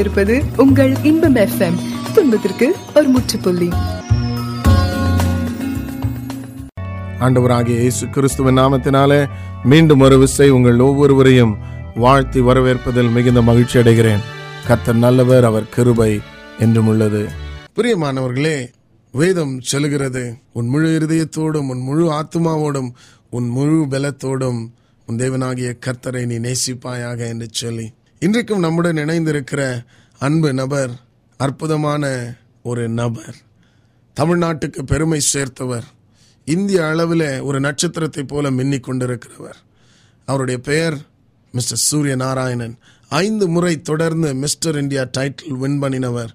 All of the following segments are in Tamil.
கொண்டிருப்பது உங்கள் இன்பம் எஃப்எம் துன்பத்திற்கு ஒரு முற்றுப்புள்ளி. ஆண்டவராகிய இயேசு கிறிஸ்துவ நாமத்தினாலே மீண்டும் ஒரு விசை உங்கள் ஒவ்வொருவரையும் வாழ்த்தி வரவேற்பதில் மிகுந்த மகிழ்ச்சி அடைகிறேன். கத்தர் நல்லவர் அவர் கிருபை என்றும் உள்ளது. பிரியமானவர்களே வேதம் சொல்கிறது உன் முழு இருதயத்தோடும் உன் முழு ஆத்மாவோடும் உன் முழு பலத்தோடும் உன் தேவனாகிய கர்த்தரை நீ நேசிப்பாயாக என்று சொல்லி. இன்றைக்கும் நம்முடன் இணைந்திருக்கிற அன்பு நபர் அற்புதமான ஒரு நபர் தமிழ்நாட்டுக்கு பெருமை சேர்த்தவர் இந்திய அளவில் ஒரு நட்சத்திரத்தை போல மின்னிக் கொண்டிருக்கிறவர். அவருடைய பெயர் மிஸ்டர் சூரிய நாராயணன் ஐந்து முறை தொடர்ந்து மிஸ்டர் இந்தியா டைட்டில் வின் பண்ணினவர்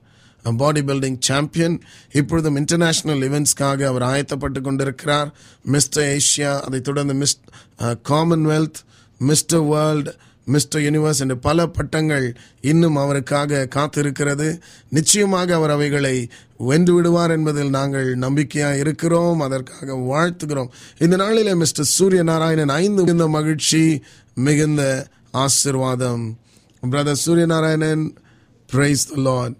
பாடி பில்டிங் சாம்பியன் இப்பொழுதும் இன்டர்நேஷனல் இவெண்ட்ஸ்க்காக அவர் ஆயத்தப்பட்டு கொண்டிருக்கிறார். மிஸ்டர் ஏஷியா அதைத் தொடர்ந்து miss Commonwealth mister world mister universe என்று பல பட்டங்கள் இன்னும் அவருக்காக காத்திருக்கிறது. நிச்சயமாக அவர் அவைகளை வென்று விடுவார் என்பதில் நாங்கள் நம்பிக்கையாக இருக்கிறோம். அதற்காக வாழ்த்துகிறோம். இந்த நாளிலே மிஸ்டர் சூரிய நாராயணன் ஐந்து மிகுந்த மகிழ்ச்சி மிகுந்த ஆசிர்வாதம். பிரதர் சூரிய நாராயணன் பிரைஸ் லார்ட்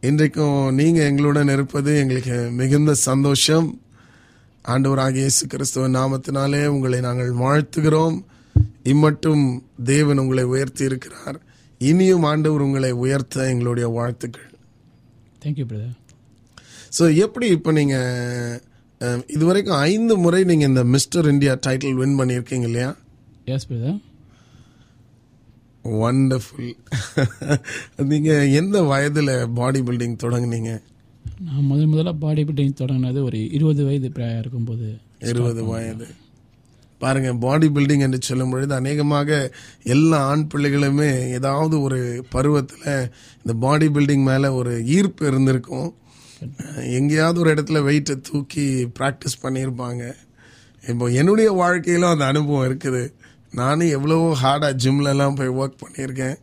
இன்றைக்கும் நீங்க எங்களுடன் இருப்பது எங்களுக்கு மிகுந்த சந்தோஷம். ஆண்டவராகிய இயேசு கிறிஸ்துவ நாமத்தினாலே உங்களை நாங்கள் வாழ்த்துகிறோம். இம்மட்டும் தேவன் உங்களை உயர்த்தி இருக்கிறார் இனியும் ஆண்டவர் உங்களை உயர்த்த எங்களுடைய வாழ்த்துக்கள். தேங்க்யூ பிரதர் ஸோ எப்படி இப்போ நீங்கள் இதுவரைக்கும் ஐந்து முறை நீங்கள் இந்த மிஸ்டர் இந்தியா டைட்டில் வின் பண்ணியிருக்கீங்க இல்லையா? எஸ் பிரதர் வண்டர்ஃபுல் நீங்கள் எந்த வயதில் பாடி பில்டிங் தொடங்குனீங்க? நான் முதல் முதல்ல பாடி பில்டிங் தொடங்கினது ஒரு இருபது வயது பிராயம் இருக்கும்போது. இருபது வயது. பாருங்க பாடி பில்டிங் என்று சொல்லும் பொழுது அநேகமாக எல்லா ஆண் பிள்ளைகளுமே ஏதாவது ஒரு பருவத்தில் இந்த பாடி பில்டிங் மேலே ஒரு ஈர்ப்பு இருந்திருக்கும். எங்கேயாவது ஒரு இடத்துல வெயிட்டை தூக்கி ப்ராக்டிஸ் பண்ணியிருப்பாங்க. இப்போ என்னுடைய வாழ்க்கையிலும் அந்த அனுபவம் இருக்குது. நானும் எவ்வளவோ ஹார்டாக ஜிம்லலாம் போய் ஒர்க் பண்ணியிருக்கேன்.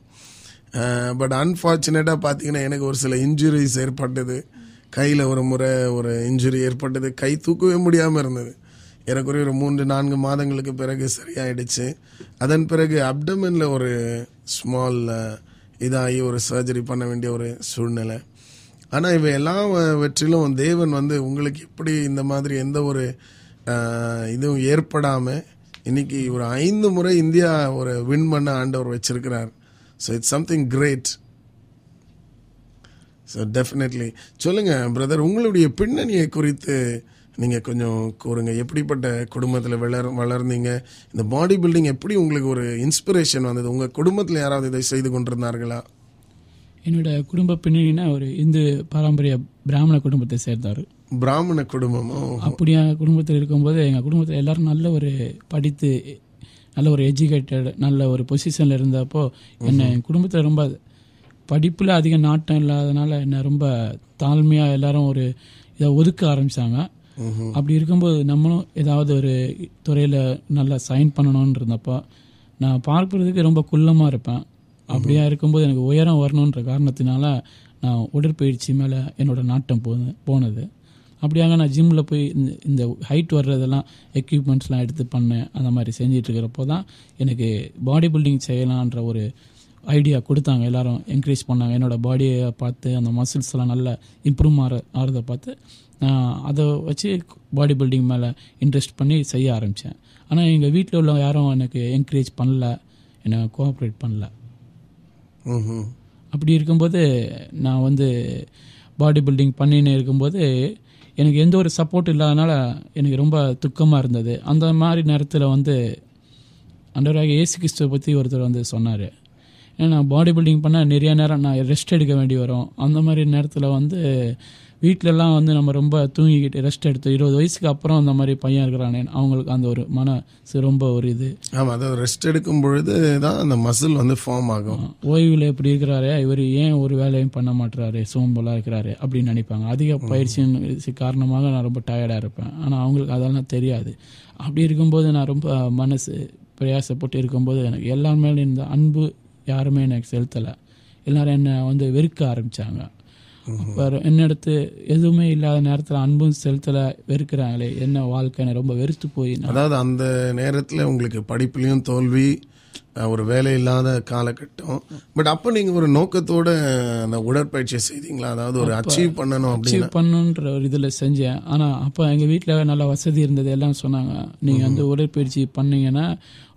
பட் அன்ஃபார்ச்சுனேட்டாக பார்த்தீங்கன்னா எனக்கு ஒரு சில இன்ஜுரிஸ் ஏற்பட்டது. கையில் ஒரு முறை ஒரு இன்ஜுரி ஏற்பட்டது. கை தூக்கவே முடியாமல் இருந்தது. ஏறக்குறைய ஒரு மூன்று நான்கு மாதங்களுக்கு பிறகு சரியாயிடுச்சு. அதன் பிறகு அப்டமனில் ஒரு ஸ்மால் இதாகி ஒரு சர்ஜரி பண்ண வேண்டிய ஒரு சூழ்நிலை. ஆனால் இவை எல்லா வெற்றிலும் தேவன் வந்து உங்களுக்கு எப்படி இந்த மாதிரி எந்த ஒரு இதுவும் ஏற்படாமல் இன்னைக்கு ஒரு ஐந்து முறை இந்தியா ஒரு வின் பண்ண ஆண்டவர் வச்சிருக்கிறார். So it's something great so definitely சொல்லுங்கள் பிரதர் உங்களுடைய பின்னணியை குறித்து நீங்கள் கொஞ்சம் கூறுங்க. எப்படிப்பட்ட குடும்பத்தில் வளர் வளர்ந்தீங்க? இந்த பாடி பில்டிங் எப்படி உங்களுக்கு ஒரு இன்ஸ்பிரேஷன் வந்தது? உங்கள் குடும்பத்தில் யாராவது இதை செய்து கொண்டிருந்தார்களா? என்னோட குடும்ப பின்னணினா ஒரு இந்து பாரம்பரிய பிராமண குடும்பத்தை சேர்ந்தார் பிராமண குடும்பமோ அப்படியா குடும்பத்தில் இருக்கும்போது எங்கள் குடும்பத்தில் எல்லாரும் நல்ல ஒரு படித்து நல்ல ஒரு எஜுகேட்டட் நல்ல ஒரு பொசிஷனில் இருந்தப்போ என்னை என் குடும்பத்தில் ரொம்ப படிப்பில் அதிக நாட்டம் இல்லாதனால என்னை ரொம்ப தாழ்மையாக எல்லாரும் ஒரு இதை ஒதுக்க ஆரம்பித்தாங்க அப்படி இருக்கும்போது நம்மளும் ஏதாவது ஒரு துறையில் நல்லா சைன் பண்ணணும்னு இருந்தப்போ நான் பார்க்குறதுக்கு ரொம்ப குள்ளமாக இருப்பேன். அப்படியா இருக்கும்போது எனக்கு உயரம் வரணுன்ற காரணத்தினால நான் உடற்பயிற்சி மேலே என்னோட நாட்டம் போன போனது. அப்படியாக நான் ஜிம்மில் போய் இந்த இந்த ஹைட் வர்றதெல்லாம் எக்யூப்மெண்ட்ஸ்லாம் எடுத்து பண்ணேன். அந்த மாதிரி செஞ்சிட்ருக்கிறப்போ தான் எனக்கு பாடி பில்டிங் செய்யலான்ற ஒரு ஐடியா கொடுத்தாங்க. எல்லாரும் என்கரேஜ் பண்ணாங்க. என்னோட பாடியை பார்த்து அந்த மசில்ஸ் எல்லாம் நல்லா இம்ப்ரூவ் ஆற ஆகிறத பார்த்து அதை வச்சு பாடி பில்டிங் மேலே இன்ட்ரெஸ்ட் பண்ணி செய்ய ஆரம்பித்தேன் ஆனால் எங்கள் வீட்டில் உள்ள யாரும் எனக்கு என்கரேஜ் பண்ணல என்னை கோஆப்ரேட் பண்ணல. அப்படி இருக்கும்போது நான் வந்து பாடி பில்டிங் பண்ணின்னு இருக்கும்போது எனக்கு எந்த ஒரு சப்போர்ட் இல்லாதனால எனக்கு ரொம்ப துக்கமாக இருந்தது. அந்த மாதிரி நேரத்தில் வந்து அண்டராக ஏசு கிறிஸ்துவை பற்றி ஒருத்தர் வந்து சொன்னார். ஏன்னா நான் பாடி பில்டிங் பண்ணால் நிறைய நேரம் நான் ரெஸ்ட் எடுக்க வேண்டி வரும். அந்த மாதிரி நேரத்தில் வந்து வீட்டிலலாம் வந்து நம்ம ரொம்ப தூங்கிக்கிட்டு ரெஸ்ட் எடுத்து இருபது வயசுக்கு அப்புறம் அந்த மாதிரி பையன் இருக்கிறானே அவங்களுக்கு அந்த ஒரு மனசு ரொம்ப ஒரு இது. ஆமாம் அதாவது ரெஸ்ட் எடுக்கும் பொழுது தான் அந்த மசில் வந்து ஃபார்ம் ஆகும். ஓய்வில் இப்படி இருக்கிறாரு இவர் ஏன் ஒரு வேலையும் பண்ண மாட்டுறாரு சோம்பலாக இருக்கிறாரு அப்படின்னு நினைப்பாங்க. அதிக பயிற்சியின் காரணமாக நான் ரொம்ப டயர்டாக இருப்பேன். ஆனால் அவங்களுக்கு அதெல்லாம் தெரியாது. அப்படி இருக்கும்போது நான் ரொம்ப மனசு பிரயாசப்பட்டு இருக்கும்போது எனக்கு எல்லார் மேலும் இந்த அன்பு யாருமே எனக்கு செலுத்தலை. எல்லாரும் என்னை வந்து வெறுக்க ஆரம்பித்தாங்க வேறு என்னிடத்து எதுவுமே இல்லாத நேரத்தில் அன்பும் செலுத்தலை வெறுக்கிறாங்களே. என்ன வாழ்க்கை ரொம்ப வெறுத்து போய் அதாவது அந்த நேரத்தில் உங்களுக்கு படிப்புலையும் தோல்வி ஒரு வேலை இல்லாத காலகட்டம். பட் அப்ப நீங்க ஒரு நோக்கத்தோட அந்த உடற்பயிற்சியை செய்தீங்களா? அதாவது ஒரு அச்சீவ் பண்ணணும் அச்சீவ் பண்ணுன்ற ஒரு இதில் செஞ்சேன். ஆனால் அப்போ எங்கள் வீட்டில் நல்ல வசதி இருந்தது. எல்லாம் சொன்னாங்க. நீங்கள் வந்து உடற்பயிற்சி பண்ணீங்கன்னா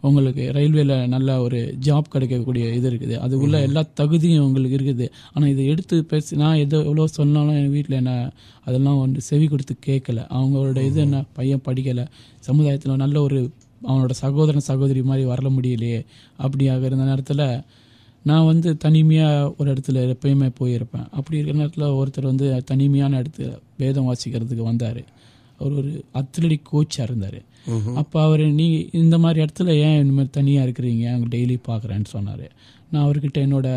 உங்களுக்கு ரயில்வேல நல்ல ஒரு ஜாப் கிடைக்கக்கூடிய இது இருக்குது. அதுக்குள்ள எல்லா தகுதியும் உங்களுக்கு இருக்குது. ஆனால் இதை எடுத்து பேசி நான் எதோ எவ்வளோ சொன்னாலும் எங்கள் வீட்டில் என்ன அதெல்லாம் வந்து செவி கொடுத்து கேட்கல. அவங்களோட இது என்ன பையன் படிக்கலை. சமுதாயத்தில் நல்ல ஒரு அவனோட சகோதரன் சகோதரி மாதிரி வரல முடியலையே. அப்படியாக இருந்த நேரத்தில் நான் வந்து தனிமையாக ஒரு இடத்துல எப்பயுமே போயிருப்பேன். அப்படி இருக்கிற நேரத்தில் ஒருத்தர் வந்து தனிமையான இடத்துல வேதம் வாசிக்கிறதுக்கு வந்தார். அவர் ஒரு அத்லெட்டிக் கோச்சாக இருந்தார். அப்போ அவர் நீ இந்த மாதிரி இடத்துல ஏன் இனிமேல் தனியாக இருக்கிறீங்க? அங்கே டெய்லி பார்க்குறேன்னு சொன்னார். நான் அவர்கிட்ட என்னோட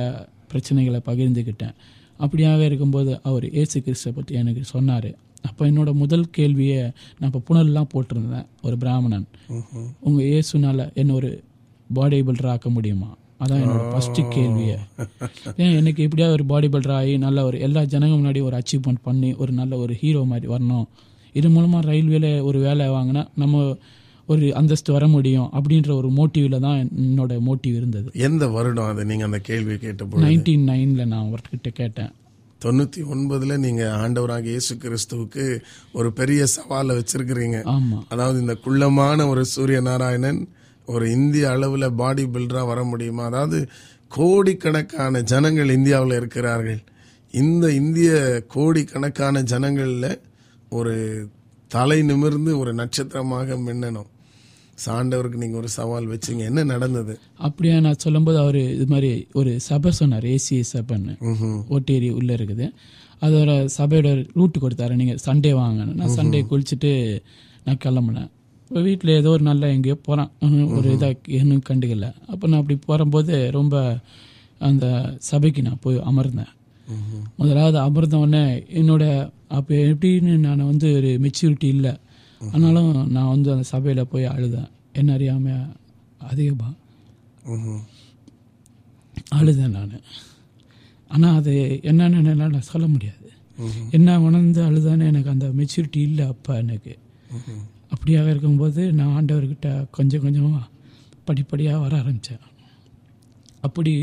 பிரச்சனைகளை பகிர்ந்துக்கிட்டேன் அப்படியாக இருக்கும்போது அவர் ஏசு கிறிஸ்தை பற்றி எனக்கு சொன்னார். அப்போ என்னோட முதல் கேள்வியை நான் இப்போ புனல்லாம் போட்டிருந்தேன் ஒரு பிராமணன். உங்கள் இயேசுனால என்ன ஒரு பாடி பில்டர் ஆக்க முடியுமா? அதான் என்னோட ஃபர்ஸ்ட் கேள்வியே. ஏன் எனக்கு எப்படியாவது ஒரு பாடி பில்டர் ஆகி நல்ல ஒரு எல்லா ஜனங்க முன்னாடி ஒரு அச்சீவ்மெண்ட் பண்ணி ஒரு நல்ல ஒரு ஹீரோ மாதிரி வரணும். இது மூலமாக ரயில்வேல ஒரு வேலை வாங்கினா நம்ம ஒரு அந்தஸ்து வர முடியும் அப்படின்ற ஒரு மோட்டிவில் தான் என்னோட மோட்டிவ் இருந்தது. எந்த வருடம் அது? நீங்க அந்த கேள்வி கேட்டபோது நைன்டீன் நைனில் நான் அவர்கிட்ட கேட்டேன். தொண்ணூத்தி ஒன்பதுல நீங்க ஆண்டவராக இயேசு கிறிஸ்துவுக்கு ஒரு பெரிய சவாலை வச்சிருக்கிறீங்க. ஆமாம் அதாவது இந்த குள்ளமான ஒரு சூரிய நாராயணன் ஒரு இந்திய அளவுல பாடி பில்டரா வர முடியுமா? அதாவது கோடிக்கணக்கான ஜனங்கள் இந்தியாவில் இருக்கிறார்கள். இந்த இந்திய கோடிக்கணக்கான ஜனங்கள்ல ஒரு தலை நிமிர்ந்து ஒரு நட்சத்திரமாக மின்னணும். சாண்டவருக்கு நீங்க ஒரு சவால் வச்சீங்க என்ன நடந்தது? அப்படியே நான் சொல்லும்போது அவர் இது மாதிரி ஒரு சபை சொன்னார் ஏசிஏ சபைன்னு. ஓட்டேரி உள்ளே இருக்குது. அதோட சபையோட ரூட்டு கொடுத்தாரு. நீங்கள் சண்டே வாங்கன்னு நான் சண்டே குளிச்சுட்டு நான் கிளம்புனேன். இப்போ வீட்டில் ஏதோ ஒரு நல்ல எங்கேயோ போகிறான் ஒரு இதாக இன்னும் கண்டுக்கல. அப்போ நான் அப்படி போகும்போது ரொம்ப அந்த சபைக்கு நான் போய் அமர்ந்தேன். முதலாவது அமர்ந்த உடனே என்னோட அப்போ எப்படின்னு நான் வந்து ஒரு மெச்சூரிட்டி இல்லை. ஆனாலும் நான் வந்து அந்த சபையில் போய் அழுதேன். என்ன அறியாமல் அதிகமாக அழுதேன் நான். ஆனால் அது என்னென்னு என்னால் நான் சொல்ல முடியாது. என்ன உணர்ந்து அழுதானே எனக்கு அந்த மெச்சூரிட்டி இல்லை அப்போ எனக்கு. அப்படியாக இருக்கும்போது நான் ஆண்டவர்கிட்ட கொஞ்சம் கொஞ்சமாக படிப்படியாக வர ஆரம்பித்தேன் அப்படி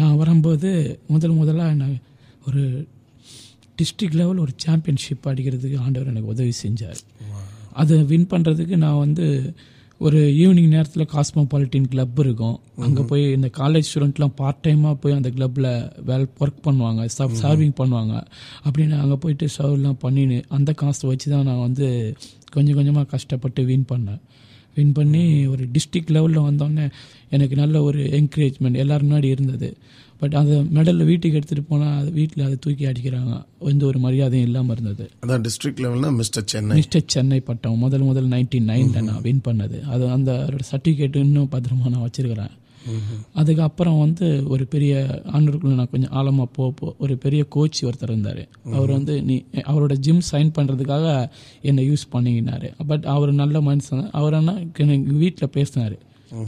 நான் வரும்போது முதல் முதலாக நான் ஒரு டிஸ்ட்ரிக்ட் லெவல் ஒரு சாம்பியன்ஷிப் அடிக்கிறதுக்கு ஆண்டவர் எனக்கு உதவி செஞ்சார். அதை வின் பண்ணுறதுக்கு நான் வந்து ஒரு ஈவினிங் நேரத்தில் காஸ்மோபாலிட்டின் கிளப் இருக்கும். அங்கே போய் இந்த காலேஜ் ஸ்டூடெண்ட்லாம் பார்ட் டைமாக போய் அந்த கிளப்பில் வேல் ஒர்க் பண்ணுவாங்க சப் சர்விங் பண்ணுவாங்க. அப்படின்னு அங்கே போயிட்டு சர்வ்லாம் பண்ணின்னு அந்த காசை வச்சு தான் நான் வந்து கொஞ்சம் கொஞ்சமாக கஷ்டப்பட்டு வின் பண்ணேன். வின் பண்ணி ஒரு டிஸ்ட்ரிக்ட் லெவலில் வந்தோடனே எனக்கு நல்ல ஒரு என்கரேஜ்மெண்ட் எல்லாரும் முன்னாடி இருந்தது. பட் அந்த மெடலில் வீட்டுக்கு எடுத்துகிட்டு போனால் அது வீட்டில் அதை தூக்கி அடிக்கிறாங்க. எந்த ஒரு மரியாதையும் இல்லாமல் இருந்தது. அதான் டிஸ்ட்ரிக்ட் லெவல்னா மிஸ்டர் சென்னை மிஸ்டர் சென்னை பட்டம் முதல் முதல் நைன்டீன் நைனில் நான் வின் பண்ணது. அது அந்த சர்டிஃபிகேட் இன்னும் பத்திரமா நான் வச்சிருக்கிறேன். அதுக்கப்புறம் வந்து ஒரு பெரிய ஆண்டருக்குள்ள நான் கொஞ்சம் ஆழமாக போ போ ஒரு பெரிய கோச் ஒருத்தர் இருந்தார். அவர் வந்து நீ அவரோட ஜிம் சைன் பண்ணுறதுக்காக என்னை யூஸ் பண்ணிக்கினாரு. பட் அவர் நல்ல மனுஷன். அவர் என்ன எனக்கு வீட்டில் பேசினார்.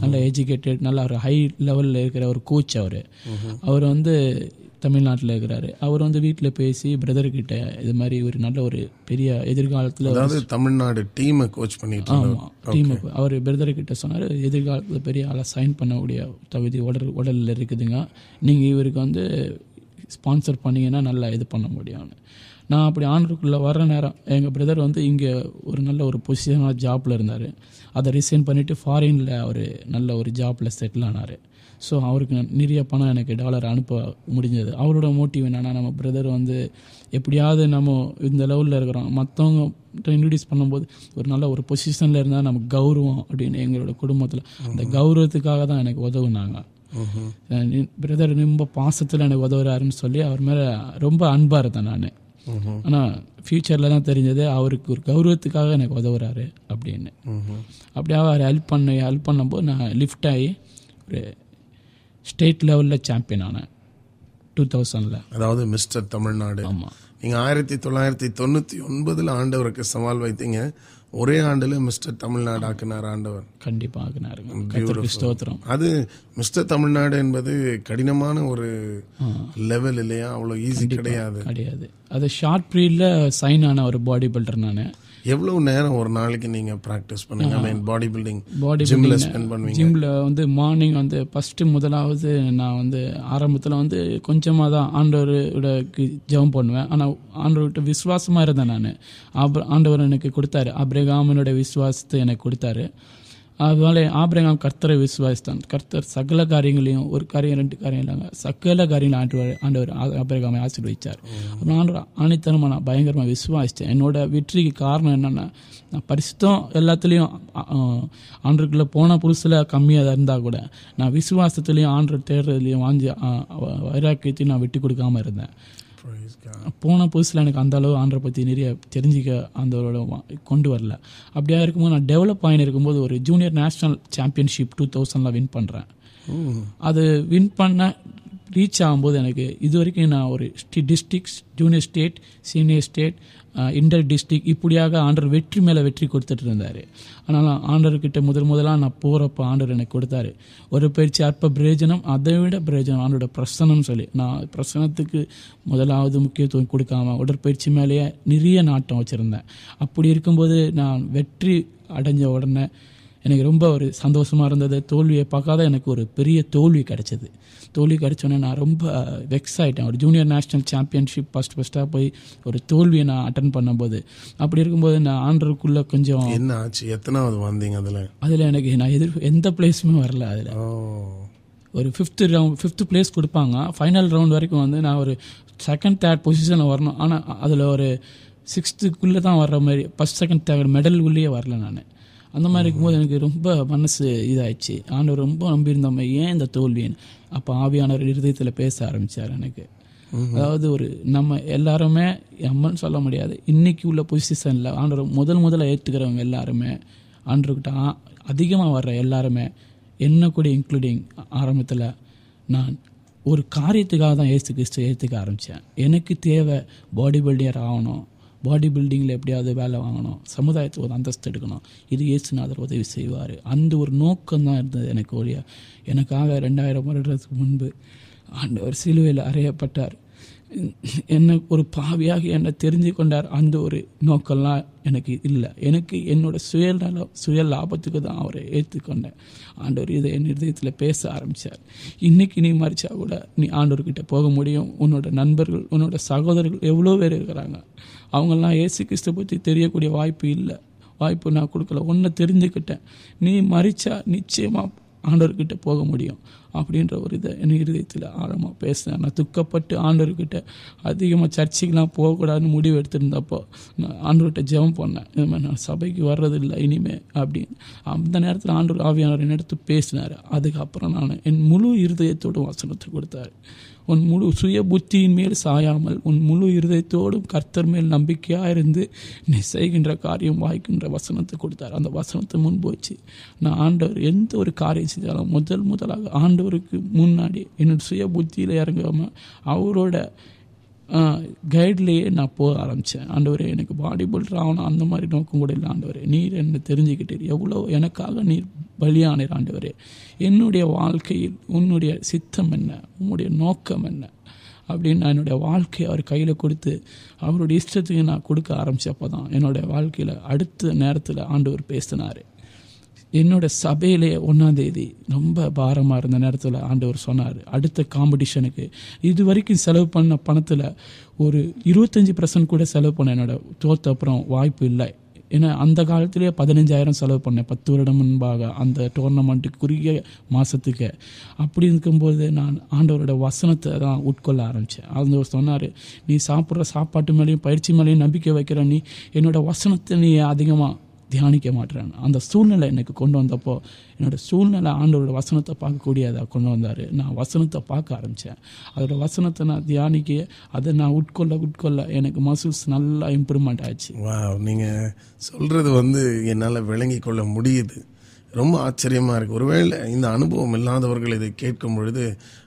நல்ல எஜுகேட்டட் நல்ல ஒரு ஹை லெவலில் இருக்கிற ஒரு கோச் அவர். அவர் வந்து தமிழ்நாட்டில் இருக்கிறாரு. அவர் வந்து வீட்டில் பேசி பிரதர்கிட்ட இது மாதிரி ஒரு நல்ல ஒரு பெரிய எதிர்காலத்தில் அதாவது தமிழ்நாடு டீமை கோச் பண்ணிட்டு. ஆமாம் டீமுக்கு அவர் பிரதர் கிட்ட சொன்னார் எதிர்காலத்தில் பெரிய ஆளை சைன் பண்ணக்கூடிய தகுதி உடல் உடலில் இருக்குதுங்க. நீங்கள் இவருக்கு வந்து ஸ்பான்சர் பண்ணீங்கன்னா நல்லா இது பண்ண முடியும்னு நான் அப்படி ஆண்டருக்குள்ளே வர்ற நேரம் எங்கள் பிரதர் வந்து இங்கே ஒரு நல்ல ஒரு பொசிஷனான ஜாப்பில் இருந்தார். அதை ரிசைன் பண்ணிவிட்டு ஃபாரினில் அவர் நல்ல ஒரு ஜாப்பில் செட்டில் ஆனார். ஸோ அவருக்கு நிறைய பணம் எனக்கு டாலர் அனுப்ப முடிஞ்சது. அவரோட மோட்டிவ் என்னன்னா நம்ம பிரதர் வந்து எப்படியாவது நம்ம இந்த லெவலில் இருக்கிறோம். மற்றவங்க இன்ட்ரடியூஸ் பண்ணும்போது ஒரு நல்ல ஒரு பொசிஷனில் இருந்தால் நமக்கு கௌரவம் அப்படின்னு எங்களோட குடும்பத்தில். அந்த கௌரவத்துக்காக தான் எனக்கு உதவுனாங்க. பிரதர் ரொம்ப பாசத்தில் எனக்கு உதவுறாருன்னு சொல்லி அவர் மேலே ரொம்ப அன்பாக இருந்தேன் நான். ஆனால் ஃப்யூச்சரில் தான் தெரிஞ்சது அவருக்கு ஒரு கௌரவத்துக்காக எனக்கு உதவுறாரு அப்படின்னு. அப்படியே அவர் ஹெல்ப் பண்ண ஹெல்ப் பண்ணும்போது நான் லிஃப்ட் ஆகி ஒரு ஸ்டேட் லெவலில் சாம்பியன் ஆனேன். டூ தௌசண்டில் அதாவது மிஸ்டர் தமிழ்நாடு. ஆமாம் நீங்க ஆயிரத்தி தொள்ளாயிரத்தி தொண்ணூத்தி ஒன்பதுல ஆண்டவருக்கு சவால் வைத்தீங்க. ஒரே ஆண்டுல மிஸ்டர் தமிழ்நாடு ஆக்கினார் ஆண்டவர். கண்டிப்பாக ஆகினாருங்க கத்திரிக்கு ஸ்தோத்திரம். அது மிஸ்டர் தமிழ்நாடு என்பது கடினமான ஒரு லெவல் இல்லையா? அவ்வளவு ஈஸி கிடையாது. கிடையாது. அது ஷார்ட் பீரியடில் சைன் ஆன ஒரு பாடி பில்டர் நான். எவ்வளவு நேரம் ஒரு நாளைக்கு நீங்க பிராக்டிஸ் பண்ணுங்க? ஐ மீன் பாடி பில்டிங் பாடி ஜிம்ல ஸ்பெண்ட் பண்ணுவீங்க. ஜிம்ல வந்து மார்னிங் வந்து ஃபர்ஸ்ட் முதலாவது நான் வந்து ஆரம்பத்தில் வந்து கொஞ்சமாக தான் ஆண்டவரோட ஜெபம் பண்ணுவேன். ஆனால் ஆண்டவர்கிட்ட விசுவாசமாக இருந்தேன் நான். ஆண்டவர் எனக்கு கொடுத்தாரு. அப்ரகாமனோட விசுவாசத்தை எனக்கு கொடுத்தாரு. அதனால ஆபிரகாம் கர்த்தரை விசுவாசித்தான். கர்த்தர் சகல காரியங்களையும் ஒரு காரியம் ரெண்டு காரியம் இல்லைங்க சகல காரியங்களும் ஆண்டவர் ஆண்டவர் ஆபிரகாமை ஆசீர்வதிச்சார். அப்புறம் ஆண்டவர் ஆணித்தனமாக நான் பயங்கரமாக விசுவாசித்தேன். என்னோட வெற்றிக்கு காரணம் என்னென்னா நான் பரிசுத்தம் எல்லாத்துலேயும் ஆண்டருக்குள்ளே போன புதுசில் கம்மியாக இருந்தால் கூட நான் விசுவாசத்துலேயும் ஆண்டர் தேடுறதுலையும் வாஞ்சி வைராக்கியத்தையும் நான் விட்டு கொடுக்காம இருந்தேன். போன புதுசில் எனக்கு அந்த அளவு ஆண்டரை பற்றி நிறைய தெரிஞ்சிக்க அந்த கொண்டு வரல அப்படியா இருக்கும்போது நான் டெவலப் ஆகின்னு இருக்கும்போது ஒரு ஜூனியர் நேஷனல் சாம்பியன்ஷிப் டூ தௌசண்டில் வின் பண்ணுறேன். அது வின் பண்ண ரீச் ஆகும்போது எனக்கு இது வரைக்கும் நான் ஒரு districts junior state senior state inter district இப்படியாக ஆண்டர் வெற்றி மேலே வெற்றி கொடுத்துட்டு இருந்தார். ஆனால் ஆண்டர்கிட்ட முதல் முதலாக நான் போகிறப்ப ஆண்டர் எனக்கு கொடுத்தாரு. ஒரு பயிற்சி அற்ப பிரயோஜனம் அதை விட பிரயோஜனம் ஆண்டோட பிரசனம் சொல்லி. நான் பிரசனத்துக்கு முதலாவது முக்கியத்துவம் கொடுக்காம உடற்பயிற்சி மேலேயே நிறைய நாட்டம் வச்சுருந்தேன். அப்படி இருக்கும்போது நான் வெற்றி அடைஞ்ச உடனே எனக்கு ரொம்ப ஒரு சந்தோஷமாக இருந்தது. தோல்வியை பார்க்காத எனக்கு ஒரு பெரிய தோல்வி கிடைச்சது. தோல்வி கிடைச்சோன்னே நான் ரொம்ப வெக்ஸ் ஆகிட்டேன் ஒரு ஜூனியர் நேஷ்னல் சாம்பியன்ஷிப் ஃபஸ்ட் ஃபஸ்ட்டாக போய் ஒரு தோல்வியை நான் அட்டன் பண்ணும்போது. அப்படி இருக்கும்போது நான் ஆண்டருக்குள்ளே கொஞ்சம் என்ன ஆச்சு? எத்தனாவது வந்தீங்க அதுல? அதில் எனக்கு நான் எதிர் எந்த பிளேஸுமே வரல அதில். ஒரு ஃபிஃப்த்து ரவுண்ட் ஃபிஃப்த்து பிளேஸ் கொடுப்பாங்க. ஃபைனல் ரவுண்ட் வரைக்கும் வந்து நான் ஒரு செகண்ட் தேர்ட் பொசிஷனில் வரணும். ஆனால் அதில் ஒரு சிக்ஸ்த்துக்குள்ளே தான் வர்ற மாதிரி ஃபஸ்ட் செகண்ட் தேர்ட் மெடல் உள்ளேயே வரல நான். அந்த மாதிரி இருக்கும்போது எனக்கு ரொம்ப மனசு இதாயிடுச்சு. ஆண்டவர் ரொம்ப நம்பியிருந்தோம் ஏன் இந்த தோல்வின்னு அப்போ ஆவியானவர் இருதயத்தில் பேச ஆரம்பித்தார் எனக்கு. அதாவது ஒரு நம்ம எல்லாருமே நம்மன்னு சொல்ல முடியாது இன்னைக்கு உள்ள பொசிஷனில் ஆண்டவர் முதல் முதல்ல ஏற்றுக்கிறவங்க எல்லாருமே ஆண்டவர்கிட்ட அதிகமாக வர்ற எல்லாருமே என்ன கூட இன்க்ளூடிங் ஆரம்பத்தில் நான் ஒரு காரியத்துக்காக தான் ஏசு கிறிஸ்து ஏற்றுக்க ஆரம்பித்தேன் எனக்கு தேவை பாடி பில்டியர் ஆகணும். பாடி பில்டிங்கில் எப்படியாவது வேலை வாங்கணும் சமுதாயத்துக்கு ஒரு அந்தஸ்து எடுக்கணும். இது இயேசுநாதர் உதவி செய்வார். அந்த ஒரு நோக்கம் தான் இருந்தது எனக்கு ஒழிய. எனக்காக ரெண்டாயிரம் வருடத்துக்கு முன்பு ஆண்டவர் சிலுவையில் அறையப்பட்டார். என்னை ஒரு பாவியாக என்னை தெரிஞ்சு கொண்டார். அந்த ஒரு நோக்கம்லாம் எனக்கு இல்லை. எனக்கு என்னோட சுயநலம் சுய லாபத்துக்கு தான் அவரை ஏற்றுக்கொண்டேன். ஆண்டவர் இதை என் இதயத்தில் பேச ஆரம்பித்தார் இன்றைக்கி நீ மறிச்சா கூட நீ ஆண்டவர்கிட்ட போக முடியும். உன்னோட நண்பர்கள் உன்னோட சகோதரர்கள் எவ்வளோ பேர் இருக்கிறாங்க. அவங்கெல்லாம் ஏசு கிறிஸ்து பற்றி தெரியக்கூடிய வாய்ப்பு இல்லை. வாய்ப்பு நான் கொடுக்கல. ஒன்றை தெரிஞ்சுக்கிட்டேன். நீ மறிச்சா நிச்சயமாக ஆண்டவர்கிட்ட போக முடியும். அப்படின்ற ஒரு இதை என் இருதயத்தில் ஆழமாக பேசினேன். நான் துக்கப்பட்டு ஆண்டவர்கிட்ட அதிகமாக சர்ச்சைக்கெலாம் போகக்கூடாதுன்னு முடிவு எடுத்திருந்தப்போ நான் ஆண்டவர்கிட்ட ஜெபம் பண்ணேன். இது மாதிரி நான் சபைக்கு வர்றதில்லை இனிமே அப்படின்னு. அந்த நேரத்தில் ஆண்டவர் ஆவியானவர் என்னெடுத்து பேசினார். அதுக்கப்புறம் நான் என் முழு இருதயத்தோடு வசனத்தை கொடுத்தாரு. உன் முழு சுய புத்தியின் மேல் சாயாமல் உன் முழு இருதயத்தோடும் கர்த்தர் மேல் நம்பிக்கையாக இருந்து நீ செய்கின்ற காரியம் வாய்க்கின்ற வசனத்தை கொடுத்தார். அந்த வசனத்தை முன்பு வச்சு நான் ஆண்டவர் எந்த ஒரு காரியம் செஞ்சாலும் முதல் முதலாக ஆண்டவருக்கு முன்னாடி என்னோட சுய புத்தியில் இறங்காமல் அவரோட கைட்லேயே நான் போக ஆரம்பித்தேன் ஆண்டவரே எனக்கு பாடி பில்டர் ஆகணும். அந்த மாதிரி நோக்கம் கூட இல்லை ஆண்டவரே. நீர் என்னை தெரிஞ்சுக்கிட்டீர். எவ்வளோ எனக்காக நீர் பலியானீர் ஆண்டவரே. என்னுடைய வாழ்க்கையில் உன்னுடைய சித்தம் என்ன? உன்னுடைய நோக்கம் என்ன? அப்படின்னு நான் என்னுடைய வாழ்க்கையை அவர் கையில் கொடுத்து அவருடைய இஷ்டத்துக்கு நான் கொடுக்க ஆரம்பித்தப்போ தான் என்னுடைய வாழ்க்கையில் அடுத்த நேரத்தில் ஆண்டவர் பேசினார். என்னோட சபையிலே ஒன்றாந்தேதி ரொம்ப பாரமாக இருந்த நேரத்தில் ஆண்டவர் சொன்னார். அடுத்த காம்படிஷனுக்கு. இது வரைக்கும் செலவு பண்ண பணத்தில் ஒரு இருபத்தஞ்சி பர்சன்ட் கூட செலவு பண்ண என்னோட தோத்த அப்புறம் வாய்ப்பு இல்லை. ஏன்னா அந்த காலத்திலே பதினஞ்சாயிரம் செலவு பண்ணேன். பத்து வருடம் முன்பாக அந்த டோர்னமெண்ட்டுக்கு குறுகிய மாதத்துக்கு அப்படி இருக்கும்போது நான் ஆண்டவரோட வசனத்தை தான் உட்கொள்ள ஆரம்பித்தேன் ஆண்டவர் சொன்னார் நீ சாப்பிட்ற சாப்பாட்டு மேலேயும் பயிற்சி மேலேயும் நம்பிக்கை வைக்கிற நீ என்னோட வசனத்தை நீ அதிகமாக தியானிக்க மாட்டேன் அந்த சூழ்நிலை எனக்கு கொண்டு வந்தப்போ என்னோடய சூழ்நிலை ஆண்டவரோட வசனத்தை பார்க்கக்கூடியதாக கொண்டு வந்தார். நான் வசனத்தை பார்க்க ஆரம்பித்தேன் அதோட வசனத்தை நான் தியானிக்க அதை நான் உட்கொள்ள உட்கொள்ள எனக்கு மசில்ஸ் நல்லா இம்ப்ரூவ்மெண்ட் ஆச்சு. வா நீங்கள் சொல்கிறது வந்து என்னால் விளங்கி கொள்ள முடியுது. ரொம்ப ஆச்சரியமாக இருக்குது ஒருவேளை இந்த அனுபவம் இல்லாதவர்கள் இதை கேட்கும் பொழுது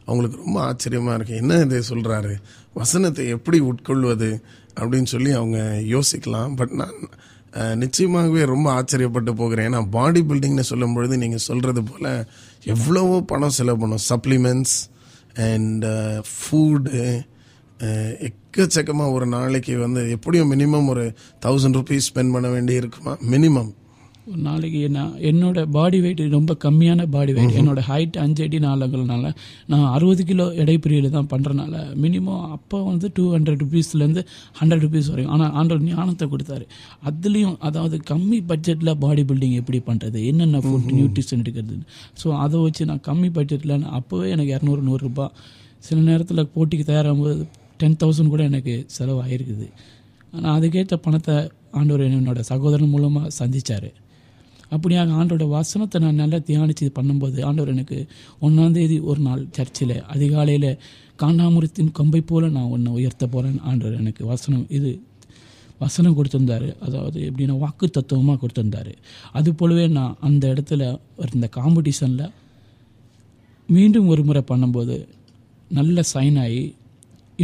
அவங்களுக்கு ரொம்ப ஆச்சரியமாக இருக்குது என்ன இதை சொல்கிறாரு வசனத்தை எப்படி உட்கொள்வது? அப்படின்னு சொல்லி அவங்க யோசிக்கலாம். பட் நான் நிச்சயமாகவே ரொம்ப ஆச்சரியப்பட்டு போகிறேன். ஏன்னா பாடி பில்டிங்னு சொல்லும் பொழுது நீங்கள் சொல்கிறது போல் எவ்வளவோ பணம் செலவு பண்ணும் சப்ளிமெண்ட்ஸ் அண்ட் ஃபுட்டு எக்கச்சக்கமாக ஒரு நாளைக்கு வந்து எப்படியும் மினிமம் ஒரு தௌசண்ட் ருபீஸ் ஸ்பெண்ட் பண்ண வேண்டி இருக்குமா மினிமம் ஒரு நாளைக்கு நான் என்னோட பாடி வெயிட் ரொம்ப கம்மியான பாடி வெயிட் என்னோட ஹைட் அஞ்சு அடி நாலுங்கிறதுனால நான் அறுபது கிலோ எடைப்பிரிவில் தான் பண்ணுறனால மினிமம் அப்போ வந்து டூ ஹண்ட்ரட் ருபீஸ்லேருந்து ஹண்ட்ரட் ருபீஸ் வரைக்கும் ஆனால் ஆண்டவர் ஞானத்தை கொடுத்தாரு. அதுலேயும் அதாவது கம்மி பட்ஜெட்டில் பாடி பில்டிங் எப்படி பண்ணுறது என்னென்ன ஃபுட் நியூட்ரிஷன் எடுக்கிறது? ஸோ அதை வச்சு நான் கம்மி பட்ஜெட்டில் அப்போவே எனக்கு இரநூறு நூறுரூபா சில நேரத்தில் போட்டிக்கு தயாராகும்போது டென் தௌசண்ட் கூட எனக்கு செலவாயிருக்குது. ஆனால் அதுக்கேற்ற பணத்தை ஆண்டவர் என்னோட சகோதரன் மூலமாக சந்திச்சாரு. அப்படியாக ஆண்டோட வசனத்தை நான் நல்லா தியானிச்சு பண்ணும்போது ஆண்டவர் எனக்கு ஒன்றாந்தேதி ஒரு நாள் சர்ச்சில் அதிகாலையில் காண்டாமுரத்தின் கொம்பை போல நான் ஒன்று உயர்த்த போகிறேன் ஆண்டவர் எனக்கு வசனம் இது வசனம் கொடுத்துருந்தாரு. அதாவது எப்படின்னா வாக்கு தத்துவமாக கொடுத்திருந்தாரு. அது போலவே நான் அந்த இடத்துல இருந்த காம்படிஷனில் மீண்டும் ஒரு முறை பண்ணும்போது நல்ல சைன் ஆகி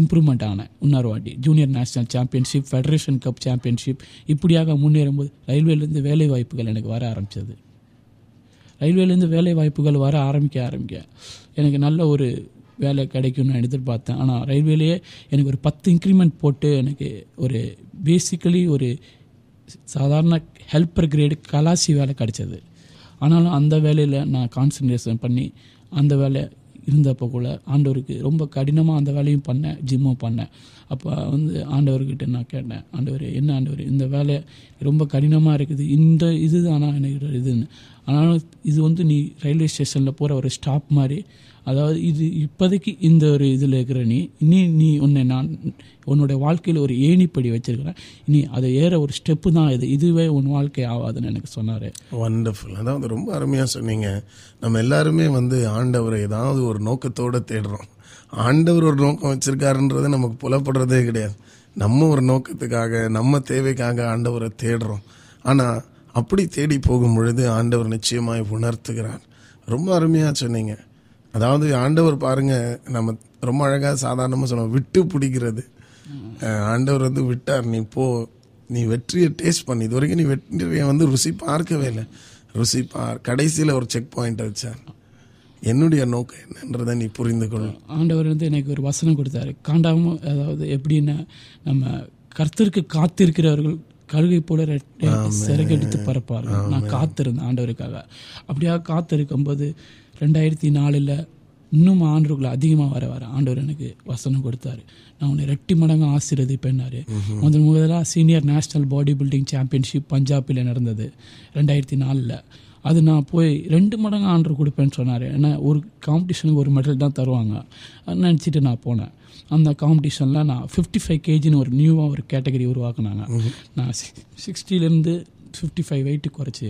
இம்ப்ரூவ்மெண்ட் ஆனேன் இன்னொரு வாட்டி. Junior national championship federation cup championship இப்படியாக முன்னேறும்போது ரயில்வேலேருந்து வேலை வாய்ப்புகள் எனக்கு வர ஆரம்பிச்சது. ரயில்வேலேருந்து வேலை வாய்ப்புகள் வர ஆரம்பிக்க ஆரம்பிக்க எனக்கு நல்ல ஒரு வேலை கிடைக்கும்னு நான் எதிர்பார்த்தேன். ஆனால் ரயில்வேலேயே எனக்கு ஒரு பத்து இன்க்ரிமெண்ட் போட்டு எனக்கு ஒரு பேசிக்கலி ஒரு சாதாரண ஹெல்ப்பர் கிரேடு கலாசி வேலை கிடைச்சது. ஆனாலும் அந்த வேலையில் நான் கான்சன்ட்ரேஷன் பண்ணி அந்த வேலை இருந்தப்போ கூட ஆண்டவருக்கு ரொம்ப கடினமாக அந்த வேலையும் பண்ணேன் ஜிம்மும் பண்ணேன் அப்போ வந்து ஆண்டவர்கிட்ட நான் கேட்டேன் ஆண்டவர் என்ன ஆண்டவர் இந்த வேலை ரொம்ப கடினமாக இருக்குது. இந்த இதுதானா எனக்கு இதுன்னு. ஆனாலும் இது வந்து நீ ரயில்வே ஸ்டேஷனில் போகிற ஒரு ஸ்டாப் மாதிரி அதாவது இது இப்போதைக்கு இந்த ஒரு இதில் இருக்கிற நீ இனி நீ உன்னை நான் உன்னோட வாழ்க்கையில் ஒரு ஏணிப்படி வச்சிருக்கிறேன். இனி அதை ஏற ஒரு ஸ்டெப்பு தான் இது. இதுவே உன் வாழ்க்கை ஆகாதுன்னு எனக்கு சொன்னார். வண்டர்ஃபுல் அதாவது ரொம்ப அருமையாக சொன்னீங்க. நம்ம எல்லாருமே வந்து ஆண்டவரை ஏதாவது ஒரு நோக்கத்தோடு தேடுறோம். ஆண்டவர் ஒரு நோக்கம் வச்சிருக்காருன்றது நமக்கு புலப்படுறதே கிடையாது. நம்ம ஒரு நோக்கத்துக்காக நம்ம தேவைக்காக ஆண்டவரை தேடுறோம். ஆனால் அப்படி தேடி போகும் பொழுது ஆண்டவர் நிச்சயமாய் உணர்த்துகிறார். ரொம்ப அருமையாக சொன்னீங்க. அதாவது ஆண்டவர் பாருங்க நம்ம ரொம்ப அழகாக சாதாரணமாக சொன்னோம் விட்டு பிடிக்கிறது. ஆண்டவர் வந்து விட்டார் நீ போ நீ வெற்றியை டேஸ்ட் பண்ணி. இது வரைக்கும் நீ வெற்றியை வந்து ருசி பார்க்கவே இல்லை. ருசி பார் கடைசியில் ஒரு செக் பாயிண்ட் வச்சார் என்னுடைய நோக்கம் என்னன்றதை நீ புரிந்து கொள். ஆண்டவர் வந்து எனக்கு ஒரு வசனம் கொடுத்தாரு. காண்டாம அதாவது எப்படின்னா நம்ம கர்த்தருக்கு காத்திருக்கிறவர்கள் கழுகை போல சிறகெடுத்து பறப்பார்கள். நான் காத்திருந்தேன் ஆண்டவருக்காக. அப்படியாக காத்திருக்கும் போது ரெண்டாயிரத்தி நாலில் இன்னும் ஆண்டுக்குள்ள அதிகமாக வர வர ஆண்டவர் எனக்கு வசனம் கொடுத்தாரு. நான் உன்னை ரெட்டி மடங்கு ஆசீர்வதிப்பேன்னாரு. முதல் முதலாக senior national body building championship பஞ்சாபில் நடந்தது ரெண்டாயிரத்தி நாலில் அது நான் போய் ரெண்டு மடங்கு ஆர்டர் கொடுப்பேன்னு சொன்னார். ஏன்னா ஒரு காம்படிஷனுக்கு ஒரு மெடல் தான் தருவாங்க. நினச்சிட்டு நான் போனேன். அந்த காம்படிஷனில் நான் ஃபிஃப்டி ஃபைவ் கேஜின்னு ஒரு நியூவாக ஒரு கேட்டகரி உருவாக்குனாங்க. நான் சிக்ஸ்டிலேருந்து ஃபிஃப்டி ஃபைவ் வெயிட்டு குறைச்சி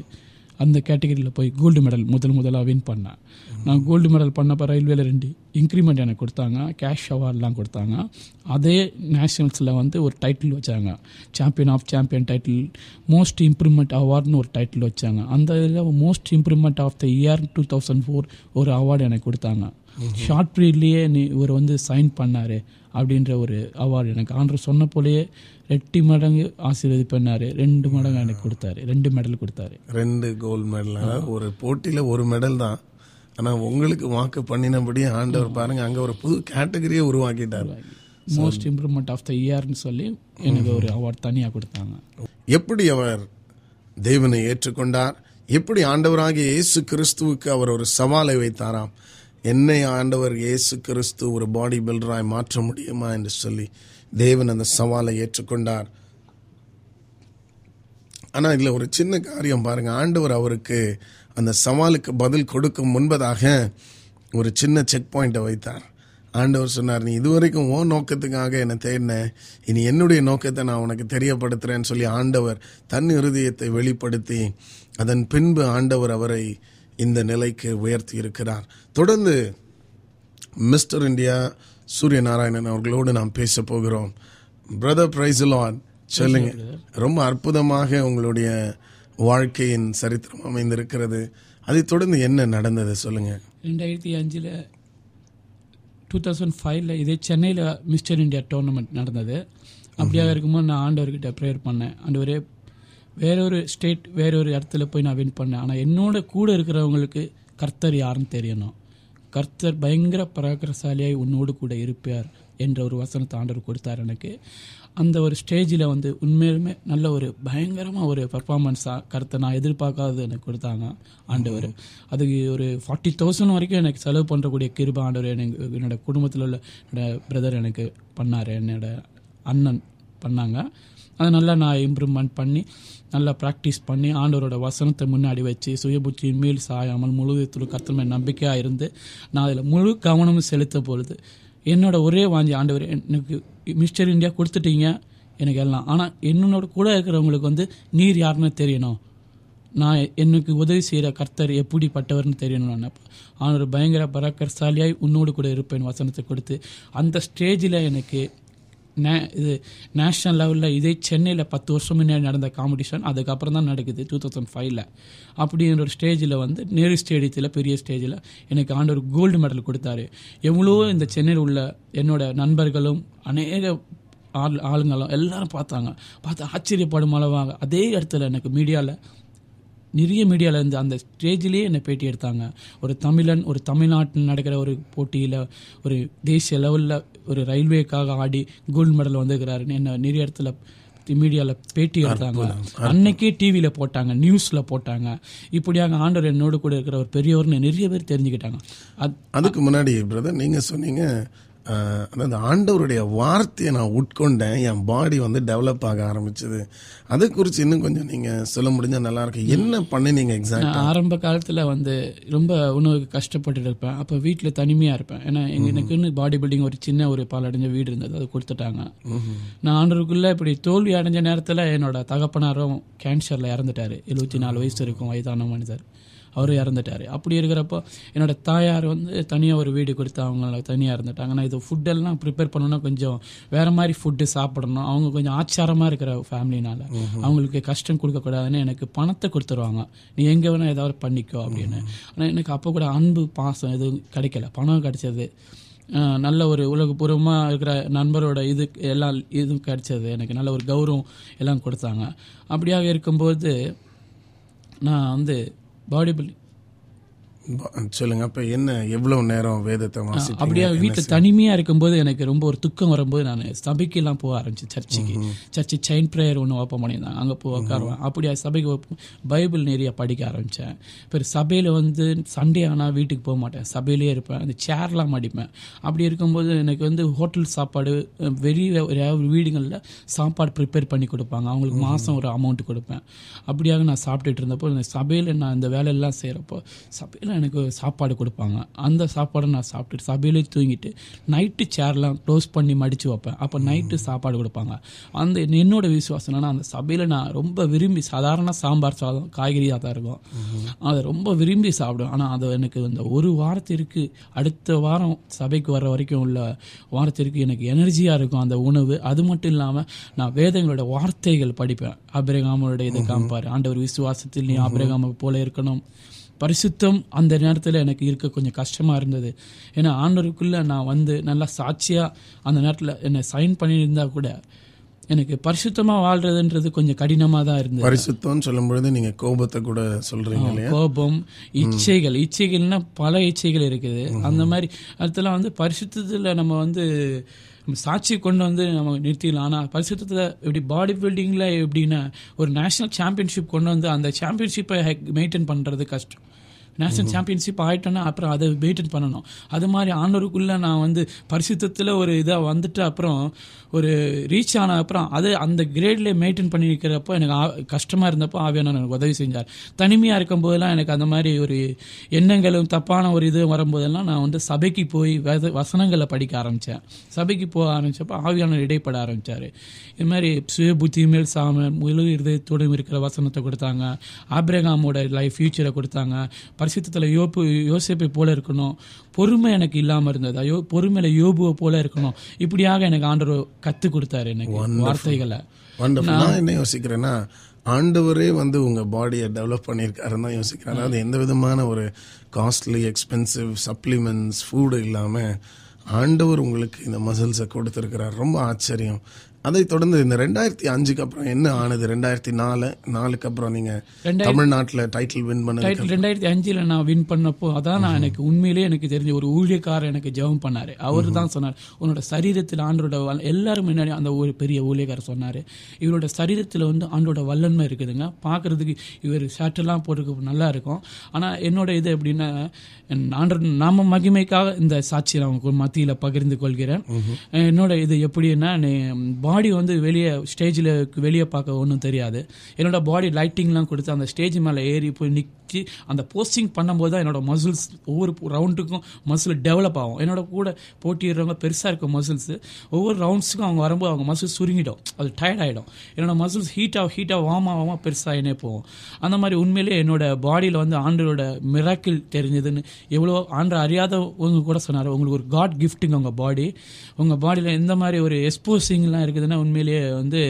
அந்த கேட்டகரியில் போய் கோல்டு மெடல் முதல் முதலாக வின் பண்ணேன் நான் கோல்டு மெடல் பண்ணப்போ ரயில்வேல ரெண்டு இன்க்ரிமெண்ட் எனக்கு கொடுத்தாங்க. கேஷ் அவார்ட்லாம் கொடுத்தாங்க. அதே நேஷனல்ஸில் வந்து ஒரு டைட்டில் வச்சாங்க. Champion of champion title most improvement அவார்ட்னு ஒரு டைட்டில் வச்சாங்க. அந்த இதில் most improvement of the year two thousand four ஒரு அவார்டு எனக்கு கொடுத்தாங்க. ஷார்ட் பீரியட்லேயே நீ இவர் வந்து சைன் பண்ணார் அப்படின்ற ஒரு அவார்டு எனக்கு. ஆண்டர் சொன்ன போலயே ரெட்டி மடங்கு ஆசீர்வதிப்பண்ணாரு ரெண்டு மடங்கு எனக்கு கொடுத்தாரு. ரெண்டு மெடல் கொடுத்தாரு. ரெண்டு கோல்டு மெடல் ஒரு போட்டியில் ஒரு மெடல் தான். ஆனால் உங்களுக்கு வாக்கு பண்ணினபடி ஆண்டவர் பாருங்க அங்கே ஒரு புது கேட்டகரியை உருவாக்கிட்டார். மோஸ்ட் இம்ப்ரூவ்மெண்ட் ஆஃப் த இயர்னு சொல்லி எனக்கு ஒரு அவார்ட் தனியாக கொடுத்தாங்க. எப்படி அவர் தேவனை ஏற்றுக்கொண்டார்? எப்படி ஆண்டவராகிய இயேசு கிறிஸ்துவுக்கு அவர் ஒரு சவாலை வைத்தாராம்? என்னை ஆண்டவர் இயேசு கிறிஸ்து ஒரு பாடி பில்டராய் மாற்ற முடியுமா என்று சொல்லி தேவன் அந்த சவாலை ஏற்றுக்கொண்டார். ஆனா இதுல ஒரு சின்ன காரியம் பாருங்க. ஆண்டவர் அவருக்கு அந்த சவாலுக்கு பதில் கொடுக்கும் முன்பதாக ஒரு சின்ன செக் பாயிண்ட்டை வைத்தார். ஆண்டவர் சொன்னார் நீ இதுவரைக்கும் ஓ நோக்கத்துக்காக என்னை தேடின இனி என்னுடைய நோக்கத்தை நான் உனக்கு தெரியப்படுத்துறேன்னு சொல்லி ஆண்டவர் தன் இருதயத்தை வெளிப்படுத்தி அதன் பின்பு ஆண்டவர் அவரை இந்த நிலைக்கு உயர்த்தி இருக்கிறார். தொடர்ந்து மிஸ்டர் இந்தியா சூரிய நாராயணன் அவர்களோடு நாம் பேச போகிறோம். பிரதர் பிரைசலான் சொல்லுங்க. ரொம்ப அற்புதமாக உங்களுடைய வாழ்க்கையின் சரித்திரம் அமைந்திருக்கிறது. அதைத் தொடர்ந்து என்ன நடந்தது சொல்லுங்க. ரெண்டாயிரத்தி அஞ்சில் டூ தௌசண்ட் ஃபைவ்ல இதே சென்னையில் மிஸ்டர் இந்தியா டோர்னமெண்ட் நடந்தது. அப்படியாக இருக்கும்போது நான் ஆண்டவர்கிட்ட ப்ரேயர் பண்ணேன். ஆண்டவரே வேறொரு ஸ்டேட் வேறொரு இடத்துல போய் நான் வின் பண்ணேன். ஆனால் என்னோட கூட இருக்கிறவங்களுக்கு கர்த்தர் யாருன்னு தெரியணும். கர்த்தர் பயங்கர பராக்கிரசாலியாய் உன்னோடு கூட இருப்பார் என்ற ஒரு வசனத்தை ஆண்டவர் கொடுத்தார் எனக்கு. அந்த ஒரு ஸ்டேஜில் வந்து உண்மையிலுமே நல்ல ஒரு பயங்கரமாக ஒரு பர்ஃபார்மன்ஸாக கருத்தை நான் எதிர்பார்க்காதது எனக்கு கொடுத்தாங்க ஆண்டவர். அதுக்கு ஒரு ஃபார்ட்டி தௌசண்ட் வரைக்கும் எனக்கு செலவு பண்ணுறக்கூடிய கிருப ஆண்டவர் எனக்கு என்னோட குடும்பத்தில் உள்ள என்னோட பிரதர் எனக்கு பண்ணார். என்னோட அண்ணன் பண்ணாங்க. அதை நல்லா நான் இம்ப்ரூவ்மெண்ட் பண்ணி நல்லா ப்ராக்டிஸ் பண்ணி ஆண்டவரோட வசனத்தை முன்னாடி வச்சு சுயபுத்தியின் மேல் சாயாமல் முழுவதுத்துள்ள கர்த்தர் நம்பிக்கையாக இருந்து நான் அதில் முழு கவனமும் செலுத்த பொழுது என்னோட ஒரே வாஞ்சி ஆண்டவர் எனக்கு மிஸ்டர் இந்தியா கொடுத்துட்டீங்க எனக்கு எல்லாம். ஆனால் என்னோட கூட இருக்கிறவங்களுக்கு வந்து நீர் யாருன்னு தெரியணும். நான் எனக்கு உதவி செய்கிற கர்த்தர் எப்படிப்பட்டவர்னு தெரியணும் நினைப்பேன். ஆனால் ஒரு பயங்கர பராக்கர்சாலியாய் உன்னோடு கூட இருப்பேன் வசனத்தை கொடுத்து. அந்த ஸ்டேஜில் எனக்கு நே இது நேஷ்னல் லெவலில் இதே சென்னையில் பத்து வருஷம் முன்னாடி நடந்த காம்படிஷன் அதுக்கப்புறம் தான் நடக்குது டூ தௌசண்ட் ஃபைவ்ல அப்படின்ற ஒரு ஸ்டேஜில் வந்து நேரு ஸ்டேடியத்தில் பெரிய ஸ்டேஜில் எனக்கு ஆண்டவர் கோல்டு மெடல் கொடுத்தாரு. எவ்வளோ இந்த சென்னையில் உள்ள என்னோட நண்பர்களும் அநேக ஆள் ஆளுங்களும் எல்லாரும் பார்த்தாங்க. பார்த்து ஆச்சரியப்படும் அளவாங்க அதே இடத்துல எனக்கு மீடியாவில் நிறைய மீடியாவில் இருந்து அந்த ஸ்டேஜிலேயே என்னை பேட்டி எடுத்தாங்க. ஒரு தமிழன் ஒரு தமிழ்நாட்டில் நடக்கிற ஒரு போட்டியில் ஒரு தேசிய லெவலில் ஒரு ரயில்வேக்காக ஆடி கோல்டு மெடல் வந்திருக்கிறாருன்னு என்ன நிறைய இடத்துல மீடியாவில் பேட்டி எடுத்தாங்க. அன்னைக்கே டிவியில் போட்டாங்க நியூஸில் போட்டாங்க. இப்படியாக ஆண்டவர் என்னோடு கூட இருக்கிற ஒரு பெரியவர்னு நிறைய பேர் தெரிஞ்சுக்கிட்டாங்க. அது அதுக்கு முன்னாடி பிரதர் நீங்க சொன்னீங்க அதாவது ஆண்டவருடைய வார்த்தையை நான் உட்கொண்டேன். என் பாடி வந்து டெவலப் ஆக ஆரம்பிச்சது. அதை குறித்து இன்னும் கொஞ்சம் நீங்க சொல்ல முடிஞ்சா நல்லா இருக்கு என்ன பண்ணினீங்க எக்ஸாக்ட் நான் ஆரம்ப காலத்தில் வந்து ரொம்ப உணவுக்கு கஷ்டப்பட்டு இருப்பேன். அப்போ வீட்டில் தனிமையாக இருப்பேன். ஏன்னா எங்க எனக்குன்னு பாடி பில்டிங் ஒரு சின்ன ஒரு பாலடைஞ்ச வீடு இருந்தது. அது கொடுத்துட்டாங்க. நான் ஆண்டருக்குள்ளே இப்படி தோல்வி அடைஞ்ச நேரத்தில் என்னோட தகப்பனாரும் கேன்சரில் இறந்துட்டாரு. எழுபத்தி நாலு வயசு இருக்கும் வயதான மனிதர். அவர் இறந்துட்டாரு. அப்படி இருக்கிறப்போ என்னோட தாயார் வந்து தனியாக ஒரு வீடு கொடுத்து அவங்க தனியாக இருந்துட்டாங்க. நான் இது ஃபுட்டெல்லாம் ப்ரிப்பேர் பண்ணணும்னா கொஞ்சம் வேற மாதிரி ஃபுட்டு சாப்பிடணும். அவங்க கொஞ்சம் ஆச்சாரமாக இருக்கிற ஃபேமிலினால அவங்களுக்கு கஷ்டம் கொடுக்கக்கூடாதுன்னு எனக்கு பணத்தை கொடுத்துருவாங்க. நீ எங்கே வேணால் ஏதாவது பண்ணிக்கோ அப்படின்னு. ஆனால் எனக்கு அப்போ கூட அன்பு பாசம் எதுவும் கிடைக்கல. பணம் கிடைச்சது. நல்ல ஒரு உலகபூர்வமாக இருக்கிற நண்பரோட இது எல்லாம் இதுவும் கிடைச்சது. எனக்கு நல்ல ஒரு கௌரவம் எல்லாம் கொடுத்தாங்க. அப்படியாக இருக்கும்போது நான் வந்து பாடி பில்டிங் சொல்லுங்க. அப்ப என்ன எவ்வளவு நேரம் வேதத்தை வாசிப்பீங்க? அப்படியே வீட்டில் தனிமையாக இருக்கும்போது எனக்கு ரொம்ப ஒரு துக்கம் வரும்போது நான் சபைக்கெல்லாம் போக ஆரம்பிச்சேன் சர்ச்சுக்கு. சர்ச்சு செயின் ப்ரேயர் ஒன்று ஓப்பன் பண்ணியிருந்தாங்க. அங்கே போய் உட்காருவேன். அப்படியே சபைக்கு பைபிள் நிறைய படிக்க ஆரம்பித்தேன் பிறகு சபையில் வந்து சண்டே ஆனால் வீட்டுக்கு போக மாட்டேன். சபையிலே இருப்பேன். அந்த சேர்லாம் அடிப்பேன் அப்படி இருக்கும்போது எனக்கு வந்து ஹோட்டல் சாப்பாடு அஹ், வெளிய ஒரு வீடுகளில் சாப்பாடு ப்ரிப்பேர் பண்ணி கொடுப்பாங்க. அவங்களுக்கு மாதம் ஒரு அமௌண்ட் கொடுப்பேன். அப்படியாக நான் சாப்பிட்டுட்டு இருந்தப்போ சபையில் நான் இந்த வேலையெல்லாம் செய்கிறப்போ சபையில் எனக்கு சாப்பாடு கொடுப்பாங்க. அந்த சாப்பாடை நான் சாப்பிட்டுட்டு சபையிலே தூங்கிட்டு நைட்டு சேர்லாம் க்ளோஸ் பண்ணி மடித்து வைப்பேன். அப்போ நைட்டு சாப்பாடு கொடுப்பாங்க. அந்த என்னோட விசுவாசம் என்னன்னா அந்த சபையில் நான் ரொம்ப விரும்பி சாதாரண சாம்பார் சாதம் காய்கறியாக தான் இருக்கும். அதை ரொம்ப விரும்பி சாப்பிடுவேன். ஆனால் அது எனக்கு இந்த ஒரு வாரத்திற்கு அடுத்த வாரம் சபைக்கு வர வரைக்கும் உள்ள வாரத்திற்கு எனக்கு எனர்ஜியாக இருக்கும் அந்த உணவு. அது மட்டும் இல்லாமல் நான் வேதங்களோட வார்த்தைகள் படிப்பேன். அபிரகாமோட இதை காமிப்பார். ஆண்டவர் விசுவாசத்தில் நீ அபிரகாம போல இருக்கணும். பரிசுத்தம் அந்த நேரத்தில் எனக்கு இருக்க கொஞ்சம் கஷ்டமாக இருந்தது. ஏன்னா ஆண்டவருக்குள்ளே நான் வந்து நல்லா சாட்சியாக அந்த நேரத்தில் என்னை சைன் பண்ணியிருந்தா கூட எனக்கு பரிசுத்தமாக வாழ்றதுன்றது கொஞ்சம் கடினமாக தான் இருந்தது. பரிசுத்தம்னு சொல்லும் பொழுது நீங்க கோபத்தை கூட சொல்றீங்க இல்லையா? கோபம் இச்சைகள் இச்சைகள்னா பல இச்சைகள் இருக்குது. அந்த மாதிரி அதெல்லாம் வந்து பரிசுத்தத்தில் நம்ம வந்து நம்ம சாட்சி கொண்டு வந்து நம்ம நிறுத்திடலாம். ஆனால் பரிசுத்தத்தில் இப்படி பாடி பில்டிங்கில் எப்படின்னா ஒரு நேஷனல் சாம்பியன்ஷிப் கொண்டு வந்து அந்த சாம்பியன்ஷிப்பை மெயின்டைன் பண்ணுறது கஷ்டம். நேஷனல் சாம்பியன்ஷிப் ஆயிட்டோன்னா அப்புறம் அதை மெயின்டைன் பண்ணணும். அது மாதிரி ஆண்டவருக்குள்ளே நான் வந்து பரிசுத்தத்தில் ஒரு இதாக வந்துட்டு அப்புறம் ஒரு ரீச் ஆன அப்புறம் அது அந்த கிரேட்ல மெயின்டைன் பண்ணி இருக்கிறப்போ எனக்கு ஆ- கஷ்டமா இருந்தப்போ ஆவியான எனக்கு உதவி செஞ்சார். தனிமையாக இருக்கும்போதெல்லாம் எனக்கு அந்த மாதிரி ஒரு எண்ணங்களும் தப்பான ஒரு இது வரும்போதெல்லாம் நான் வந்து சபைக்கு போய் வசனங்களை படிக்க ஆரம்பித்தேன் சபைக்கு போக ஆரம்பிச்சப்போ ஆவியானவர் இடைப்பட ஆரம்பிச்சார். இது மாதிரி சுய புத்தி மேல் சாம முழு இருதயத்தோடும் இருக்கிற வசனத்தை கொடுத்தாங்க. ஆப்ரகாமோட லைஃப் ஃபியூச்சரை கொடுத்தாங்க. பரிசுத்தத்தில் யோப்பு யோசேப்பை போல இருக்கணும். பொறுமை எனக்கு இல்லாமல் இருந்தது. ஐயோ பொறுமையில யோபுவை போல இருக்கணும். இப்படியாக எனக்கு ஆண்டவர் கற்றுக் கொடுத்தாரு எனக்கு வார்த்தைகளை. நான் என்ன யோசிக்கிறேன்னா ஆண்டவரே வந்து உங்க பாடியை டெவலப் பண்ணியிருக்காருன்னு தான் யோசிக்கிறேன். அதாவது எந்த விதமான ஒரு காஸ்ட்லி எக்ஸ்பென்சிவ் சப்ளிமெண்ட்ஸ் ஃபுட் இல்லாம ஆண்டவர் உங்களுக்கு இந்த மசில்ஸை கொடுத்துருக்கிறார். ரொம்ப ஆச்சரியம். அதை தொடர்ந்து இந்த ரெண்டாயிரத்தி அஞ்சுக்கு அப்புறம் என்ன ஆனது? ரெண்டாயிரத்தி நாலு நாலுக்கு அப்புறம் நீங்க ரெண்டாயிரத்தி- தமிழ்நாட்டுல டைட்டில் வின் டைட்டில் ரெண்டாயிரத்தி அஞ்சுல நான் வின் பண்ணப்போ அதான் நான் எனக்கு உண்மையிலேயே எனக்கு தெரிஞ்ச ஒரு ஊழியக்காரர் எனக்கு ஜெபம் பண்ணாரு. அவர் தான் சொன்னார் உன்னோட சரீரத்தில் ஆண்டோட எல்லாரும் முன்னாடி அந்த ஒரு பெரிய ஊழியக்காரர் சொன்னாரு இவரோட சரீரத்தில் வந்து ஆண்டோட வல்லன்மை இருக்குதுங்க. பார்க்கறதுக்கு இவர் ஷர்ட்டெல்லாம் போட்டுக்க நல்லா இருக்கும். ஆனா என்னோட இது எப்படின்னா என் ஆண்டர் நாம மகிமைக்காக இந்த சாட்சியை நான் மத்தியில பகிர்ந்து கொள்கிறேன். என்னோட இது எப்படின்னா பாடி வந்து வெளியே ஸ்டேஜில் வெளியே பார்க்க ஒன்றும் தெரியாது. என்னோட பாடி லைட்டிங்லாம் கொடுத்து அந்த ஸ்டேஜ் மேலே ஏறி போய் நிற்கி அந்த போஸ்டிங் பண்ணும்போது தான் என்னோட மசில்ஸ் ஒவ்வொரு ரவுண்டுக்கும் மசில் டெவலப் ஆகும். என்னோட கூட போட்டிடுறவங்க பெருசாக இருக்கும் மசில்ஸ் ஒவ்வொரு ரவுண்ட்ஸுக்கும் அவங்க வரும்போது அவங்க மசில்ஸ் சுருங்கிடும். அது டயர்ட் ஆகிடும் என்னோட மசில்ஸ் ஹீட்டாக ஹீட்டாக வார்ம் ஆகாமல் பெருசாகினே போகும். அந்த மாதிரி உண்மையிலேயே என்னோட பாடியில் வந்து ஆண்டரோட மிராக்கிள் தெரிஞ்சதுன்னு எவ்வளோ ஆண்டு அறியாதவங்க கூட சொன்னார். உங்களுக்கு ஒரு காட் கிஃப்ட்டுங்க உங்கள் பாடி உங்கள் பாடியில் எந்த மாதிரி ஒரு எக்ஸ்போசிங்லாம் இருக்குதுன்னா உண்மையிலேயே வந்து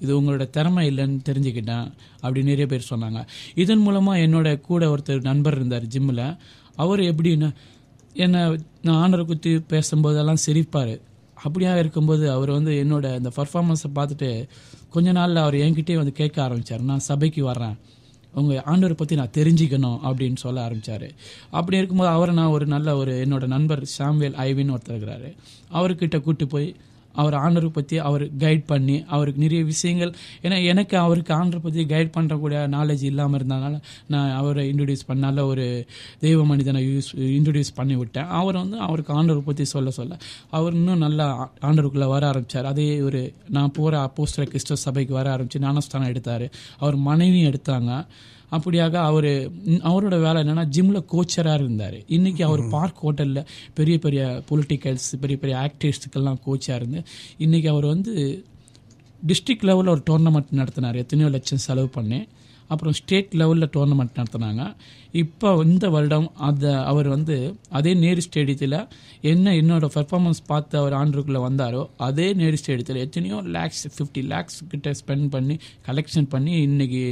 இது உங்களோட திறமை இல்லைன்னு தெரிஞ்சுக்கிட்டேன் அப்படி நிறைய பேர் சொன்னாங்க. இதன் மூலமாக என்னோட கூட ஒருத்தர் நண்பர் இருந்தார் ஜிம்மில் அவர் எப்படின்னா என்னை நான் ஆனரை குத்தி பேசும்போதெல்லாம் சிரிப்பார். அப்படியாக இருக்கும்போது அவர் வந்து என்னோட அந்த பர்ஃபார்மன்ஸை பார்த்துட்டு கொஞ்ச நாளில் அவர் என்கிட்டே வந்து கேட்க ஆரம்பிச்சார். நான் சபைக்கு வர்றேன். உங்கள் ஆண்டவரை பற்றி நான் தெரிஞ்சுக்கணும் அப்படின்னு சொல்ல ஆரம்பிச்சார். அப்படி இருக்கும்போது அவரை நான் ஒரு நல்ல ஒரு என்னோட நண்பர் சாம்வேல் ஐவின்னு ஒருத்தர் இருக்கிறாரு. அவர்கிட்ட கூப்பிட்டு போய் அவர் ஆண்டரை பற்றி அவர் கைட் பண்ணி அவருக்கு நிறைய விஷயங்கள். ஏன்னா எனக்கு அவருக்கு ஆண்டரை பற்றி கைட் பண்ணுறக்கூடிய நாலேஜ் இல்லாமல் இருந்தனால நான் அவரை இன்ட்ரடியூஸ் பண்ணால ஒரு தெய்வ மனிதனை யூஸ் இன்ட்ரடியூஸ் பண்ணி விட்டேன் அவர் வந்து அவருக்கு ஆண்டரை பற்றி சொல்ல சொல்ல அவர் இன்னும் நல்லா ஆண்டருக்குள்ளே வர ஆரம்பித்தார் அதே ஒரு நான் போகிற அப்போஸ்டர் கிறிஸ்டோ சபைக்கு வர ஆரம்பித்து ஞானஸ்தானம் எடுத்தார். அவர் மனைவியும் எடுத்தாங்க. அப்படியாக அவர் அவரோட வேலை என்னன்னா ஜிம்ல கோச்சராக இருந்தார். இன்னைக்கு அவர் பார்க் ஹோட்டலில் பெரிய பெரிய பொலிட்டிக்கல்ஸ் பெரிய பெரிய ஆக்டிவிஸ்டுக்கெல்லாம் கோச்சாக இருந்து இன்னைக்கு அவர் வந்து டிஸ்ட்ரிக்ட் லெவலில் ஒரு டோர்னமெண்ட் நடத்தினார். எத்தனையோ லட்சம் செலவு பண்ணி அப்புறம் ஸ்டேட் லெவலில் டோர்னமெண்ட் நடத்தினாங்க. இப்போ இந்த வருடம் அந்த அவர் வந்து அதே நேரு ஸ்டேடியத்தில் என்ன என்னோட பெர்ஃபார்மன்ஸ் பார்த்து அவர் ஆண்டுக்குள்ளே வந்தாரோ அதே நேரு ஸ்டேடியத்தில் எத்தனையோ லேக்ஸ் ஃபிஃப்டி லேக்ஸ் கிட்ட ஸ்பெண்ட் பண்ணி கலெக்ஷன் பண்ணி இன்னைக்கு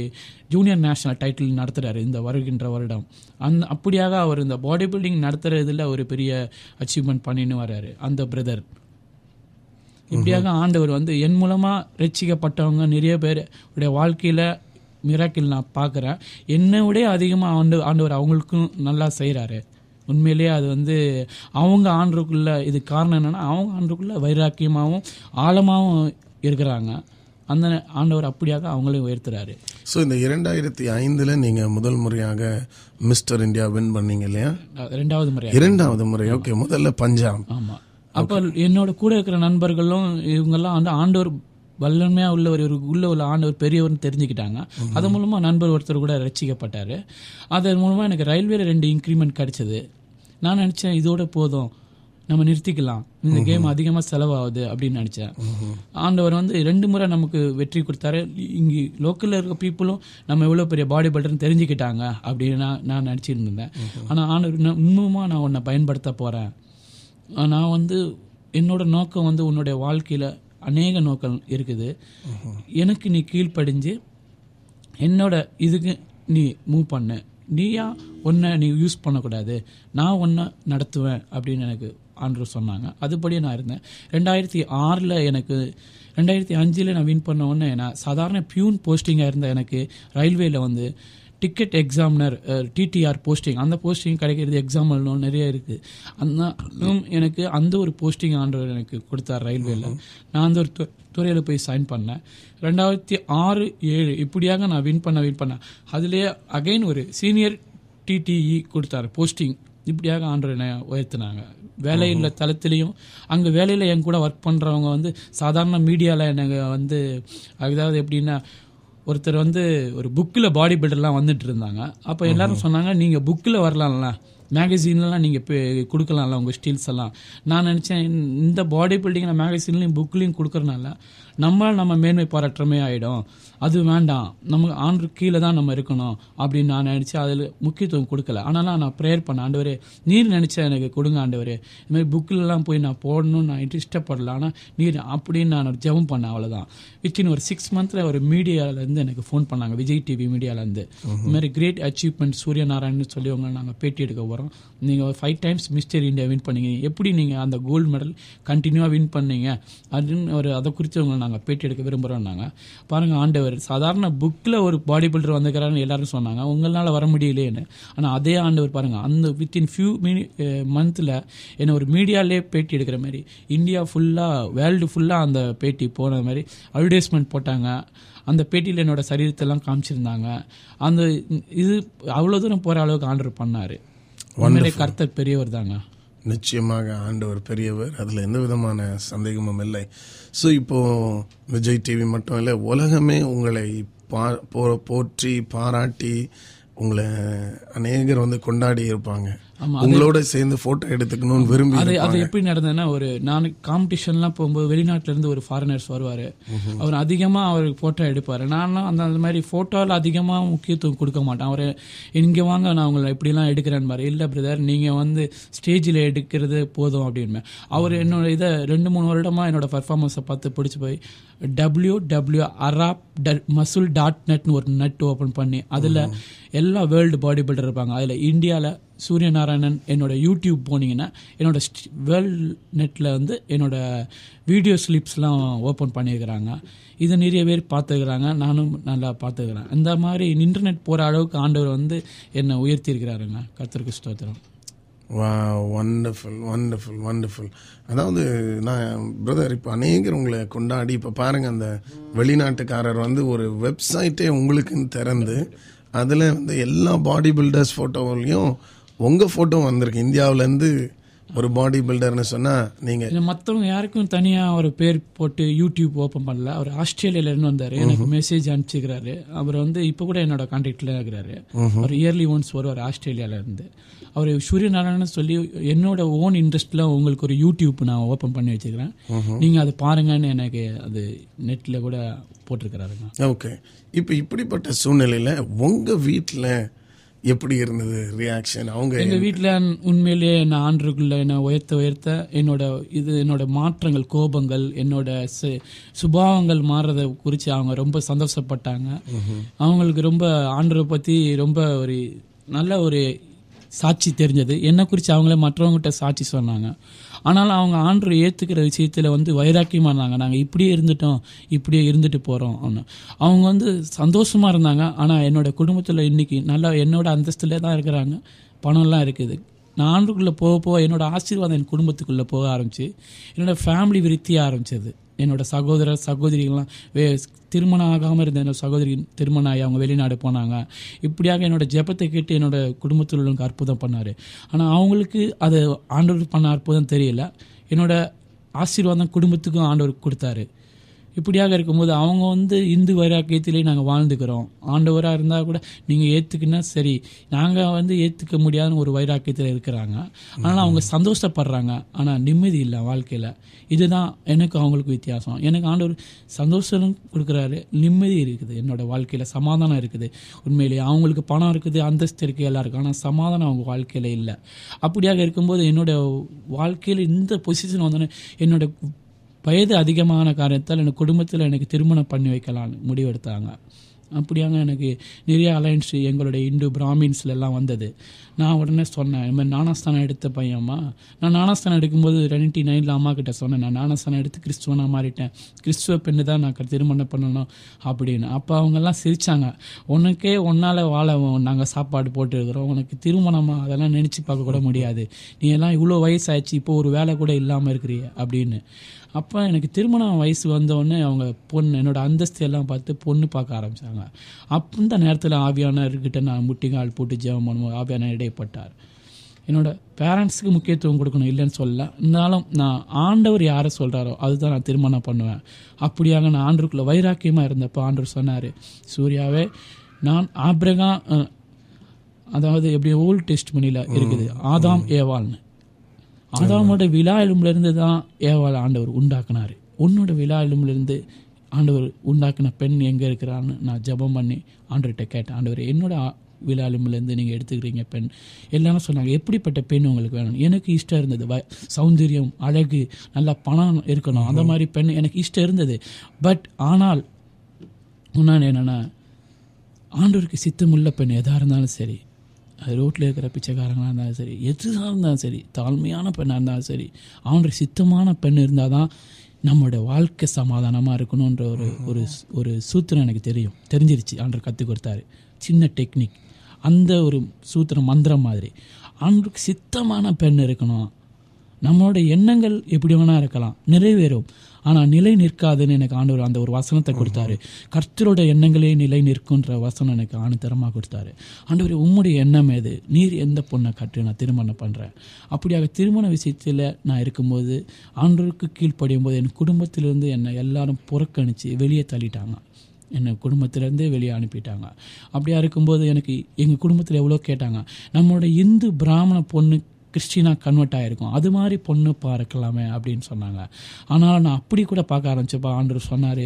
ஜூனியர் நேஷனல் டைட்டில் நடத்துகிறாரு இந்த வருகின்ற வருடம். அந்த அப்படியாக அவர் இந்த பாடி பில்டிங் நடத்துறதுல ஒரு பெரிய அச்சீவ்மெண்ட் பண்ணின்னு வர்றாரு அந்த பிரதர் இப்படியாக ஆண்டவர் வந்து என் மூலமா ரட்சிக்கப்பட்டவங்க நிறைய பேர் உடைய வாழ்க்கையில மிராக்கிள் நான் பார்க்குறேன். என்னை விட அதிகமாக ஆண்டு ஆண்டவர் அவங்களுக்கும் நல்லா செய்கிறாரு உண்மையிலேயே அது வந்து அவங்க ஆண்டுக்குள்ள இது காரணம் என்னன்னா அவங்க ஆண்டுக்குள்ள வைராக்கியமாகவும் ஆழமாகவும் இருக்கிறாங்க. அந்த ஆண்டவர் அப்படியாக அவங்களையும் உயர்த்துறாரு. ஸோ இந்த இரண்டாயிரத்தி ஐந்துல நீங்க முதல் முறையாக மிஸ்டர் இந்தியா வின் பண்ணீங்க இல்லையா? ரெண்டாவது முறை இரண்டாவது முறை. ஓகே முதல்ல பஞ்சாப். ஆமா. அப்ப என்னோட கூட இருக்கிற நண்பர்களும் இவங்கெல்லாம் வந்து ஆண்டவர் வல்லமையா உள்ள ஒரு உள்ள உள்ள ஆண்டவர் பெரியவர்னு தெரிஞ்சுக்கிட்டாங்க. அது மூலமா நண்பர் ஒருத்தர் கூட ரசிக்கப்பட்டாரு. அதன் மூலமா எனக்கு ரயில்வேல ரெண்டு இன்க்ரிமெண்ட் கிடைச்சது. நான் நினைச்சேன் இதோட போதும். நம்ம நிறுத்திக்கலாம். இந்த கேம் அதிகமாக செலவாகுது அப்படின்னு நினச்சேன். ஆண்டவர் வந்து ரெண்டு முறை நமக்கு வெற்றி கொடுத்தாரு. இங்கே லோக்கலில் இருக்க பீப்புளும் நம்ம எவ்வளோ பெரிய பாடி பில்டர்னு தெரிஞ்சுக்கிட்டாங்க அப்படின்னு நான் நான் நினச்சிட்டு இருந்தேன் ஆனால் ஆண்டவர் இன்னும் இன்னுமா நான் உன்னை பயன்படுத்த போகிறேன் நான் வந்து என்னோட நோக்கம் வந்து உன்னுடைய வாழ்க்கையில் அநேக நோக்கம் இருக்குது. எனக்கு நீ கீழ்ப்படிஞ்சு என்னோட இதுக்கு நீ மூவ் பண்ண. நீயா ஒன்றை நீ யூஸ் பண்ணக்கூடாது. நான் ஒன்றை நடத்துவேன் அப்படின்னு எனக்கு ஆண்டு சொன்னாங்க. அதுபடியே நான் இருந்தேன். ரெண்டாயிரத்தி ஆறில் எனக்கு ரெண்டாயிரத்தி அஞ்சில் நான் வின் பண்ண உடனே நான் சாதாரண பியூன் போஸ்டிங்காக இருந்த எனக்கு ரயில்வேல வந்து டிக்கெட் எக்ஸாமினர் டிடிஆர் போஸ்டிங் அந்த போஸ்டிங் கிடைக்கிறது எக்ஸாம் எழுதணும் நிறைய இருக்குது அந்த எனக்கு அந்த ஒரு போஸ்டிங் ஆண்டவர் எனக்கு கொடுத்தார் ரயில்வேல. நான் அந்த ஒரு து- துறையில போய் சைன் பண்ணேன். ரெண்டாயிரத்தி ஆறு ஏழு இப்படியாக நான் வின் பண்ண வின் பண்ணேன் அதுலேயே அகைன் ஒரு சீனியர் டிடிஇ கொடுத்தாரு போஸ்டிங் இப்படியாக ஆண்டவர் என்னை உயர்த்தினாங்க. வேலையில் தளத்திலையும் அங்கே வேலையில் என் கூட ஒர்க் பண்ணுறவங்க வந்து சாதாரண மீடியாவில் எனக்கு வந்து அதாவது எப்படின்னா ஒருத்தர் வந்து ஒரு புக்கில் பாடி பில்டர்லாம் வந்துட்டு இருந்தாங்க. அப்போ எல்லாரும் சொன்னாங்க நீங்கள் புக்கில் வரலாம்ல. மேகசீன்லாம் நீங்கள் கொடுக்கலாம்ல உங்கள் ஸ்டீல்ஸ் எல்லாம். நான் நினச்சேன் இந்த பாடி பில்டிங் நான் மேகசீன்லையும் புக்லையும் கொடுக்கறனால நம்மளால் நம்ம மேன்மை பாராட்டுறமே ஆகிடும் அது வேண்டாம். நமக்கு ஆண்டு கீழே தான் நம்ம இருக்கணும் அப்படின்னு நான் நினச்சி அதில் முக்கியத்துவம் கொடுக்கல. ஆனாலும் நான் ப்ரேயர் பண்ண ஆண்டவரே நீர் நினச்சா எனக்கு கொடுங்க ஆண்டவரே. இந்த மாதிரி புக்கிலலாம் போய் நான் போடணும்னு நான் இஷ்டப்படல. ஆனால் நீர் அப்படின்னு நான் ஜெபம் பண்ணேன் அவ்வளோதான் வித்தின் ஒரு சிக்ஸ் மந்த்தில் ஒரு மீடியாவிலேருந்து எனக்கு ஃபோன் பண்ணாங்க விஜய் டிவி மீடியாவிலேருந்து. இந்த மாதிரி கிரேட் அச்சீவ்மெண்ட் சூரியநாராயணன் சொல்லி அவங்க நாங்கள் பேட்டி எடுக்க தரோம் நீங்கள் five times mister India win பண்ணீங்க. எப்படி நீங்கள் அந்த கோல்டு மெடல் கண்டினியூவாக வின் பண்ணீங்க? அப்படின்னு ஒரு அதை குறித்து உங்களை நாங்கள் பேட்டி எடுக்க விரும்புகிறோம்னாங்க பாருங்கள் ஆண்டவர் சாதாரண புக்கில் ஒரு பாடி பில்டர் வந்துக்கிறான்னு எல்லாரும் சொன்னாங்க. உங்களால் வர முடியலையேன்னு ஆனால் அதே ஆண்டவர் பாருங்கள் அந்த வித்தின் ஃபியூ மினி மந்தில் என்னை ஒரு மீடியாலே பேட்டி எடுக்கிற மாதிரி இந்தியா ஃபுல்லாக வேர்ல்டு ஃபுல்லாக அந்த பேட்டி போன மாதிரி அட்வர்டைஸ்மெண்ட் போட்டாங்க. அந்த பேட்டியில் என்னோட சரீரத்தெல்லாம் காமிச்சிருந்தாங்க. அந்த இது அவ்வளோ தூரம் போகிற அளவுக்கு ஆண்டவர் பண்ணார். உண்மையிலே கர்த்தர் பெரியவர் தாங்க. நிச்சயமாக ஆண்டவர் பெரியவர். அதில் எந்த விதமான சந்தேகமும் இல்லை. ஸோ இப்போது விஜய் டிவி மட்டும் இல்லை உலகமே உங்களை பா போற்றி பாராட்டி உங்களை அநேகர் வந்து கொண்டாடி இருப்பாங்க. உங்களோட சேர்ந்து போட்டோ எடுத்துக்கணும்னு விரும்பி அது அது. எப்படி நடந்ததுன்னா ஒரு நான் காம்படிஷன்லாம் போகும்போது வெளிநாட்டுல இருந்து ஒரு ஃபாரினர்ஸ் வருவார். அவர் அதிகமாக அவர் ஃபோட்டோ எடுப்பார். நான்லாம் அந்த அந்த மாதிரி ஃபோட்டோவில் அதிகமாக முக்கியத்துவம் கொடுக்க மாட்டேன். அவர் இங்கே வாங்க நான் உங்களை இப்படிலாம் எடுக்கிறேன் மாதிரி இல்லை பிரதர் நீங்கள் வந்து ஸ்டேஜில் எடுக்கிறது போதும் அப்படின்னு அவர் என்னோட இதை ரெண்டு மூணு வருடமாக என்னோட பர்ஃபார்மன்ஸை பார்த்து பிடிச்சி போய் W W Arab muscle dot நெட்னு ஒரு நெட் ஓப்பன் பண்ணி அதில் எல்லா வேர்ல்டு பாடி பில்டர் இருப்பாங்க. அதில் இந்தியாவில் சூரியநாராயணன் என்னோட யூடியூப் போனீங்கன்னா என்னோட வேர்ல்ட் நெட்டில் வந்து என்னோட வீடியோ ஸ்லிப்ஸ்லாம் ஓப்பன் பண்ணியிருக்கிறாங்க இதை நிறைய பேர் பார்த்துக்கிறாங்க நானும் நல்லா பார்த்துக்கிறேன் இந்த மாதிரி இன்டர்நெட் போகிற அளவுக்கு ஆண்டவர் வந்து என்னை உயர்த்தியிருக்கிறாருங்க. கர்த்தருக்கு ஸ்தோத்திரம். வா வண்டர்ஃபுல் வண்டர்ஃபுல் வண்டர்ஃபுல் அதாவது நான் பிரதர் இப்போ அநேகர் உங்களை கொண்டாடி இப்போ பாருங்கள் அந்த வெளிநாட்டுக்காரர் வந்து ஒரு வெப்சைட்டே உங்களுக்குன்னு திறந்து அதில் வந்து எல்லா பாடி பில்டர்ஸ் ஃபோட்டோவிலையும் உங்கள் ஃபோட்டோ வந்திருக்கு. இந்தியாவிலேருந்து ஒரு பாடி பில்டர்னு சொன்னால் நீங்கள் மற்றவங்க யாருக்கும் தனியாக ஒரு பேர் போட்டு யூடியூப் ஓப்பன் பண்ணல. அவர் ஆஸ்திரேலியால இருந்து வந்தார். எனக்கு மெசேஜ் அனுப்பிச்சிக்கிறாரு அவர் வந்து இப்போ கூட என்னோட கான்டாக்டில் இருக்கிறாரு. அவர் இயர்லி ஒன்ஸ் வருவார் ஆஸ்திரேலியால இருந்து. அவர் சூரியநாராயணன் சொல்லி என்னோட ஓன் இன்ட்ரெஸ்ட்ல உங்களுக்கு ஒரு யூடியூப் நான் ஓப்பன் பண்ணி வச்சுக்கிறேன் நீங்கள் அதை பாருங்கன்னு எனக்கு அது நெட்டில் கூட போட்டிருக்கிறாருங்க. ஓகே இப்போ இப்படிப்பட்ட சூழ்நிலையில் உங்கள் வீட்டில் எப்படி இருந்தது ரியாக்ஷன் அவங்க எங்க வீட்ல உண்மையிலேயே என்ன ஆண்டுக்குள்ள என்ன உயர்த்த உயர்த்த என்னோட இது என்னோட மாற்றங்கள் கோபங்கள் என்னோட சு- சுபாவங்கள் மாறுறத குறித்து அவங்க ரொம்ப சந்தோஷப்பட்டாங்க. அவங்களுக்கு ரொம்ப ஆண்டரை பத்தி ரொம்ப ஒரு நல்ல ஒரு சாட்சி தெரிஞ்சது. என்னை குறித்து அவங்களே மற்றவங்ககிட்ட சாட்சி சொன்னாங்க. ஆனாலும் அவங்க ஆண்டரை ஏற்றுக்கிற விஷயத்தில் வந்து வைராக்கியமாக இருந்தாங்க நாங்கள் இப்படியே இருந்துட்டோம் இப்படியே இருந்துட்டு போகிறோம் அவங்க வந்து சந்தோஷமாக இருந்தாங்க. ஆனால் என்னோடய குடும்பத்தில் இன்றைக்கி நல்லா என்னோடய அந்தஸ்துல தான் இருக்கிறாங்க. பணம்லாம் இருக்குது. நான் ஆண்டுக்குள்ளே போக போக என்னோடய ஆசீர்வாதம் என் குடும்பத்துக்குள்ளே போக ஆரம்பிச்சு என்னோட ஃபேமிலி விருத்தியாக ஆரம்பிச்சது. என்னோட சகோதர சகோதரிகள்லாம் வே திருமணம் ஆகாமல் இருந்த என்னோட சகோதரி திருமணம் ஆகி அவங்க வெளிநாடு போனாங்க. இப்படியாக என்னோட ஜெபத்தை கேட்டு என்னோட குடும்பத்தில் உள்ளவங்க அற்புதம் பண்ணார். ஆனால் அவங்களுக்கு அது ஆண்டவர் பண்ண அற்புதம் தெரியல. என்னோட ஆசீர்வாதம் குடும்பத்துக்கும் ஆண்டவர் கொடுத்தாரு. இப்படியாக இருக்கும்போது அவங்க வந்து இந்து வைராக்கியத்திலே நாங்கள் வாழ்ந்துக்கிறோம். ஆண்டவராக இருந்தால் கூட நீங்கள் ஏற்றுக்குன்னா சரி. நாங்கள் வந்து ஏற்றுக்க முடியாதுன்னு ஒரு வைராக்கியத்தில் இருக்கிறாங்க. ஆனால் அவங்க சந்தோஷப்படுறாங்க. ஆனால் நிம்மதி இல்லை வாழ்க்கையில். இதுதான் எனக்கு அவங்களுக்கு வித்தியாசம். எனக்கு ஆண்டவர் சந்தோஷம் கொடுக்குறாரு. நிம்மதி இருக்குது. என்னோட வாழ்க்கையில் சமாதானம் இருக்குது. உண்மையிலேயே அவங்களுக்கு பணம் இருக்குது அந்தஸ்து இருக்குது எல்லாம் இருக்குது ஆனால் சமாதானம் அவங்க வாழ்க்கையில் இல்லை. அப்படியாக இருக்கும்போது என்னோட வாழ்க்கையில் இந்த பொசிஷன் வந்தோன்னே என்னோட வயது அதிகமான காரணத்தால் எனக்கு குடும்பத்தில் எனக்கு திருமணம் பண்ணி வைக்கலாம்னு முடிவெடுத்தாங்க. அப்படியாங்க எனக்கு நிறைய அலையன்ஸ் எங்களுடைய இந்து பிராமின்ஸ்லலாம் வந்தது. நான் உடனே சொன்னேன் இந்த மாதிரி நானாஸ்தானம் எடுத்த பையன்மா. நான் நானாஸ்தானம் எடுக்கும்போது ரெண்டு நைனில் அம்மா கிட்ட சொன்னேன் நான் நானாஸ்தானம் எடுத்து கிறிஸ்துவனாக மாறிட்டேன். கிறிஸ்துவ பெண்ணு தான் நான் திருமணம் பண்ணணும் அப்படின்னு. அப்போ அவங்கெல்லாம் சிரித்தாங்க உனக்கே ஒன்னால் வாழ நாங்கள் சாப்பாடு போட்டுருக்குறோம். உனக்கு திருமணமா? அதெல்லாம் நினச்சி பார்க்க கூட முடியாது. நீ எல்லாம் இவ்வளோ வயசாகிடுச்சு இப்போ ஒரு வேலை கூட இல்லாமல் இருக்கிறீ அப்படின்னு. அப்போ எனக்கு திருமணம் வயசு வந்தோடனே அவங்க பொண்ணு என்னோட அந்தஸ்து எல்லாம் பார்த்து பொண்ணு பார்க்க ஆரம்பித்தாங்க அப்போ இந்த நேரத்தில் ஆவியானர்கிட்ட நான் முட்டிங்கால் போட்டு ஜெபம் பண்ணுவோம் ஆவியான இடைப்பட்டார் என்னோட பேரண்ட்ஸுக்கு முக்கியத்துவம் கொடுக்கணும் இல்லைன்னு சொல்லல. இருந்தாலும் நான் ஆண்டவர் யாரை சொல்கிறாரோ அதுதான் நான் திருமணம் பண்ணுவேன். அப்படியாக நான் ஆண்டருக்குள்ள வைராக்கியமாக இருந்தப்போ ஆண்டவர் சொன்னார் சூர்யாவே நான் ஆப்ரகா அதாவது எப்படி ஓல்ட் டெஸ்ட் மணியில் இருக்குது ஆதாம் ஏவாள்னு. ஆதாமோட விழா எலும்புல இருந்து தான் ஏவாள் ஆண்டவர் உண்டாக்குனாரு. உன்னோட விழா எலும்புல இருந்து ஆண்டவர் உண்டாக்குன பெண் எங்கே இருக்கிறான்னு நான் ஜெபம் பண்ணி ஆண்டவர்கிட்ட கேட்டேன். ஆண்டவர் என்னோட விழாலுமிலேருந்து நீங்கள் எடுத்துக்கிறீங்க பெண். எல்லாரும் சொன்னாங்க எப்படிப்பட்ட பெண் உங்களுக்கு வேணும்? எனக்கு இஷ்டம் இருந்தது. வ சௌந்தரியம் அழகு நல்லா பணம் இருக்கணும். அந்த மாதிரி பெண் எனக்கு இஷ்டம் இருந்தது. பட் ஆனால் முன்னாடி என்னென்னா ஆண்டோருக்கு சித்தமுள்ள பெண் எதாக இருந்தாலும் சரி அது ரோட்டில் இருக்கிற பிச்சைக்காரங்களாக இருந்தாலும் சரி எதுதான் இருந்தாலும் சரி தாழ்மையான பெண்ணாக இருந்தாலும் சரி அவனுடைய சித்தமான பெண் இருந்தால் தான் நம்மளோட வாழ்க்கை சமாதானமாக இருக்கணுன்ற ஒரு ஒரு ஒரு சூத்திரம் எனக்கு தெரியும். தெரிஞ்சிருச்சு. ஆண்டர் கற்றுக் கொடுத்தாரு. சின்ன டெக்னிக். அந்த ஒரு சூத்திரம் மந்திரம் மாதிரி. ஆண்டருக்கு சித்தமான பெண் இருக்கணும். நம்மளோட எண்ணங்கள் எப்படி வேணா இருக்கலாம். நிறைவேறும். ஆனால் நிலை நிற்காதுன்னு எனக்கு ஆண்டவர் அந்த ஒரு வசனத்தை கொடுத்தாரு. கர்த்தரோட எண்ணங்களே நிலை நிற்குன்ற வசனம் எனக்கு ஆணுத்தரமாக கொடுத்தாரு. ஆண்டவர் உம்முடைய எண்ணம் எது? நீர் எந்த பொண்ணை கட்டு? நான் திருமணம் பண்ணுறேன் அப்படியாக திருமண விஷயத்தில் நான் இருக்கும்போது ஆண்டவருக்கு கீழ்ப்படியும் போது என் குடும்பத்திலிருந்து என்னை எல்லாரும் புறக்கணித்து வெளியே தள்ளிட்டாங்க. என்னை குடும்பத்திலேருந்தே வெளியே அனுப்பிட்டாங்க. அப்படியா இருக்கும்போது எனக்கு எங்கள் குடும்பத்தில் எவ்வளோ கேட்டாங்க. நம்மளோட இந்து பிராமண பொண்ணு கிறிஸ்டினாக கன்வெர்ட் ஆகிருக்கும் அது மாதிரி பொண்ணு பார்க்கலாமே அப்படின்னு சொன்னாங்க. ஆனால் நான் அப்படி கூட பார்க்க ஆரம்பிச்சப்போ ஆண்டர் சொன்னார்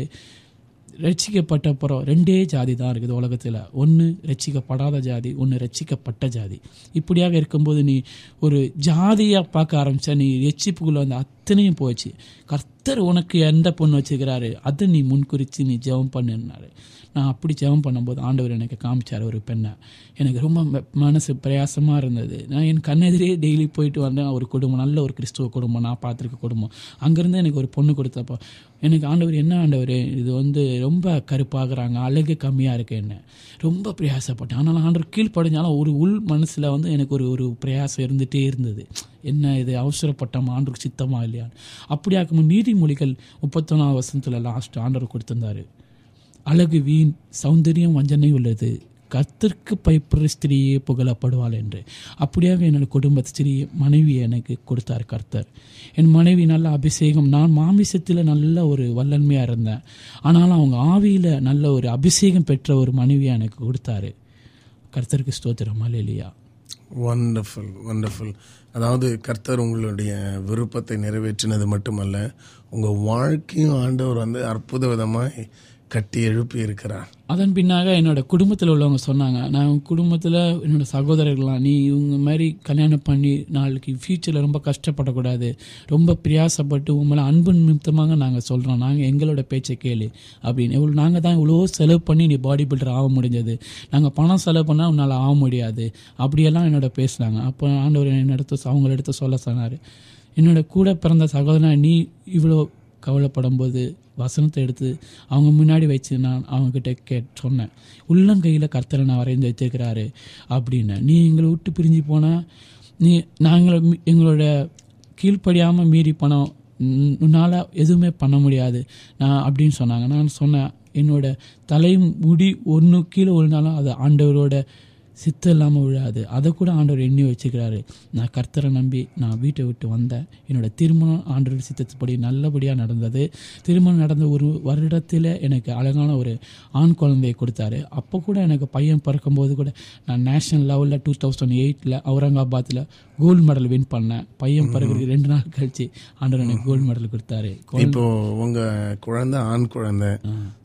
ரட்சிக்கப்பட்ட அப்புறம் ரெண்டே ஜாதி தான் இருக்குது உலகத்தில். ஒன்று ரட்சிக்கப்படாத ஜாதி ஒன்று ரட்சிக்கப்பட்ட ஜாதி. இப்படியாக இருக்கும்போது நீ ஒரு ஜாதியாக பார்க்க ஆரம்பித்த நீ ரட்சிப்புக்குள்ளே வந்து அத்தனையும் போச்சு. கர்த்தர் உனக்கு எந்த பொண்ணு வச்சுக்கிறாரு அதை நீ முன்குறித்து நீ ஜெபம் பண்ணுனாரு நான் அப்படி ஜெபம் பண்ணும்போது ஆண்டவர் எனக்கு காமிச்சார் ஒரு பெண்ணை. எனக்கு ரொம்ப மனசு பிரயாசமாக இருந்தது. நான் என் கண்ணெதிரே டெய்லி போயிட்டு வந்தேன். ஒரு குடும்பம் நல்ல ஒரு கிறிஸ்துவ குடும்பம் நான் பார்த்துருக்க குடும்பம். அங்கேருந்து எனக்கு ஒரு பொண்ணு கொடுத்தப்போ எனக்கு ஆண்டவர் என்ன ஆண்டவர் இது வந்து ரொம்ப கருப்பாகிறாங்க அழகு கம்மியாக இருக்கு என்ன. ரொம்ப பிரயாசப்பட்டேன். ஆனால் ஆண்டவர் கீழ்ப்படைஞ்சாலும் ஒரு உள் மனசில் வந்து எனக்கு ஒரு ஒரு பிரயாசம் இருந்துகிட்டே இருந்தது. என்ன இது அவசரப்பட்டோம்? ஆண்டருக்கு சித்தமா இல்லையான்னு. அப்படியாக்கும் நீதிமொழிகள் முப்பத்தொன்னாவது வருஷத்தில் லாஸ்ட் ஆண்டவர் கொடுத்திருந்தாரு. அழகு வீண் சௌந்தரியம் வஞ்சனை உள்ளது. கர்த்தருக்கு பயப்படுற ஸ்திரீயே புகழப்படுவாள் என்று. அப்படியாக என்னோட குடும்ப ஸ்திரீ மனைவி எனக்கு கொடுத்தார் கர்த்தர். என் மனைவி நல்ல அபிஷேகம். நான் மாமிசத்தில் நல்ல ஒரு வல்லன்மையாக இருந்தேன். ஆனாலும் அவங்க ஆவியில் நல்ல ஒரு அபிஷேகம் பெற்ற ஒரு மனைவியை எனக்கு கொடுத்தாரு. கர்த்தருக்கு ஸ்தோத்திரம். இல்லையா வண்டர்ஃபுல் வண்டர்ஃபுல் அதாவது கர்த்தர் உங்களுடைய விருப்பத்தை நிறைவேற்றினது மட்டுமல்ல உங்கள் வாழ்க்கையும் ஆண்டவர் வந்து அற்புத விதமாக கட்டி எழுப்பி இருக்கிறான். அதன் பின்னாக என்னோட குடும்பத்தில் உள்ளவங்க சொன்னாங்க நான் குடும்பத்தில் என்னோட சகோதரர்கள்லாம் நீ இவங்க மாதிரி கல்யாணம் பண்ணி நாளைக்கு ஃப்யூச்சரில் ரொம்ப கஷ்டப்படக்கூடாது ரொம்ப பிரியாசப்பட்டு உங்களை அன்பு நிமித்தமாக நாங்கள் சொல்கிறோம் நாங்கள் எங்களோட பேச்சை கேளு அப்படின்னு. இவ்வளோ நாங்கள் தான் இவ்வளோ செலவு பண்ணி நீ பாடி பில்டர் ஆக முடிஞ்சது. நாங்கள் பணம் செலவு பண்ணால் உன்னால் ஆக முடியாது அப்படியெல்லாம் என்னோட பேசுனாங்க. அப்போ ஆண்டவர் என்னிடத்து அவங்கள எடுத்து சொல்ல சொன்னார். என்னோட கூட பிறந்த சகோதரன் நீ இவ்வளோ கவலைப்படும் போது வசனத்தை எடுத்து அவங்க முன்னாடி வச்சு நான் அவங்கக்கிட்ட கே சொன்னேன். உள்ளங்கையில் கர்த்தரை நான் வரைந்து வச்சிருக்கிறாரு அப்படின்னு. நீ எங்களை விட்டு பிரிஞ்சு போனால் நீ நாங்கள் எங்களோட கீழ்ப்படியாமல் மீறி பணம் உன்னால் எதுவுமே பண்ண முடியாது. நான் அப்படின்னு சொன்னாங்க. நான் சொன்னேன் என்னோட தலை முடி ஒன்று கீழே விழுந்தாலும் அது ஆண்டவரோட சித்தம் இல்லாமல் விழாது. அதை கூட ஆண்டவர் எண்ணி வச்சுக்கிறாரு. நான் கர்த்தரை நம்பி நான் வீட்டை விட்டு வந்தேன். என்னோட திருமணம் ஆண்டவர் சித்தத்துப்படி நல்லபடியாக நடந்தது. திருமணம் நடந்த ஒரு வருடத்தில் எனக்கு அழகான ஒரு ஆண் குழந்தையை கொடுத்தாரு. அப்போ கூட எனக்கு பையன் பிறக்கும்போது கூட நான் நேஷனல் லெவலில் டூ தௌசண்ட் எயிட்டில் அவுரங்காபாத்தில் கோல்டு மெடல் வின் பண்ணேன். பையன் பிறகு ரெண்டு நாள் கழிச்சு ஆண்டவர் எனக்கு கோல்டு மெடல் கொடுத்தாரு. இப்போ உங்க குழந்தை ஆண் குழந்தை.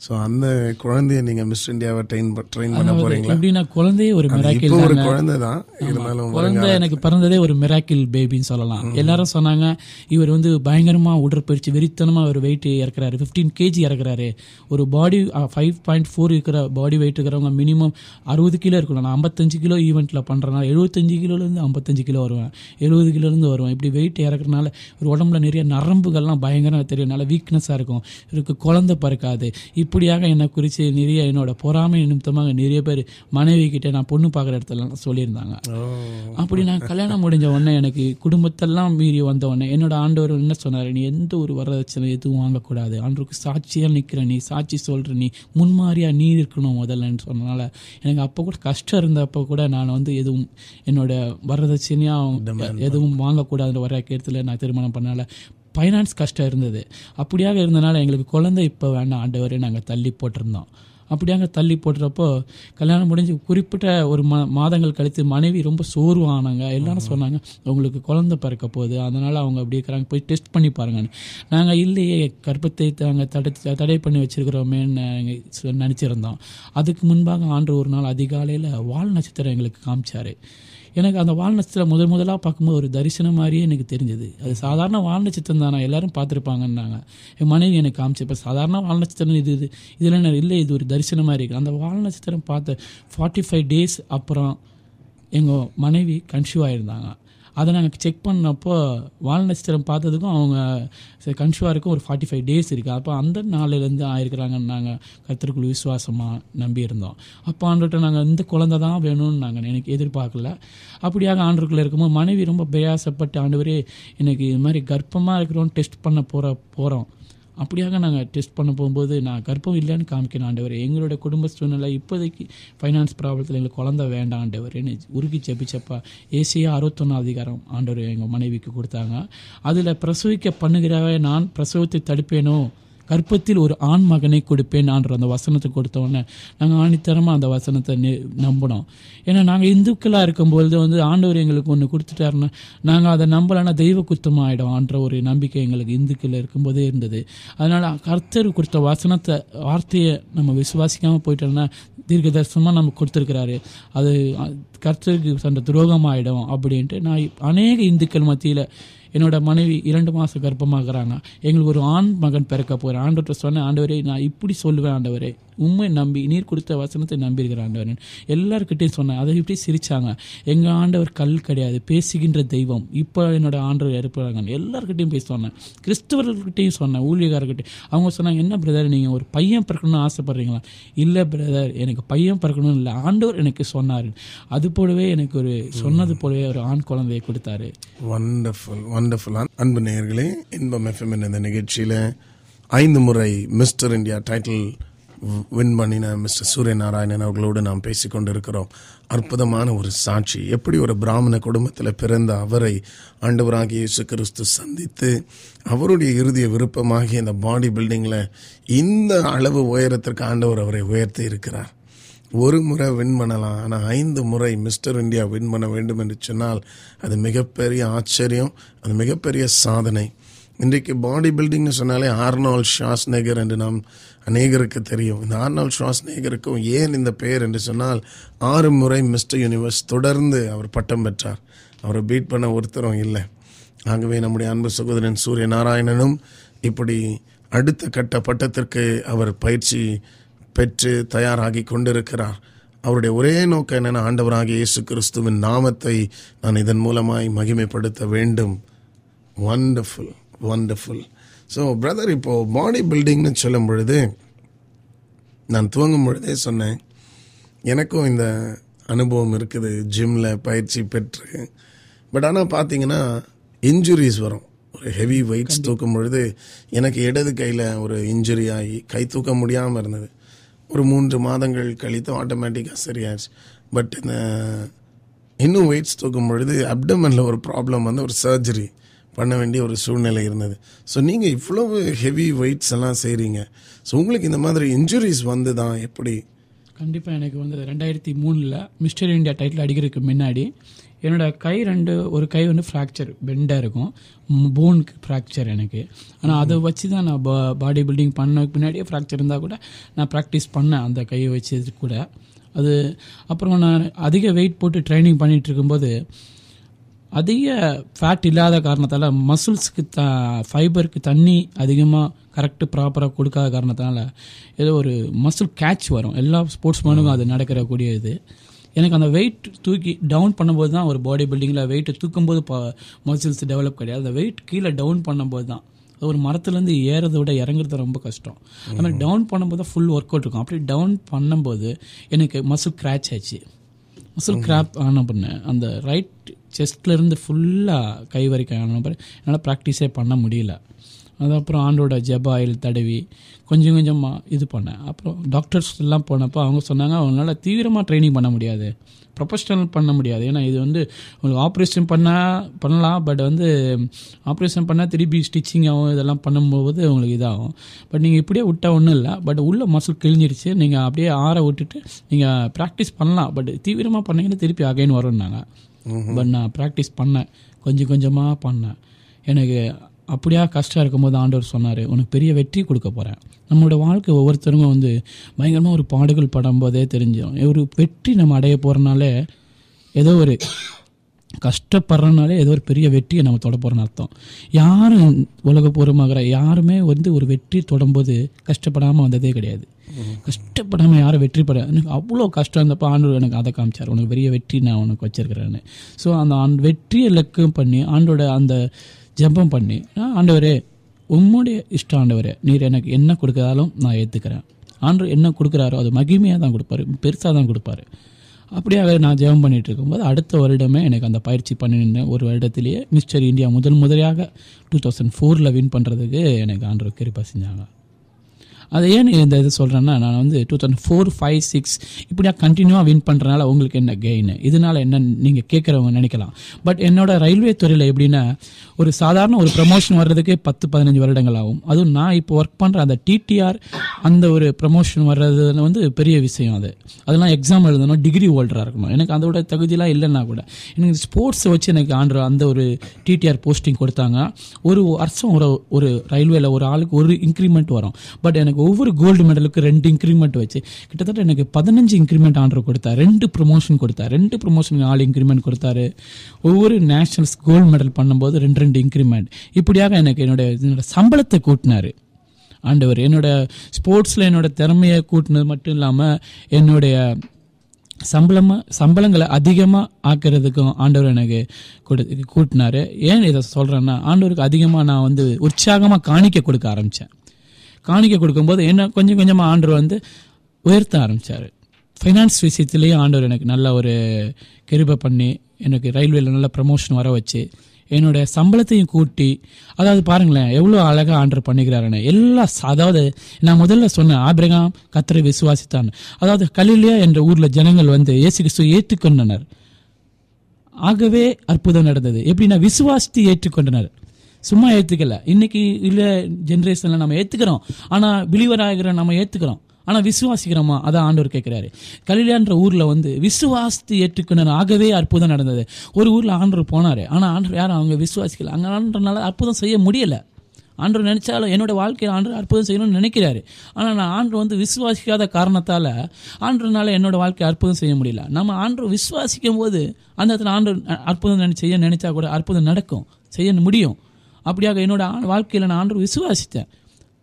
ஸோ அந்த குழந்தைய நீங்க மிஸ் இந்தியாவை ட்ரெயின் ட்ரெயின் பண்ண போறீங்களா? எப்படின்னா குழந்தையே ஒரு மிராக்கிள் ஒரு குழந்தை தான் இருந்தாலும் குழந்தை எனக்கு பிறந்ததே ஒரு மிராக்கிள் பேபின்னு சொல்லலாம். எல்லாரும் சொன்னாங்க இவர் வந்து பயங்கரமா உடற்பயிற்சி வெறித்தனமா ஒரு வெயிட் இறக்குறாரு. 15 கேஜி இறக்குறாரு. ஒரு பாடி ஃபைவ் பாயிண்ட் ஃபோர் இருக்கிற பாடி வெயிட் இருக்கிறவங்க மினிமம் அறுபது கிலோ இருக்கணும் நான் ஐம்பத்தஞ்சு கிலோ ஈவெண்ட்ல பண்றேன்னா எழுபத்தஞ்சு கிலோலேருந்து ஐம்பத்தஞ்சு கிலோ வருவேன். எழுபது கிலோலேருந்து வருவேன். இப்படி வெயிட் இறக்குறதுனால ஒரு உடம்புல நிறைய நரம்புகள்லாம் பயங்கரமாக தெரியும் நல்ல வீக்னஸாக இருக்கும். இருக்கு குழந்தை பிறக்காது. இப்படியாக என்னை குறித்து நிறைய என்னோட பொறாமை நிமித்தமாக நிறைய பேர் மனைவி கிட்ட நான் பொண்ணு பார்க்குற இடத்துல சொல்லியிருந்தாங்க. அப்படி நான் கல்யாணம் முடிஞ்ச உடனே எனக்கு குடும்பத்தெல்லாம் மீறி வந்த உடனே என்னோட ஆண்டவர் என்ன சொன்னார்? நீ எந்த ஒரு வரதட்சணை எதுவும் வாங்கக்கூடாது. ஆண்டவருக்கு சாட்சியாக நிற்கிற நீ சாட்சி சொல்கிற நீ முன்மாறியா நீ இருக்கணும் முதல்லன்னு சொன்னனால எனக்கு அப்போ கூட கஷ்டம் இருந்தப்போ கூட நான் வந்து எதுவும் என்னோட வரதட்சணையாக எதுவும் வாங்கக்கூடாதுன்ற வர கேரத்தில் நான் திருமணம் பண்ணால ஃபைனான்ஸ் கஷ்டம் இருந்தது. அப்படியாக இருந்தனால எங்களுக்கு குழந்தை இப்போ வேண்டாம். ஆண்டவரே நாங்கள் தள்ளி போட்டிருந்தோம். அப்படியாக தள்ளி போட்டுறப்போ கல்யாணம் முடிஞ்சு குறிப்பிட்ட ஒரு மா மாதங்கள் கழித்து மனைவி ரொம்ப சோர்வானாங்க. எல்லாரும் சொன்னாங்க உங்களுக்கு குழந்தை பிறக்க போகுது. அதனால் அவங்க அப்படி இருக்கிறாங்க. போய் டெஸ்ட் பண்ணி பாருங்கன்னு. நாங்கள் இல்லையே கர்ப்பத்தை நாங்கள் தடை தடை பண்ணி வச்சிருக்கிறோமேன்னு நாங்கள் நினச்சிருந்தோம். அதுக்கு முன்பாக ஆண்டு ஒரு நாள் அதிகாலையில் வால் நட்சத்திரம் எங்களுக்கு காமிச்சாரு. எனக்கு அந்த வால் நட்சத்திரம் முதல் முதலாக பார்க்கும்போது ஒரு தரிசனம் மாதிரியே எனக்கு தெரிஞ்சது. அது சாதாரண வால் நட்சத்திரம் தானே? எல்லாரும் பார்த்துருப்பாங்கன்னாங்க. என் மனைவி எனக்கு காமிச்சு இப்போ சாதாரண வால் நட்சத்திரம் இது இது இதில் இல்லை? இது ஒரு தரிசனம் மாதிரி இருக்குது அந்த வால் நட்சத்திரம் பார்த்த ஃபார்ட்டி ஃபைவ் டேஸ் அப்புறம் எங்கள் மனைவி கன்சியூவ் ஆகிருந்தாங்க அதை நாங்கள் செக் பண்ணப்போ வால் நட்சத்திரம் பார்த்ததுக்கும் அவங்க கன்ஷுவாருக்கும் ஒரு ஃபார்ட்டி ஃபைவ் டேஸ் இருக்குது அப்போ அந்த நாளிலேருந்து ஆயிருக்கிறாங்கன்னு நாங்கள் கத்திற்குள் விசுவாசமாக நம்பியிருந்தோம். அப்போ ஆண்டுகிட்ட நாங்கள் இந்த குழந்தை தான் வேணும்னு நாங்கள் எனக்கு எதிர்பார்க்கல. அப்படியாக ஆண்டுக்குள்ளே இருக்கும்போது மனைவி ரொம்ப பிரயாசப்பட்டு ஆண்டவரே எனக்கு இது மாதிரி கர்ப்பமாக இருக்கிறோன்னு டெஸ்ட் பண்ண போகிற போகிறோம் அப்படியாக நாங்கள் டெஸ்ட் பண்ண போகும்போது நான் கர்ப்பம் இல்லைன்னு காமிக்கணும் ஆண்டவர். எங்களோட குடும்ப சூழ்நிலை இப்போதைக்கு ஃபைனான்ஸ் ப்ராப்ளத்தில் எங்களுக்கு குழந்த வேண்டாம் ஆண்டவர்னு என்ன உருகி செப்பிச்சப்பா ஏசியா அறுபத்தொன்னு அதிகாரம் ஆண்டவர் எங்கள் மனைவிக்கு கொடுத்தாங்க. அதில் பிரசவிக்க பண்ணுகிறவே நான் பிரசவத்தை தடுப்பேனோ? கற்பத்தில் ஒரு ஆண் மகனை கொடுப்பேன் ஆன்ற அந்த வசனத்தை கொடுத்தோடனே நாங்கள் ஆணித்தரமாக அந்த வசனத்தை நம்பினோம். ஏன்னா நாங்கள் இந்துக்களாக இருக்கும்பொழுது வந்து ஆண்டவர் எங்களுக்கு ஒன்று கொடுத்துட்டாருன்னா நாங்கள் அதை நம்பலைன்னா தெய்வ குத்தமாக ஆகிடும் ஆன்ற ஒரு நம்பிக்கை எங்களுக்கு இந்துக்கள் இருக்கும்போதே இருந்தது. அதனால் கர்த்தர் கொடுத்த வசனத்தை வார்த்தையை நம்ம விசுவாசிக்காமல் போயிட்டோம்னா தீர்க்க தரிசனமாக நமக்கு கொடுத்துருக்கிறாரு. அது கர்த்தருக்கு சென்ற துரோகமாயிடும் ஆகிடும் அப்படின்ட்டு நான் அநேக இந்துக்கள் மத்தியில் என்னோட மனைவி இரண்டு மாதம் கர்ப்பமாகறாங்க. எங்களுக்கு ஒரு ஆண் மகன் பிறக்க போகிறேன் ஆண்டவர்கிட்ட சொன்னேன் ஆண்டவரே நான் இப்படி சொல்லுவேன் ஆண்டவரே. உண்மை நம்பி நீர் கொடுத்த வசனத்தை நம்பியிருக்கிற ஆண்டவர். எல்லாருக்கிட்டையும் சொன்னேன் அதை இப்படி சிரிச்சாங்க. எங்கள் ஆண்டவர் கல் கிடையாது பேசுகின்ற தெய்வம். இப்போ என்னோட ஆண்டவர் இருப்பாங்க எல்லாருக்கிட்டையும் போய் சொன்னேன். கிறிஸ்தவர்கள்கிட்டையும் சொன்னேன் ஊழியக்காரர்கிட்டையும் அவங்க சொன்னாங்க என்ன பிரதர் நீங்கள் ஒரு பையன் பிறக்கணும்னு ஆசைப்படுறீங்களா? இல்லை பிரதர் எனக்கு பையன் பிறக்கணும் இல்லை. ஆண்டவர் எனக்கு சொன்னார். அது போலவே எனக்கு ஒரு சொன்னது போலவே ஒரு ஆண் குழந்தையை கொடுத்தாரு. வண்டர்ஃபுல் வண்டர்ஃபுல் அன்பு நேயர்களே இன்பம் எஃப்எம் இந்த நிகழ்ச்சியில் ஐந்து முறை மிஸ்டர் இந்தியா டைட்டில் வின் பண்ணின மிஸ்டர் சூரியநாராயணன் அவர்களோடு நாம் பேசிக் கொண்டிருக்கிறோம். அற்புதமான ஒரு சாட்சி. எப்படி ஒரு பிராமண குடும்பத்தில் பிறந்த அவரை ஆண்டவராகிய இயேசு கிறிஸ்து சந்தித்து அவருடைய இறுதிய விருப்பமாகி இந்த பாடி பில்டிங்கில் இந்த அளவு உயரத்திற்கு ஆண்டவர் அவரை உயர்த்தி இருக்கிறார். ஒரு முறை வின் பண்ணலாம். ஆனால் ஐந்து முறை மிஸ்டர் இந்தியா வின் பண்ண வேண்டும் என்று சொன்னால் அது மிகப்பெரிய ஆச்சரியம் அது மிகப்பெரிய சாதனை. இன்றைக்கு பாடி பில்டிங்னு சொன்னாலே ஆர்னால் ஷாஸ்நேகர் என்று நாம் அநேகருக்கு தெரியும். இந்த ஆர்னால் ஷாஸ்நேகருக்கும் ஏன் இந்த பெயர் என்று சொன்னால் ஆறு முறை மிஸ்டர் யூனிவர்ஸ் தொடர்ந்து அவர் பட்டம் பெற்றார். அவரை பீட் பண்ண ஒருத்தரும் இல்லை. ஆகவே நம்முடைய அன்பு சகோதரன் சூரிய நாராயணனும் இப்படி அடுத்த கட்ட பட்டத்திற்கு அவர் பயிற்சி பெற்று தயாராகி கொண்டிருக்கிறார். அவருடைய ஒரே நோக்கம் என்னென்ன ஆண்டவராகிய இயேசு கிறிஸ்துவின் நாமத்தை நான் இதன் மூலமாய் மகிமைப்படுத்த வேண்டும். வண்டர்ஃபுல் வண்டர்ஃபுல் ஸோ பிரதர் இப்போ பாடி பில்டிங்னு சொல்லும் பொழுது நான் துவங்கும் பொழுதே சொன்னேன். எனக்கும் இந்த அனுபவம் இருக்குது. ஜிம்மில் பயிற்சி பெற்று. பட் ஆனால் பார்த்தீங்கன்னா இன்ஜுரிஸ் வரும். ஒரு ஹெவி வெயிட்ஸ் தூக்கும் பொழுது எனக்கு இடது கையில் ஒரு இன்ஜுரி ஆகி கை தூக்க முடியாமல் இருந்தது. ஒரு மூன்று மாதங்கள் கழித்து ஆட்டோமேட்டிக்காக சரியாச்சு. பட் இந்த இன்னும் வெயிட்ஸ் தூக்கும் பொழுது அப்டமனில் ஒரு ப்ராப்ளம் வந்து ஒரு சர்ஜரி பண்ண வேண்டிய ஒரு சூழ்நிலை இருந்தது. ஸோ நீங்கள் இவ்வளவு ஹெவி வெயிட்ஸ் எல்லாம் செய்கிறீங்க ஸோ உங்களுக்கு இந்த மாதிரி இன்ஜுரிஸ் வந்து தான் எப்படி? கண்டிப்பாக எனக்கு வந்து ரெண்டாயிரத்தி மூணில் மிஸ்டர் இந்தியா டைட்டில் அடிக்கிறதுக்கு முன்னாடி என்னோட கை ரெண்டு ஒரு கை வந்து ஃப்ராக்சர் பெண்டாக இருக்கும். போனுக்கு ஃப்ராக்சர் எனக்கு. ஆனால் அதை வச்சு தான் நான் பா பாடி பில்டிங் பண்ணதுக்கு முன்னாடியே ஃப்ராக்சர் இருந்தால் கூட நான் ப்ராக்டிஸ் பண்ணேன் அந்த கையை வச்சது கூட. அது அப்புறம் நான் அதிக வெயிட் போட்டு ட்ரைனிங் பண்ணிட்டு இருக்கும்போது அதிக ஃபேட் இல்லாத காரணத்தால் மசில்ஸ்க்கு த ஃபைபருக்கு தண்ணி அதிகமாக கரெக்டு ப்ராப்பராக கொடுக்காத காரணத்தினால ஏதோ ஒரு மசில் கேட்ச் வரும். எல்லா ஸ்போர்ட்ஸ் மேனுக்கும் அது நடக்கிற கூடிய இது எனக்கு அந்த வெயிட் தூக்கி டவுன் பண்ணும்போது தான் ஒரு பாடி பில்டிங்கில் வெயிட்டை தூக்கும்போது மசில்ஸ் டெவலப் கிடையாது. அந்த வெயிட் கீழே டவுன் பண்ணும்போது தான். ஒரு மரத்துலேருந்து ஏறதை விட இறங்குறது ரொம்ப கஷ்டம். அது மாதிரி டவுன் பண்ணும்போது தான் ஃபுல் ஒர்க் அவுட் இருக்கும். அப்படி டவுன் பண்ணும்போது எனக்கு மசில் கிராச் ஆச்சு. மசில் கிராப் ஆன பண்ணேன் அந்த ரைட் செஸ்ட்லேருந்து ஃபுல்லாக கை வரைக்கும் என்னால் ப்ராக்டிஸே பண்ண முடியல. அதுக்கப்புறம் ஆண்டோட ஜப ஆயில் தடவி கொஞ்சம் கொஞ்சமாக இது பண்ணேன். அப்புறம் டாக்டர்ஸ் எல்லாம் போனப்போ அவங்க சொன்னாங்க அவங்களால தீவிரமாக ட்ரைனிங் பண்ண முடியாது. ப்ரொஃபஷ்னல் பண்ண முடியாது. ஏன்னா இது வந்து உங்களுக்கு ஆப்ரேஷன் பண்ணால் பண்ணலாம் பட் வந்து ஆப்ரேஷன் பண்ணால் திருப்பி ஸ்டிச்சிங் ஆகும் இதெல்லாம் பண்ணும்போது உங்களுக்கு இதாகும். பட் நீங்கள் இப்படியே விட்டால் ஒன்றும் இல்லை. பட் உள்ள மசில் கிழிஞ்சிருச்சு. நீங்கள் அப்படியே ஆற விட்டுட்டு நீங்கள் ப்ராக்டிஸ் பண்ணலாம். பட் தீவிரமாக பண்ணீங்கன்னா திருப்பி அகைன் வரும்னாங்க. Mm-hmm. பட் நான் ப்ராக்டிஸ் பண்ணேன். கொஞ்சம் கொஞ்சமாக பண்ணேன். எனக்கு அப்படியா கஷ்டம் இருக்கும்போது ஆண்டவர் சொன்னார் உனக்கு பெரிய வெற்றி கொடுக்க போகிறேன் நம்மளோட வாழ்க்கை ஒவ்வொருத்தருமே வந்து பயங்கரமாக ஒரு பாடுகள் படும்போதே தெரிஞ்சோம் ஒரு வெற்றி நம்ம அடைய போகிறனாலே ஏதோ ஒரு கஷ்டப்படுறனாலே ஏதோ ஒரு பெரிய வெற்றியை நம்ம தொட போகிறோன்னு அர்த்தம். யாரும் உலகப்பூர்வமாகிற யாருமே வந்து ஒரு வெற்றி தொடும்போது கஷ்டப்படாமல் வந்ததே கிடையாது. கஷ்டப்படாமல் யாரும் வெற்றி பெற எனக்கு அவ்வளோ கஷ்டம். இருந்தப்போ ஆண்டவர் எனக்கு அதை காமிச்சார். உனக்கு பெரிய வெற்றி நான் உனக்கு வச்சிருக்கிறேன்னு. ஸோ அந்த ஆண் வெற்றியை லக்கம் பண்ணி ஆண்டோட அந்த ஜெபம் பண்ணி ஆண்டவரே உம்முடைய இஷ்டம் ஆண்டவரே நீர் எனக்கு என்ன கொடுக்குறதாலும் நான் ஏற்றுக்கிறேன் ஆண்டவர் என்ன கொடுக்குறாரோ அது மகிமையாக தான் கொடுப்பாரு. பெருசாக தான் கொடுப்பாரு. அப்படியாக நான் ஜெபம் பண்ணிட்டு இருக்கும்போது அடுத்த வருடமே எனக்கு அந்த பயிற்சி பண்ணினேன் ஒரு வருடத்திலேயே மிஸ்டர் இந்தியா முதல் முதலியாக டூ தௌசண்ட் ஃபோரில் வின் பண்ணுறதுக்கு எனக்கு ஆண்டவர் கிருப்பா செஞ்சாங்க. அது ஏன் இந்த இது சொல்கிறேன்னா நான் வந்து two thousand four five six இப்படியா கண்டினியூவாக வின் பண்ணுறனால உங்களுக்கு என்ன கெயின் இதனால என்ன நீங்கள் கேட்குறவங்க நினைக்கலாம். பட் என்னோட ரயில்வே துறையில் எப்படின்னா ஒரு சாதாரண ஒரு ப்ரமோஷன் வர்றதுக்கே பத்து பதினஞ்சு வருடங்கள் ஆகும். அதுவும் நான் இப்போ ஒர்க் பண்ணுற அந்த டிடிஆர் அந்த ஒரு ப்ரமோஷன் வர்றது வந்து பெரிய விஷயம் அது. அதெல்லாம் எக்ஸாம் எழுதணும் டிகிரி ஹோல்டராக இருக்கணும். எனக்கு அதோட தகுதியெலாம் இல்லைன்னா கூட எனக்கு ஸ்போர்ட்ஸை வச்சு எனக்கு ஆண்டு அந்த ஒரு டிடிஆர் போஸ்டிங் கொடுத்தாங்க. ஒரு வருஷம் ஒரு ஒரு ரயில்வேல ஒரு ஆளுக்கு ஒரு இன்க்ரிமெண்ட் வரும். பட் எனக்கு ஒவ்வொரு கோல்டு மெடலுக்கு ரெண்டு இன்க்ரிமெண்ட் வச்சு கிட்டத்தட்ட எனக்கு பதினஞ்சு இன்க்ரிமெண்ட் ஆர்டர் கொடுத்தார் ரெண்டு ப்ரொமோஷன் கொடுத்தார் ரெண்டு ப்ரொமோஷன் நாலு இன்க்ரிமெண்ட் கொடுத்தாரு. ஒவ்வொரு நேஷனல்ஸ் கோல்டு மெடல் பண்ணும்போது ரெண்டு ரெண்டு இன்க்ரிமெண்ட் இப்படியாக எனக்கு என்னோட என்னோட சம்பளத்தை கூட்டினாரு. ஆண்டவர் என்னோட ஸ்போர்ட்ஸில் என்னோட திறமையை கூட்டினது மட்டும் இல்லாமல் என்னுடைய சம்பளமாக சம்பளங்களை அதிகமாக ஆக்கிறதுக்கும் ஆண்டவர் எனக்கு கொடு கூட்டினாரு. ஏன் இதை சொல்கிறேன்னா ஆண்டவருக்கு அதிகமாக நான் வந்து உற்சாகமாக காணிக்க கொடுக்க ஆரம்பித்தேன் காணிக்க கொடுக்கும்போது என்ன கொஞ்சம் கொஞ்சமாக ஆண்டவர் வந்து உயர்த்த ஆரம்பித்தார் ஃபைனான்ஸ் விஷயத்துலேயும் ஆண்டவர் எனக்கு நல்ல ஒரு கிருபை பண்ணி எனக்கு ரயில்வேல நல்ல ப்ரமோஷன் வர வச்சு என்னுடைய சம்பளத்தையும் கூட்டி அதாவது பாருங்களேன் எவ்வளோ அழகாக ஆண்டர் பண்ணிக்கிறாருன்னு. எல்லா அதாவது நான் முதல்ல சொன்னேன் ஆபிரகாம் கத்தரை விசுவாசித்தான். அதாவது கலிலியா என்ற ஊரில் ஜனங்கள் வந்து இயேசு கிறிஸ்துவை ஏற்றுக்கொண்டனர். ஆகவே அற்புதம் நடந்தது. எப்படின்னா விசுவாசித்து ஏற்றுக்கொண்டனர். சும்மா ஏற்றுக்கல இன்னைக்கு இல்லை ஜென்ரேஷனில் நம்ம ஏற்றுக்கிறோம் ஆனால் பிலீவர் ஆகிற நம்ம ஏற்றுக்கிறோம் ஆனால் விசுவாசிக்கிறோமா? அதான் ஆண்டவர் கேட்குறாரு கலிலியான்ற ஊரில் வந்து விசுவாசித்து ஏற்றுக்கணும் ஆகவே அற்புதம் நடந்தது. ஒரு ஊரில் ஆண்டவர் போனார். ஆனால் ஆண்டவர் யாரும் அவங்க விசுவாசிக்கல. அங்கே ஆண்டனால அற்புதம் செய்ய முடியலை. ஆண்டவர் நினச்சாலும் என்னோட வாழ்க்கையில் ஆண்டவர் அற்புதம் செய்யணும்னு நினைக்கிறாரு. ஆனால் நான் ஆண்டவர் வந்து விசுவாசிக்காத காரணத்தால் ஆண்டவனால என்னோட வாழ்க்கை அற்புதம் செய்ய முடியல. நம்ம ஆண்டவர் விசுவாசிக்கும் போது அந்த இடத்துல ஆண்டவர் அற்புதம் நினை செய்ய நினைச்சா கூட அற்புதம் நடக்கும். செய்ய முடியும். அப்படியாக என்னோட வாழ்க்கையில் நான் ஆண்டு விசுவாசித்தேன்.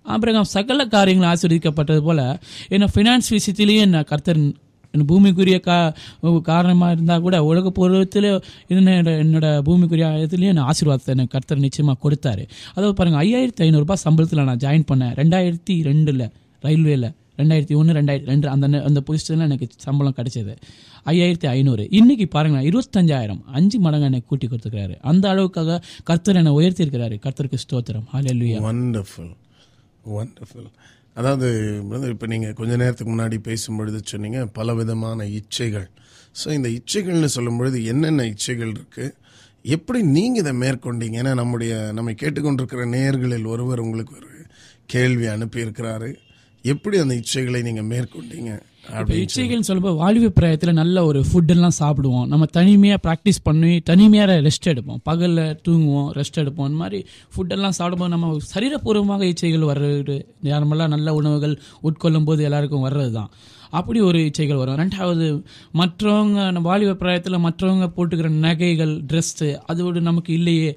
அப்புறம் சகல காரியங்கள் ஆசீர்வதிக்கப்பட்டது போல என்ன ஃபினான்ஸ் விஷயத்திலேயே என்ன கர்த்தர் என்ன பூமிக்குரிய கா காரணமாக இருந்தால் கூட உலக பொருளத்தில் என்னோட என்னோட பூமிக்குரிய இதுலேயும் என்ன ஆசீர்வாதத்தை எனக்கு கர்த்தர் நிச்சயமாக கொடுத்தாரு. அதாவது பாருங்கள் ஐயாயிரத்தி ஐநூறுரூபா சம்பளத்தில் நான் ஜாயின் பண்ணேன். ரெண்டாயிரத்தி ரெண்டில் ரயில்வேல. ரெண்டாயிரத்தி ஒன்று ரெண்டாயிரத்தி ரெண்டு அந்த அந்த பொசிஷனில் எனக்கு சம்பளம் கிடைச்சது. ஐயாயிரத்தி ஐநூறு. இன்னைக்கு பாருங்களேன் இருபத்தஞ்சாயிரம். அஞ்சு மடங்கு என்னை கூட்டி கொடுத்துருக்காரு அந்த அளவுக்காக கர்த்தர் என்னை உயர்த்தியிருக்கிறாரு. கர்த்தருக்கு ஸ்தோத்திரம். ஹalleluya வண்டர்ஃபுல் வண்டர்ஃபுல் அதாவது இப்போ நீங்கள் கொஞ்ச நேரத்துக்கு முன்னாடி பேசும்பொழுது சொன்னீங்க பல விதமான இச்சைகள். ஸோ இந்த இச்சைகள்னு சொல்லும்பொழுது என்னென்ன இச்சைகள் இருக்குது எப்படி நீங்கள் இதை மேற்கொண்டீங்க? ஏன்னா நம்முடைய நம்மை கேட்டுக்கொண்டிருக்கிற நேர்களில் ஒருவர் உங்களுக்கு ஒரு கேள்வி அனுப்பியிருக்கிறாரு. எப்படி அந்த இச்சைகளை நீங்கள் மேற்கொண்டீங்க இச்சைகள்னு சொல்லும்போது வாழ்வு பிராயத்தில் நல்ல ஒரு ஃபுட் எல்லாம் சாப்பிடுவோம். நம்ம தனிமையாக ப்ராக்டிஸ் பண்ணி தனிமையாக ரெஸ்ட் எடுப்போம். பகலில் தூங்குவோம் ரெஸ்ட் எடுப்போம். இந்த மாதிரி ஃபுட்டெல்லாம் சாப்பிடும்போது நம்ம சரீரபூர்வமாக இச்சைகள் வர்றது நார்மலாக நல்ல உணவுகள் உட்கொள்ளும் போது எல்லாருக்கும் வர்றது தான் அப்படி ஒரு இச்சைகள் வரும். ரெண்டாவது மற்றவங்க நம்ம வாலிப பிராயத்தில் மற்றவங்க போட்டுக்கிற நகைகள் ட்ரெஸ்ஸு அதோடு நமக்கு இல்லையே.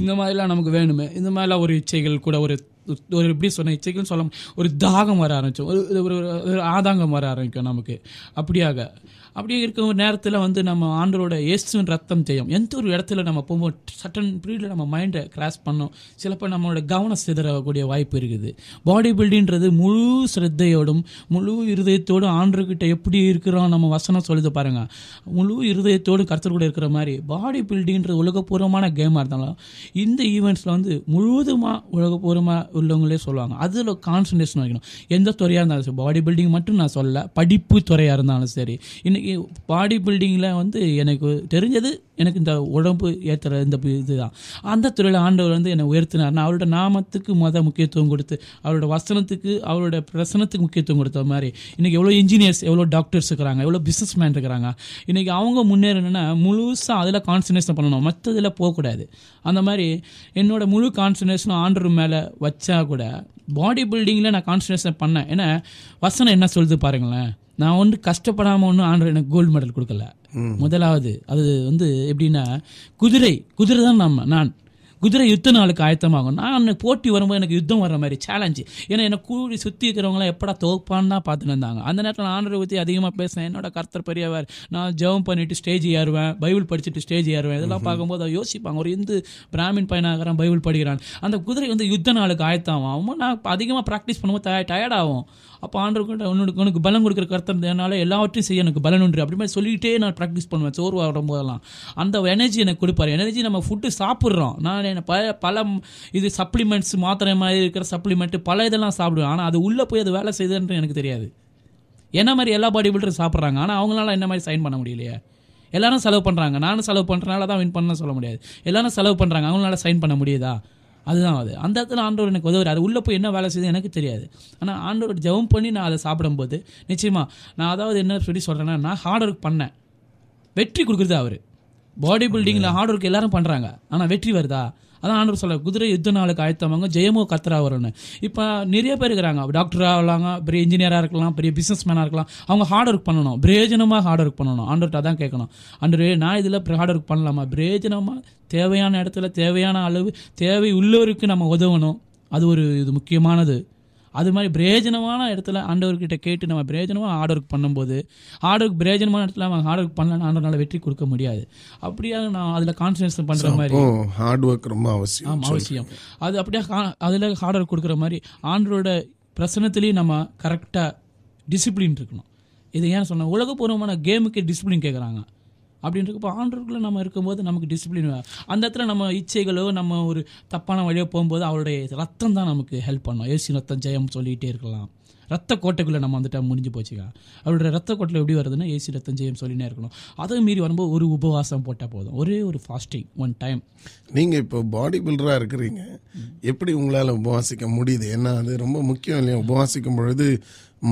இந்த மாதிரிலாம் நமக்கு வேணுமே. இந்த மாதிரிலாம் ஒரு இச்சைகள் கூட ஒரு ஒரு எப்படி சொன்ன இச்சைக்குன்னு சொல்ல ஒரு தாகம் வர ஆரம்பிச்சோம் ஒரு ஒரு ஒரு- ஒரு ஆதாங்கம் வர ஆரம்பிக்கும் நமக்கு. அப்படியாக. அப்படியே இருக்கிற நேரத்தில் வந்து நம்ம ஆண்டரோட இயேசுவின் ரத்தம் செய்யும் எந்த ஒரு இடத்துல நம்ம போகும்போது சட்டன் பீரியடில் நம்ம மைண்டை கிராஸ் பண்ணோம். சிலப்போ நம்மளோட கவனம் சிதறக்கூடிய வாய்ப்பு இருக்குது. பாடி பில்டிங்கிறது முழு சிரத்தையோடும் முழு இருதயத்தோடும் ஆண்டர்கிட்ட எப்படி இருக்கிறோம் நம்ம வசனம் சொல்லுது பாருங்க. முழு இருதயத்தோடு கருத்து கூட இருக்கிற மாதிரி பாடி பில்டிங்கிறது உலகப்பூர்வமான கேமாக இருந்தாலும் இந்த ஈவெண்ட்ஸில் வந்து முழுவதுமாக உலகப்பூர்வமாக உள்ளவங்களே சொல்லுவாங்க. அதில் கான்சன்ட்ரேஷன் வைக்கணும். எந்த துறையாக இருந்தாலும் சரி பாடி பில்டிங் மட்டும் நான் சொல்ல படிப்பு துறையாக இருந்தாலும் சரி. இன்னைக்கு பாடி பில்டிங்கில் வந்து எனக்கு தெரிஞ்சது எனக்கு இந்த உடம்பு ஏற்றுற இந்த இதுதான். அந்த துறையில் ஆண்டவர் வந்து என்னை உயர்த்தினார். நான் அவரோட நாமத்துக்கு மத முக்கியத்துவம் கொடுத்து அவரோட வசனத்துக்கு அவரோட பிரசனத்துக்கு முக்கியத்துவம் கொடுத்த மாதிரி. இன்றைக்கி எவ்வளோ இன்ஜினியர்ஸ் எவ்வளோ டாக்டர்ஸ் இருக்கிறாங்க எவ்வளோ பிஸ்னஸ் மேன் இருக்கிறாங்க. இன்றைக்கி அவங்க முன்னேறணும்னா முழுசாக அதில் கான்சன்ட்ரேஷன் பண்ணணும். மற்றதில் போகக்கூடாது அந்த மாதிரி என்னோட முழு கான்சன்ட்ரேஷனும் ஆண்டர் மேலே வச்சா கூட பாடி பில்டிங்கில் நான் கான்சன்ட்ரேஷன் பண்ணேன். ஏன்னா வசனம் என்ன சொல்லுது பாருங்களேன். நான் வந்து கஷ்டப்படாமல் ஒன்றும் ஆண்டர் எனக்கு கோல்டு மெடல் கொடுக்கல. முதலாவது அது வந்து எப்படின்னா குதிரை குதிரை தான் நம்ம நான். குதிரை யுத்த நாளுக்கு ஆயத்தமாகும். நான் அன்னைக்கு போட்டி வரும்போது எனக்கு யுத்தம் வர்ற மாதிரி சேலஞ்சு ஏன்னா என்னை கூடி சுற்றி இருக்கிறவங்களாம் எப்படா தோப்பான்னு தான் பார்த்துட்டு இருந்தாங்க. அந்த நேரத்தில் நான் ஆண்டரை பற்றி அதிகமாக பேசினேன். என்னோட கர்த்தர் பெரியவர் நான் ஜெபம் பண்ணிட்டு ஸ்டேஜ் ஏறுவேன் பைபிள் படிச்சுட்டு ஸ்டேஜ் ஏறுவேன். இதெல்லாம் பார்க்கும்போது அவங்க யோசிப்பாங்க ஒரு இந்து பிராமின் பையனாகிறான் பைபிள் படிக்கிறான். அந்த குதிரை வந்து யுத்த நாளுக்கு ஆயத்தமாகும். அவன் நான் அதிகமாக ப்ராக்டிஸ் பண்ணும்போது டயர்ட் ஆகும். அப்போ ஆண்டருக்கு உனக்கு உனக்கு பலம் கொடுக்குற கருத்தனால எல்லாவற்றையும் செய்ய எனக்கு பலன் உண்டு. அப்படி மாதிரி சொல்லிகிட்டே நான் ப்ராக்டிஸ் பண்ணுவேன் சோர்வா வரும்போதெல்லாம். அந்த எனர்ஜி எனக்கு கொடுப்பாரு. எனர்ஜி நம்ம ஃபுட்டு சாப்பிட்றோம். நான் மாதிரியான பல பல இது சப்ளிமெண்ட்ஸ் மாத்திரை மாதிரி இருக்கிற சப்ளிமெண்ட்டு பல இதெல்லாம் சாப்பிடுவேன். ஆனால் அது உள்ளே போய் அது வேலை செய்யுதுன்றது எனக்கு தெரியாது. என்ன மாதிரி எல்லா பாடி பில்டரும் சாப்பிட்றாங்க? ஆனால் அவங்களால என்ன மாதிரி சைன் பண்ண முடியலையே. எல்லாரும் செலவு பண்ணுறாங்க நானும் செலவு பண்ணுறனால தான் வின் பண்ண சொல்ல முடியாது. எல்லாரும் செலவு பண்ணுறாங்க அவங்களால சைன் பண்ண முடியுதா? அதுதான் அது. அந்த இடத்துல ஆண்டவர் எனக்கு உதவுறாரு. அது உள்ளே போய் என்ன வேலை செய்யுது எனக்கு தெரியாது. ஆனால் ஆண்டவர் ஜெபம் பண்ணி நான் அதை சாப்பிடும்போது நிச்சயமாக நான் அதாவது என்ன சொல்லி சொல்கிறேன்னா நான் ஹார்ட் ஒர்க் பண்ணேன். வெற்றி கொடுக்குறது அவர். பாடி பில்டிங்கில் ஹார்ட் ஒர்க் எல்லாரும் பண்ணுறாங்க ஆனால் வெற்றி வருதா? அதான் ஆண்டவர் சொல்ல குதிரை யுத்த நாளுக்கு ஆயத்தவங்க ஜெயமோ கத்தரா வரும்னு. இப்போ நிறைய பேர் இருக்கிறாங்க. டாக்டராக ஆகலாங்க பெரிய இன்ஜினியராக இருக்கலாம் பெரிய பிஸ்னஸ் மேனாக இருக்கலாம். அவங்க ஹார்ட் ஒர்க் பண்ணணும். பிரயோஜனமாக ஹார்ட் ஒர்க் பண்ணணும். ஆண்டவர்கிட்ட அதான் கேட்கணும். ஆண்டவரே நான் இதில் ஹார்ட் ஒர்க் பண்ணலாமா? பிரயோஜனமாக தேவையான இடத்துல தேவையான அளவு தேவை உள்ளவருக்கு நம்ம உதவணும். அது ஒரு இது முக்கியமானது. அது மாதிரி பிரயோஜனமான இடத்துல ஆண்டவர்கிட்ட கேட்டு நம்ம பிரயோஜனமாக ஹார்ட் ஒர்க் பண்ணும்போது ஹார்ட் ஒர்க் பிரயோஜனமான இடத்துல நம்ம ஹார்ட் ஒர்க் பண்ணலாம் ஆண்டவரால் வெற்றி கொடுக்க முடியாது. அப்படியே நான் அதில் கான்சன்ட்ரேஷன் பண்ணுற மாதிரி ஹார்ட் ஒர்க் ரொம்ப அவசியம். ஆமாம் அவசியம். அது அப்படியே அதில் ஹார்ட் ஒர்க் கொடுக்குற மாதிரி ஆண்டரோட பிரசனத்துலேயும் நம்ம கரெக்டாக டிசிப்ளின் இருக்கணும். இது ஏன் சொன்ன உலகபூர்வமான கேமுக்கு டிசிப்ளின் கேட்குறாங்க அப்படின்றப்போ ஆண்டருக்குள்ளே நம்ம இருக்கும்போது நமக்கு டிசிப்ளின் அந்த இடத்துல நம்ம இச்சைகளோ நம்ம ஒரு தப்பான வழியோ போகும்போது அவருடைய ரத்தம் தான் நமக்கு ஹெல்ப் பண்ணும். ஏசி ரத்தம் ஜெயம் சொல்லிகிட்டே இருக்கலாம். ரத்த கோட்டைக்குள்ளே நம்ம வந்துட்டா முடிஞ்சு போச்சுக்கா. அவருடைய ரத்த கோட்டையில் எப்படி வருதுன்னா ஏசி ரத்தம் ஜெயம் சொல்லினே இருக்கணும். அதை மீறி வரும்போது ஒரு உபவாசம் போட்டால் போதும். ஒரே ஒரு ஃபாஸ்டிங் ஒன் டைம் நீங்க இப்போ பாடி பில்டரா இருக்கிறீங்க. எப்படி உங்களால உபவாசிக்க முடியுது? ஏன்னா அது ரொம்ப முக்கியம் இல்லையா? உபவாசிக்கும் பொழுது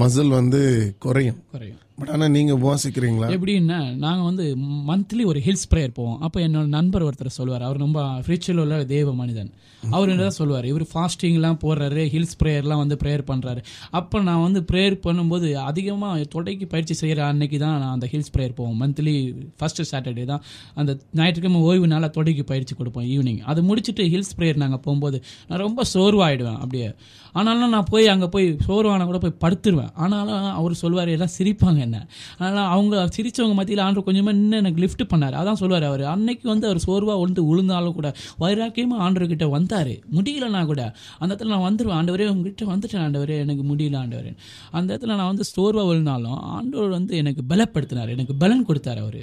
மசில் வந்து குறையும். குறையும். பட் ஆனால் நீங்கள் உபாசிக்கிறீங்களா? எப்படின்னா நாங்கள் வந்து மந்த்லி ஒரு ஹில்ஸ் ப்ரேயர் போவோம். அப்போ என்னோட நண்பர் ஒருத்தர் சொல்லுவார் அவர் ரொம்ப ஃப்ரிச்சுவல் உள்ள தேவ மனிதன். அவர் என்ன தான் சொல்லுவார் இவர் ஃபாஸ்டிங்லாம் போடுறாரு ஹில்ஸ் ப்ரேயர்லாம் வந்து ப்ரேயர் பண்ணுறாரு அப்போ நான் வந்து ப்ரேயர் பண்ணும்போது அதிகமாக தொடைக்கு பயிற்சி செய்கிற அன்னைக்கு தான் நான் அந்த ஹில்ஸ் ப்ரேயர் போவோம். மந்த்லி ஃபஸ்ட்டு சாட்டர்டே தான். அந்த ஞாயிற்றுக்கிழமை ஓய்வு நாளாக தொடைக்கு பயிற்சி கொடுப்போம் ஈவினிங் அது முடிச்சுட்டு ஹில்ஸ் ப்ரேயர் நாங்கள் போகும்போது நான் ரொம்ப சோர்வாயிடுவேன் அப்படியே. ஆனாலும் நான் போய் அங்கே போய் சோர்வான கூட போய் படுத்துருவேன். ஆனாலும் அவர் சொல்லுவார் எல்லாம் சிரிப்பாங்க என்ன? அதனால் அவங்க சிரிச்சவங்க மத்தியில் ஆண்டு கொஞ்சமாக இன்னும் எனக்கு லிஃப்ட் பண்ணார். அதான் சொல்லுவார் அவர். அன்னைக்கு வந்து அவர் சோர்வாக வந்து விழுந்தாலும் கூட வைராக்கியமாக ஆண்டவர்கிட்ட வந்தார். முடியலன்னா கூட அந்த இடத்துல நான் வந்துடுவேன் ஆண்டவரே உங்ககிட்ட வந்துட்டேன் ஆண்டவரே. எனக்கு முடியல ஆண்டவரே. அந்த இடத்துல நான் வந்து சோர்வாக விழுந்தாலும் ஆண்டவர் வந்து எனக்கு பலப்படுத்தினார். எனக்கு பலன் கொடுத்தார் அவர்.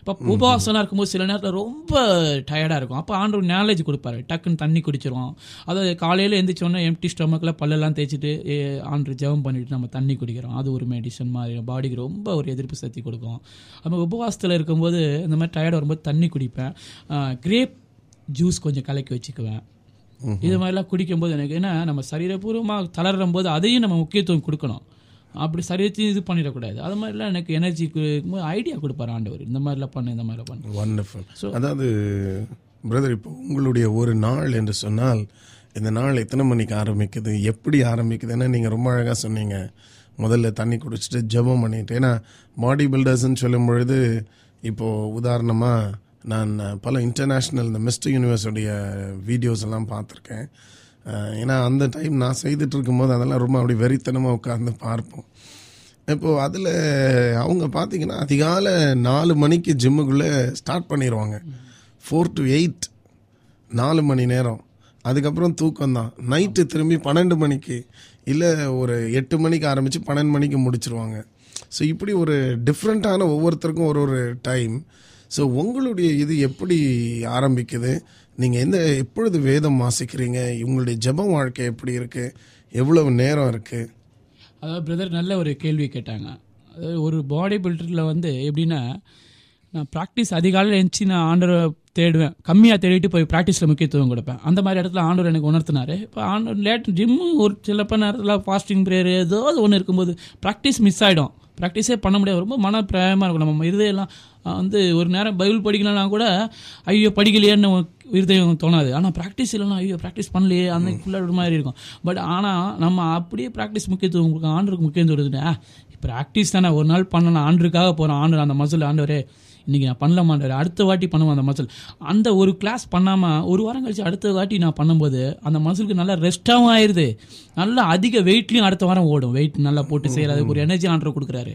இப்போ உபவாசம்லாம் இருக்கும்போது சில நேரத்தில் ரொம்ப டயர்டாக இருக்கும். அப்போ ஆண்டவர் நாலேஜ் கொடுப்பாரு. டக்குன்னு தண்ணி குடிச்சிருவோம். அதாவது காலையில் எந்திரிச்சோன்னே எம்டி ஸ்டொமக்கில் பல்லெல்லாம் தேய்ச்சிட்டு ஆண்டு ஜெபம் பண்ணிட்டு நம்ம தண்ணி குடிக்கிறோம். அது ஒரு மெடிசன் மாதிரி. பாடிக்கு ரொம்ப ஒரு எதிர்ப்பு சக்தி கொடுக்கும். நம்ம உபவாசத்தில் இருக்கும்போது இந்த மாதிரி டயர்ட் வரும்போது தண்ணி குடிப்பேன். கிரேப் ஜூஸ் கொஞ்சம் கலக்கி வச்சுக்குவேன். இது மாதிரிலாம் குடிக்கும்போது எனக்கு ஏன்னா நம்ம சரீரபூர்வமாக தளரும் போது அதையும் நம்ம முக்கியத்துவம் கொடுக்கணும். அப்படி சரீரத்தையும் இது பண்ணிடக்கூடாது. அது மாதிரிலாம் எனக்கு எனர்ஜி ஐடியா கொடுப்பாரு ஆண்டவர். இந்த மாதிரிலாம் பண்ணு இந்த மாதிரிலாம் பண்ணு. வண்டர்ஃபுல் அதாவது பிரதர் இப்போ உங்களுடைய ஒரு நாள் என்று சொன்னால் இந்த நாள் எத்தனை மணிக்கு ஆரம்பிக்குது எப்படி ஆரம்பிக்குது ஏன்னா நீங்கள் ரொம்ப அழகாக சொன்னீங்க. முதல்ல தண்ணி குடிச்சிட்டு ஜெபம் பண்ணிட்டு ஏன்னா பாடி பில்டர்ஸ்ன்னு சொல்லும் பொழுது இப்போது உதாரணமாக நான் பல இன்டர்நேஷ்னல் இந்த மிஸ்டர் யூனிவர்ஸுடைய வீடியோஸ் எல்லாம் பார்த்துருக்கேன். ஏன்னா அந்த டைம் நான் செய்துட்டு இருக்கும்போது அதெல்லாம் ரொம்ப அப்படி வெறித்தனமாக உட்காந்து பார்ப்போம். இப்போது அதில் அவங்க பார்த்தீங்கன்னா அதிகாலை நாலு மணிக்கு ஜிம்முக்குள்ளே ஸ்டார்ட் பண்ணிடுவாங்க ஃபோர் டு எயிட் நாலு மணி நேரம். அதுக்கப்புறம் தூக்கம் தான். நைட்டு திரும்பி பன்னெண்டு மணிக்கு இல்லை ஒரு எட்டு மணிக்கு ஆரம்பித்து பன்னெண்டு மணிக்கு முடிச்சிருவாங்க. ஸோ இப்படி ஒரு டிஃப்ரெண்ட்டான ஒவ்வொருத்தருக்கும் ஒரு ஒரு டைம் ஸோ உங்களுடைய இது எப்படி ஆரம்பிக்குது? நீங்கள் எந்த எப்பொழுது வேதம் வாசிக்கிறீங்க? உங்களுடைய ஜெப வாழ்க்கை எப்படி இருக்குது எவ்வளவு நேரம் இருக்குது அதாவது பிரதர் நல்ல ஒரு கேள்வி கேட்டாங்க. அதாவது ஒரு பாடி பில்டரில் வந்து எப்படின்னா நான் ப்ராக்டிஸ் அதிகாலையில் எழுந்துச்சி நான் ஆண்டரை தேடுவேன். கம்மியாக தேடிட்டு போய் ப்ராக்டிஸில் முக்கியத்துவம் கொடுப்பேன். அந்த மாதிரி இடத்துல ஆண்டவர் எனக்கு உணர்த்தினார். இப்போ ஆண்டவர் லேட் ஜிம்மு ஒரு சிலப்ப நேரத்தில் ஃபாஸ்டிங் ப்ரேயர் ஏதோ ஒன்று இருக்கும்போது ப்ராக்டிஸ் மிஸ் ஆகிடும் ப்ராக்டிஸே பண்ண முடியாது. ரொம்ப மன பிரயமாக இருக்கும். நம்ம இருதயெல்லாம் வந்து ஒரு நேரம் பைபிள் படிக்கலன்னா கூட ஐயோ படிக்கலையேன்னு இருதயம் தோணாது. ஆனால் ப்ராக்டிஸ் இல்லைனா ஐயோ ப்ராக்டிஸ் பண்ணலையே அந்த ஃபுல்லாக ஒரு மாதிரி இருக்கும். பட் ஆனால் நம்ம அப்படியே ப்ராக்டிஸ் முக்கியத்துவம் கொடுக்க ஆண்டுக்கு முக்கியத்துவம் கொடுத்துட்டு ப்ராக்டிஸ் தானே ஒரு நாள் பண்ணலாம் ஆண்டுக்காக போகிறோம் ஆண்டு அந்த மசில் ஆண்டவரே இன்னைக்கு நான் பண்ணல மாட்டேன். அடுத்த வாட்டி பண்ணுவேன் அந்த மசில் அந்த ஒரு கிளாஸ் பண்ணாமல் ஒரு வாரம் கழிச்சு அடுத்த வாட்டி நான் பண்ணும்போது அந்த மசிலுக்கு நல்லா ரெஸ்டாகவும் ஆயிடுது நல்லா அதிக வெயிட்லையும் அடுத்த வாரம் ஓடும். வெயிட் நல்லா போட்டு செய்யறது ஒரு எனர்ஜி ஆண்டர் கொடுக்குறாரு.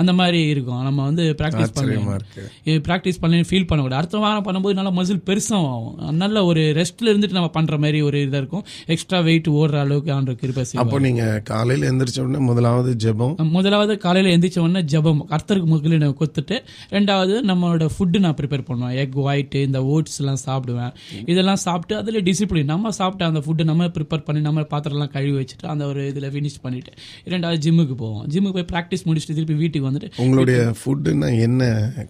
அந்த மாதிரி இருக்கும். நம்ம வந்து ப்ராக்டிஸ் ஆச்சரியமா பண்ணி இருக்கு. ப்ராக்டிஸ் பண்ணி ஃபீல் பண்ணக்கூடாது. அடுத்த வாரம் பண்ணும்போது நல்லா மசில் பெருசாக ஆகும். நல்ல ஒரு ரெஸ்ட்ல இருந்துட்டு நம்ம பண்ற மாதிரி ஒரு இதாக இருக்கும். எக்ஸ்ட்ரா வெயிட் ஓடுற அளவுக்கு ஆண்டர் கிருபை செய்வார். அப்போ நீங்க காலையில எந்திரிச்ச உடனே முதலாவது ஜெபம்? முதலாவது காலையில் எந்திரிச்ச உடனே ஜபம். கர்த்தருக்கு முதலில் கொடுத்துட்டு ரெண்டாவது நம்மளோட ஃபுட்டு நான் ப்ரிப்பேர் பண்ணுவேன். எக் ஒயிட்டு இந்த ஓட்ஸ் எல்லாம் சாப்பிடுவேன். இதெல்லாம் சாப்பிட்டு அதில் டிசிப்ளின் நம்ம சாப்பிட்ட அந்த ஃபுட்டு நம்ம ப்ரிப்பேர் பண்ணி நம்ம பாத்திரம்லாம் கழுவி வச்சுட்டு அந்த ஒரு இதில் ஃபினிஷ் பண்ணிட்டு ரெண்டாவது ஜிம்முக்கு போவோம். ஜிம்முக்கு போய் ப்ராக்டிஸ் முடிச்சுட்டு திருப்பி வீட்டுக்கு வந்துட்டு உங்களுடைய ஃபுட்டுன்னா என்ன?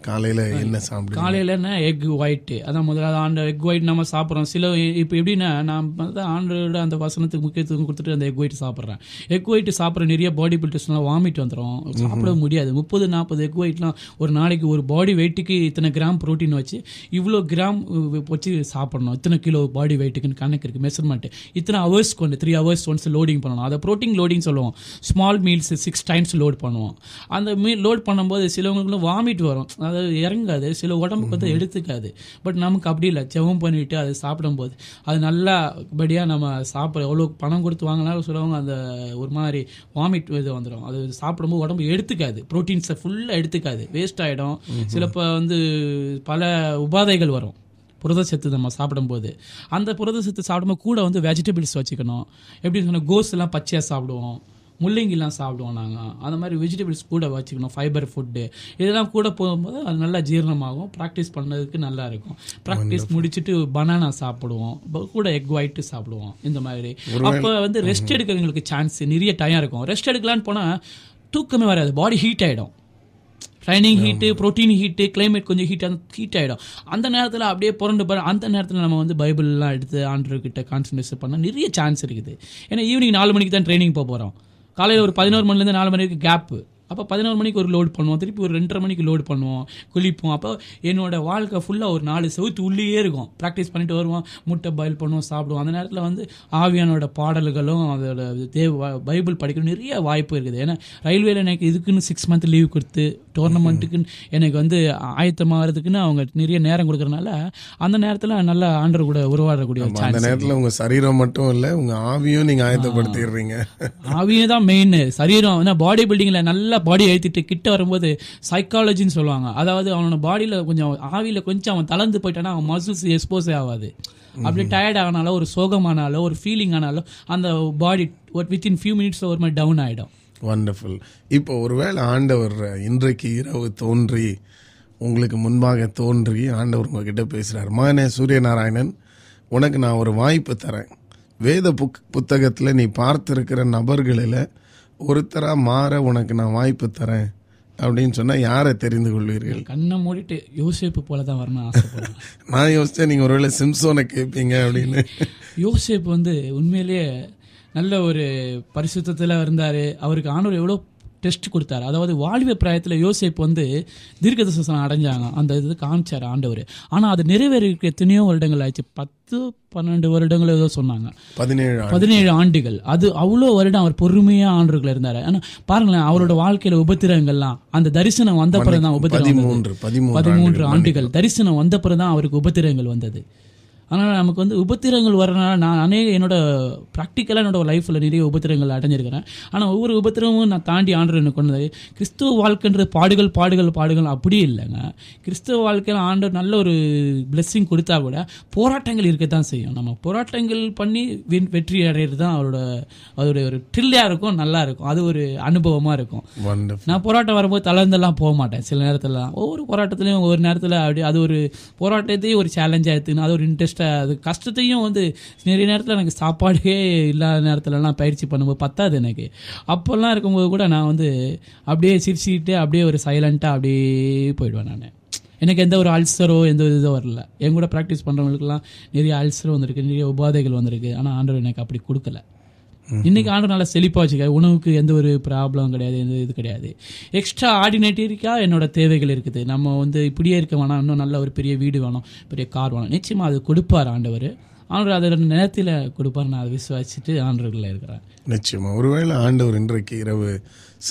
காலையில என்ன காலையில் என்ன? எக் ஒயிட்டு அதான் முதலாவது ஆண்டு எக் ஒயிட் நம்ம சாப்பிட்றோம். சில இப்போ எப்படின்னா நான் ஆண்டோட அந்த வசனத்துக்கு முக்கியத்துவம் கொடுத்துட்டு அந்த எக் ஒயிட் சாப்பிட்றேன். எக் ஒயிட் சாப்பிட்ற நிறைய பாடி பில்டர்ஸ்லாம் வாமிட் வந்துடும் சாப்பிட முடியாது. முப்பது நாற்பது எக் ஒயிட்லாம் ஒரு நாளைக்கு ஒரு பாடி வெயிட்டுக்கு இத்தனை கிராம் புரோட்டீன் வச்சு இவ்வளோ கிராம் வச்சு சாப்பிடணும். இத்தனை கிலோ பாடி வெயிட்டுக்குன்னு கணக்கு இருக்குது மெஷர்மெண்ட் இத்தனை ஹவர்ஸ் கொண்டு த்ரீ ஹவர்ஸ் ஒன்ஸ் லோடிங் பண்ணணும். அதை ப்ரோட்டீன் லோடிங் சொல்லுவோம். Small meals six times load பண்ணுவோம். அந்த மீல் லோட் பண்ணும்போது சிலவங்களுக்கு வாமிட் வரும். அது இறங்காது. சில உடம்புக்கு வந்து எடுத்துக்காது. பட் நமக்கு அப்படி இல்லை. ஜெபம் பண்ணிட்டு அதை சாப்பிடும்போது அது நல்லபடியாக நம்ம சாப்பிட எவ்வளோ பணம் கொடுத்து வாங்கினாலும் சிலவங்க அந்த ஒரு மாதிரி வாமிட் இது வந்துடும் அது சாப்பிடும்போது உடம்பு எடுத்துக்காது. ப்ரோட்டீன்ஸை ஃபுல்லாக எடுத்துக்காது. வேஸ்ட் ஆகிடும் சிலப்போ வந்து பல உபாதைகள் வரும். புரதச்சத்து நம்ம சாப்பிடும்போது. அந்த புரதச்சத்து சாப்பிடும்போது கூட வந்து வெஜிடபிள்ஸ் வச்சுக்கணும். எப்படி சொன்னால் கோஸ் எல்லாம் பச்சையாக சாப்பிடுவோம். முள்ளங்கிலாம் சாப்பிடுவோம் நாங்கள் அந்த மாதிரி வெஜிடபிள்ஸ் கூட வச்சுக்கணும். ஃபைபர் ஃபுட்டு இதெல்லாம் கூட போகும்போது அது நல்லா ஜீரணமாகும். ப்ராக்டிஸ் பண்ணதுக்கு நல்லா இருக்கும். ப்ராக்டிஸ் முடிச்சுட்டு பனானா சாப்பிடுவோம். கூட எக் ஒயிட்டு சாப்பிடுவோம். இந்த மாதிரி. அப்போ வந்து ரெஸ்ட் எடுக்கிறவங்களுக்கு சான்ஸ் நிறைய டைம் இருக்கும். ரெஸ்ட் எடுக்கலான்னு போனால் தூக்கமே வராது. பாடி ஹீட் ஆகிடும் training heat protein heat climate கொஞ்சம் ஹீட் ஹீட் ஆகிடும் அந்த நேரத்தில் அப்படியே புரண்டு போகிற அந்த நேரத்தில் நம்ம வந்து பைபிள்லாம் எடுத்து ஆண்டர்கிட்ட கான்சன்ட்ரேட் பண்ண நிறைய சான்ஸ் இருக்குது. ஏன்னா ஈவினிங் நாலு மணிக்கு தான் ட்ரைனிங் போக போகிறோம் காலையில் ஒரு பதினோரு மணிலேருந்து நாலு மணி வரைக்கும் கேப்பு அப்போ பதினோரு மணிக்கு ஒரு லோட் பண்ணுவோம். திருப்பி ஒரு ரெண்டரை மணிக்கு லோட் பண்ணுவோம். குளிப்போம். அப்போ என்னோட வாழ்க்கை ஃபுல்லாக ஒரு நாலு செவுத்து உள்ளேயே இருக்கும். ப்ராக்டிஸ் பண்ணிட்டு வருவோம். முட்டை பாயில் பண்ணுவோம் சாப்பிடுவோம். அந்த நேரத்தில் வந்து ஆவியானோட பாடல்களும் அதோட தேவ பைபிள் படிக்கணும் நிறைய வாய்ப்பு இருக்குது. ஏன்னா ரயில்வேல எனக்கு இதுக்குன்னு சிக்ஸ் மந்த் லீவ் கொடுத்து டோர்னமெண்ட்டுக்குன்னு எனக்கு வந்து ஆயத்தமாகறதுக்குன்னு அவங்க நிறைய நேரம் கொடுக்கறனால அந்த நேரத்தில் நல்லா ஆண்டர் கூட உருவாடக்கூடிய அந்த நேரத்துல உங்க சரீரம் மட்டும் இல்ல உங்க ஆவியும் நீங்க ஆயத்தப்படுத்திடுறீங்க. ஆவியே தான் மெயின் சரீரம் ஏன்னா பாடி பில்டிங்ல நல்லா பாடி எழுத்திட்டு கிட்ட வரும்போது சைக்காலஜின்னு சொல்லுவாங்க. அதாவது அவனோட பாடியில கொஞ்சம் ஆவியில கொஞ்சம் அவன் தளர்ந்து போயிட்டானா அவன் மசில்ஸ் எக்ஸ்போஸே ஆகாது. அப்படி டயர்ட் ஆனாலோ ஒரு சோகமானாலோ ஒரு ஃபீலிங் ஆனாலோ அந்த பாடி வித்தின் ஃபியூ மினிட்ஸ் ஒரு மாதிரி டவுன் ஆயிடும். வண்டர்ஃபுல் இப்போ ஒருவேளை ஆண்டவர் இன்றைக்கு இரவு தோன்றி உங்களுக்கு முன்பாக தோன்றி ஆண்டவர் உங்ககிட்ட பேசுறார். மகனே சூரியநாராயணன் உனக்கு நான் ஒரு வாய்ப்பு தரேன். வேத புக் புத்தகத்தில் நீ பார்த்திருக்கிற நபர்களில் ஒருத்தரா மாற உனக்கு நான் வாய்ப்பு தரேன் அப்படின்னு சொன்னா யாரை தெரிந்து கொள்வீர்கள்? கண்ணை மூடிட்டு யோசேப்பு போல தான் ஆசைப்படுறேன் நான் யோசிச்சேன் நீங்க ஒருவேளை சிம்சோனை கேட்பீங்க அப்படின்னு. யோசேப் வந்து உண்மையிலேயே நல்ல ஒரு பரிசுத்தத்தில் இருந்தார். அவருக்கு ஆண்டவர் எவ்வளோ டெஸ்ட் கொடுத்தாரு. அதாவது வாழ்வு பிராயத்தில் யோசேப் வந்து தீர்க்கதரிசனம் அடைஞ்சாங்க. அந்த இது காமிச்சார் ஆண்டவர். ஆனால் அது நிறைவேறிக்க எத்தனையோ வருடங்கள் ஆயிடுச்சு. பத்து பன்னெண்டு வருடங்கள் ஏதோ சொன்னாங்க. பதினேழு. பதினேழு ஆண்டுகள். அது அவ்வளோ வருடம் அவர் பொறுமையா ஆண்டுகள் இருந்தார். ஆனா பாருங்களேன் அவரோட வாழ்க்கையில உபத்திரங்கள்லாம் அந்த தரிசனம் வந்த பிறகு தான் உபத்திரம். பதிமூன்று. ஆண்டுகள் தரிசனம் வந்த பிறகு தான் அவருக்கு உபத்திரங்கள் வந்தது. ஆனால் நமக்கு வந்து உபத்திரங்கள் வரனால நான் அநேக என்னோட ப்ராக்டிக்கலாக என்னோட லைஃப்பில் நிறைய உபத்திரங்கள் அடைஞ்சிருக்கிறேன். ஆனால் ஒவ்வொரு உபத்திரமும் நான் தாண்டி ஆண்டு எனக்கு கொண்டது கிறிஸ்துவ வாழ்க்கைன்றது பாடுகள் பாடுகள் பாடுகள் அப்படி இல்லைங்க. கிறிஸ்துவ வாழ்க்கையில் ஆண்டவர் நல்ல ஒரு பிளெஸ்ஸிங் கொடுத்தா கூட போராட்டங்கள் இருக்க தான் செய்யும். நம்ம போராட்டங்கள் பண்ணி வெற்றி அடையிறது தான் அவரோட அதோட ஒரு ட்ரில்லியாக இருக்கும் நல்லா இருக்கும். அது ஒரு அனுபவமாக இருக்கும். நான் போராட்டம் வரும்போது தளர்ந்தெல்லாம் போக மாட்டேன். சில நேரத்துலலாம். ஒவ்வொரு போராட்டத்துலையும் ஒவ்வொரு நேரத்தில் அப்படி அது ஒரு போராட்டத்தையும் ஒரு சேலஞ்சாக எடுத்துக்கணும் அது ஒரு கஷ்ட அது கஷ்டத்தையும் வந்து நிறைய நேரத்தில் எனக்கு சாப்பாடே இல்லாத நேரத்துலலாம் பயிற்சி பண்ணும்போது பத்தாது எனக்கு. அப்போல்லாம் இருக்கும்போது கூட நான் வந்து அப்படியே சிரிச்சுக்கிட்டு அப்படியே ஒரு சைலண்ட்டாக அப்படியே போயிடுவேன் நான். எனக்கு எந்த ஒரு அல்சரோ எந்த ஒரு இதோ வரல. என் கூட ப்ராக்டிஸ் பண்ணுறவங்களுக்குலாம் நிறைய அல்சர் வந்திருக்கு நிறைய உபாதைகள் வந்திருக்கு. ஆனால் ஆண்டவர் எனக்கு அப்படி கொடுக்கல. இன்னைக்கு ஆண்டு நல்லா செழிப்பாக வச்சுக்க உணவுக்கு எந்த ஒரு ப்ராப்ளம் கிடையாது எந்த இது கிடையாது. எக்ஸ்ட்ரா ஆர்டினேட்டரிக்காக என்னோட தேவைகள் இருக்குது. நம்ம வந்து இப்படியே இருக்க வேணாம். இன்னும் நல்ல ஒரு பெரிய வீடு வேணும் பெரிய கார் வேணும். நிச்சயமாக அது கொடுப்பார் ஆண்டவர். ஆண்டவர் அதை நேரத்தில் கொடுப்பார். நான் அதை விசுவாசிச்சுட்டு ஆண்டவர்களில் இருக்கிறேன். நிச்சயமா. ஒருவேளை ஆண்டவர் இன்றைக்கு இரவு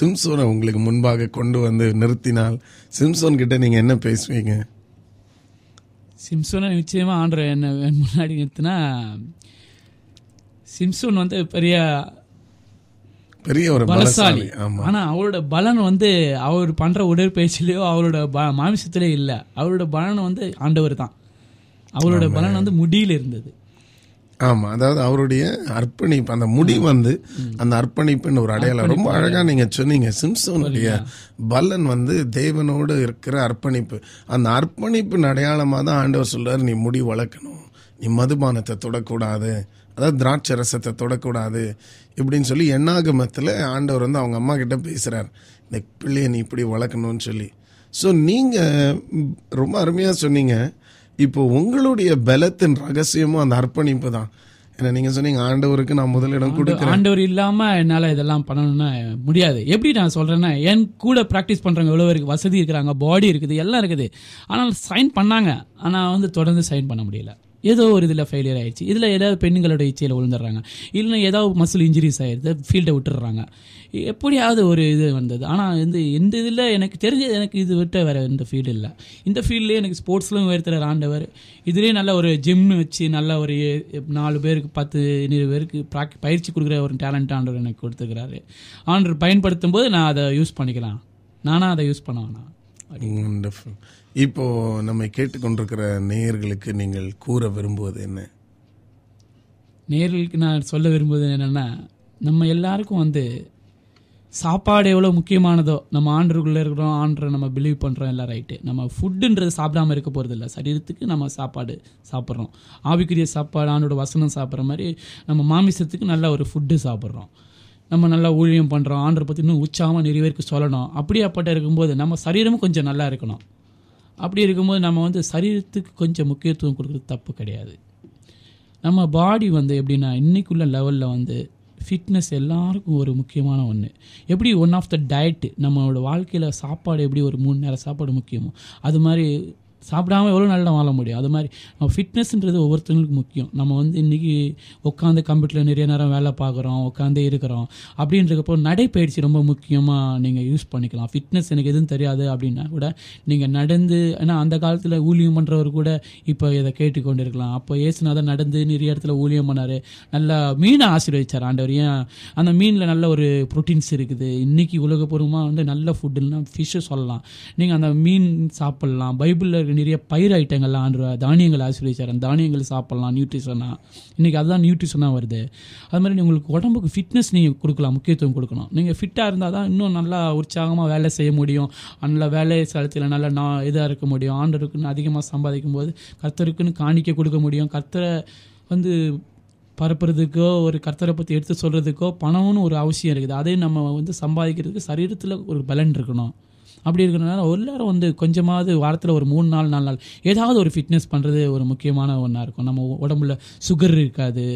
சிம்சோனை உங்களுக்கு முன்பாக கொண்டு வந்து நிறுத்தினால் சிம்சோன் கிட்ட நீங்க என்ன பேசுவீங்க? சிம்சோனை நிச்சயமாக ஆண்டவர் என்ன என் முன்னாடி நிறுத்தினா சிம்சோன் வந்து பெரிய பெரிய ஒரு பலசாலி. பலசாலி ஆமா. ஆனா அவரோட பலன் வந்து அவர் பண்ற உடற்பயிற்சியிலயோ அவரோட ப- மாமிசத்திலே இல்ல. அவரோட பலன் வந்து ஆண்டவர் தான் அவரோட பலன் வந்து முடியில இருந்தது. ஆமா அதாவது அவருடைய அர்ப்பணிப்பு அந்த முடி வந்து அந்த அர்ப்பணிப்புன்னு ஒரு அடையாளம். ரொம்ப அழகா நீங்க சொன்னீங்க. சிம்சோனுடைய பலன் வந்து தேவனோடு இருக்கிற அர்ப்பணிப்பு. அந்த அர்ப்பணிப்பின் அடையாளமா தான் ஆண்டவர் சொல்றாரு நீ முடி வளர்க்கணும். நீ மதுபானத்தை தொடக்கூடாது. அதாவது திராட்சை ரசத்தை தொடக்கூடாது இப்படின்னு சொல்லி எண்ணாகமத்தில் ஆண்டவர் வந்து அவங்க அம்மா கிட்ட பேசுறார். இந்த பிள்ளையை நீ இப்படி வளர்க்கணும்னு சொல்லி. ஸோ நீங்க ம், ரொம்ப அருமையா சொன்னீங்க. இப்போ உங்களுடைய பலத்தின் ரகசியமும் அந்த அர்ப்பணிப்பு தான். ஏன்னா நீங்க சொன்னீங்க ஆண்டவருக்கு நான் முதலிடம் கொடுக்கிறேன். ஆண்டவர் இல்லாம என்னால இதெல்லாம் பண்ணணும்னா முடியாது. எப்படி நான் சொல்றேன்னா என் கூட பிராக்டிஸ் பண்றவங்க எவ்வளவு இருக்கு வசதி இருக்கிறாங்க பாடி இருக்குது எல்லாம் இருக்குது. ஆனால் சைன் பண்ணாங்க. ஆனா வந்து தொடர்ந்து சைன் பண்ண முடியல. ஏதோ ஒரு இதில் ஃபெயிலியர் ஆயிடுச்சு. இதில் ஏதாவது பெண்களோட இச்சையில் விழுந்துடுறாங்க இல்லைன்னா ஏதாவது மசில் இன்ஜுரிஸ் ஆயிடுது ஃபீல்டை விட்டுடுறாங்க. எப்படியாவது ஒரு இது வந்தது. ஆனால் வந்து இந்த இதில் எனக்கு தெரிஞ்சது எனக்கு இது விட்ட வேறு இந்த ஃபீல்டு இல்லை. இந்த ஃபீல்ட்லேயே எனக்கு ஸ்போர்ட்ஸ்லையும் உயர்த்துற ஆண்டவர். இதுலேயே நல்ல ஒரு ஜிம்னு வச்சு நல்ல ஒரு நாலு பேருக்கு பத்து இருபது பேருக்கு ப்ராக் பயிற்சி கொடுக்குற ஒரு டேலண்ட் ஆண்டவர் எனக்கு கொடுத்துருக்கிறாரு. ஆண்டவர் பயன்படுத்தும் போது நான் அதை யூஸ் பண்ணிக்கலாம். நானாக அதை யூஸ் பண்ண வேணாம் இப்போ நம்மை கேட்டுக்கொண்டிருக்கிற நேயர்களுக்கு நீங்கள் கூற விரும்புவது என்ன? நேர்களுக்கு நான் சொல்ல விரும்புவது என்னென்னா நம்ம எல்லாருக்கும் வந்து சாப்பாடு எவ்வளோ முக்கியமானதோ நம்ம ஆண்டருக்குள்ளே இருக்கிறோம் ஆண்டரை நம்ம பிலீவ் பண்ணுறோம் எல்லாம் ரைட்டு நம்ம ஃபுட்டுன்றது சாப்பிடாம இருக்க போகிறது இல்லை சரீரத்துக்கு நம்ம சாப்பாடு சாப்பிட்றோம். ஆவிக்குரிய சாப்பாடு ஆண்டோட வசனம் சாப்பிட்ற மாதிரி நம்ம மாமிசத்துக்கு நல்ல ஒரு ஃபுட்டு சாப்பிட்றோம். நம்ம நல்லா ஊழியம் பண்ணுறோம் ஆண்டரை பற்றி இன்னும் உற்சாகமாக நிறைய பேருக்கு சொல்லணும். அப்படியாப்பட்ட இருக்கும்போது நம்ம சரீரமும் கொஞ்சம் நல்லா இருக்கணும். அப்படி இருக்கும்போது நம்ம வந்து சரீரத்துக்கு கொஞ்சம் முக்கியத்துவம் கொடுக்குறது தப்பு கிடையாது. நம்ம பாடி வந்து எப்படின்னா இன்றைக்குள்ள லெவலில் வந்து ஃபிட்னஸ் எல்லாருக்கும் ஒரு முக்கியமான ஒன்று எப்படி ஒன் ஆஃப் த டயட்டு நம்மளோட வாழ்க்கையில் சாப்பாடு எப்படி ஒரு மூணு நேரம் சாப்பாடு முக்கியமோ அது மாதிரி சாப்பிடாம எவ்வளோ நல்லா வாழ முடியும்? அது மாதிரி நம்ம ஃபிட்னஸ்ன்றது ஒவ்வொருத்தவங்களுக்கும் முக்கியம். நம்ம வந்து இன்றைக்கி உட்காந்து கம்ப்யூட்டரில் நிறைய நேரம் வேலை பார்க்குறோம் உட்காந்து இருக்கிறோம். அப்படின்றப்போ நடைப்பயிற்சி ரொம்ப முக்கியமாக நீங்கள் யூஸ் பண்ணிக்கலாம். ஃபிட்னஸ் எனக்கு எதுவும் தெரியாது அப்படின்னா கூட நீங்கள் நடந்து ஏன்னா அந்த காலத்தில் ஊழியம் பண்ணுறவர் கூட இப்போ இதை கேட்டுக்கொண்டு இருக்கலாம் அப்போ ஏசுநாதர் நடந்து நிறைய இடத்துல ஊழியம் பண்ணார். நல்லா மீனை ஆசீர்வதிச்சார் ஆண்டவர். ஏன்? அந்த மீனில் நல்ல ஒரு ப்ரோட்டீன்ஸ் இருக்குது. இன்றைக்கி உலகப்பூர்வமாக வந்து நல்ல ஃபுட்டுன்னா ஃபிஷ்ஷு சொல்லலாம். நீங்கள் அந்த மீன் சாப்பிட்லாம். பைபிளில் நிறைய பயிர் ஐட்டங்கள்லாம் ஆண்டு தானியங்கள் ஆசீர்வதிச்சார் அந்த தானியங்கள் சாப்பிட்லாம் நியூட்ரிஷனாக இன்றைக்கி அதுதான் நியூட்ரிஷனாக வருது. அது மாதிரி உங்களுக்கு உடம்புக்கு ஃபிட்னஸ் நீங்கள் கொடுக்கலாம் முக்கியத்துவம் கொடுக்கணும். நீங்கள் ஃபிட்டாக இருந்தால் தான் இன்னும் நல்லா உற்சாகமாக வேலை செய்ய முடியும். நல்ல வேலை ஸ்தலத்தில் நல்ல நான் இதாக இருக்க முடியும். ஆண்டருக்குன்னு அதிகமாக சம்பாதிக்கும் போது கர்த்தருக்குன்னு காணிக்க கொடுக்க முடியும். கர்த்தரை வந்து பரப்புறதுக்கோ ஒரு கர்த்தரை பற்றி எடுத்து சொல்கிறதுக்கோ பணம்னு ஒரு அவசியம் இருக்குது. அதே நம்ம வந்து சம்பாதிக்கிறதுக்கு சரீரத்தில் ஒரு பலன் இருக்கணும். அப்படி இருக்கிறனால எல்லாரும் வந்து கொஞ்சமாவது வாரத்தில் ஒரு மூணு நாள் நாலு நாள் ஏதாவது ஒரு ஃபிட்னஸ் பண்ணுறது ஒரு முக்கியமான ஒன்றா இருக்கும். நம்ம உடம்புல சுகர் இருக்காது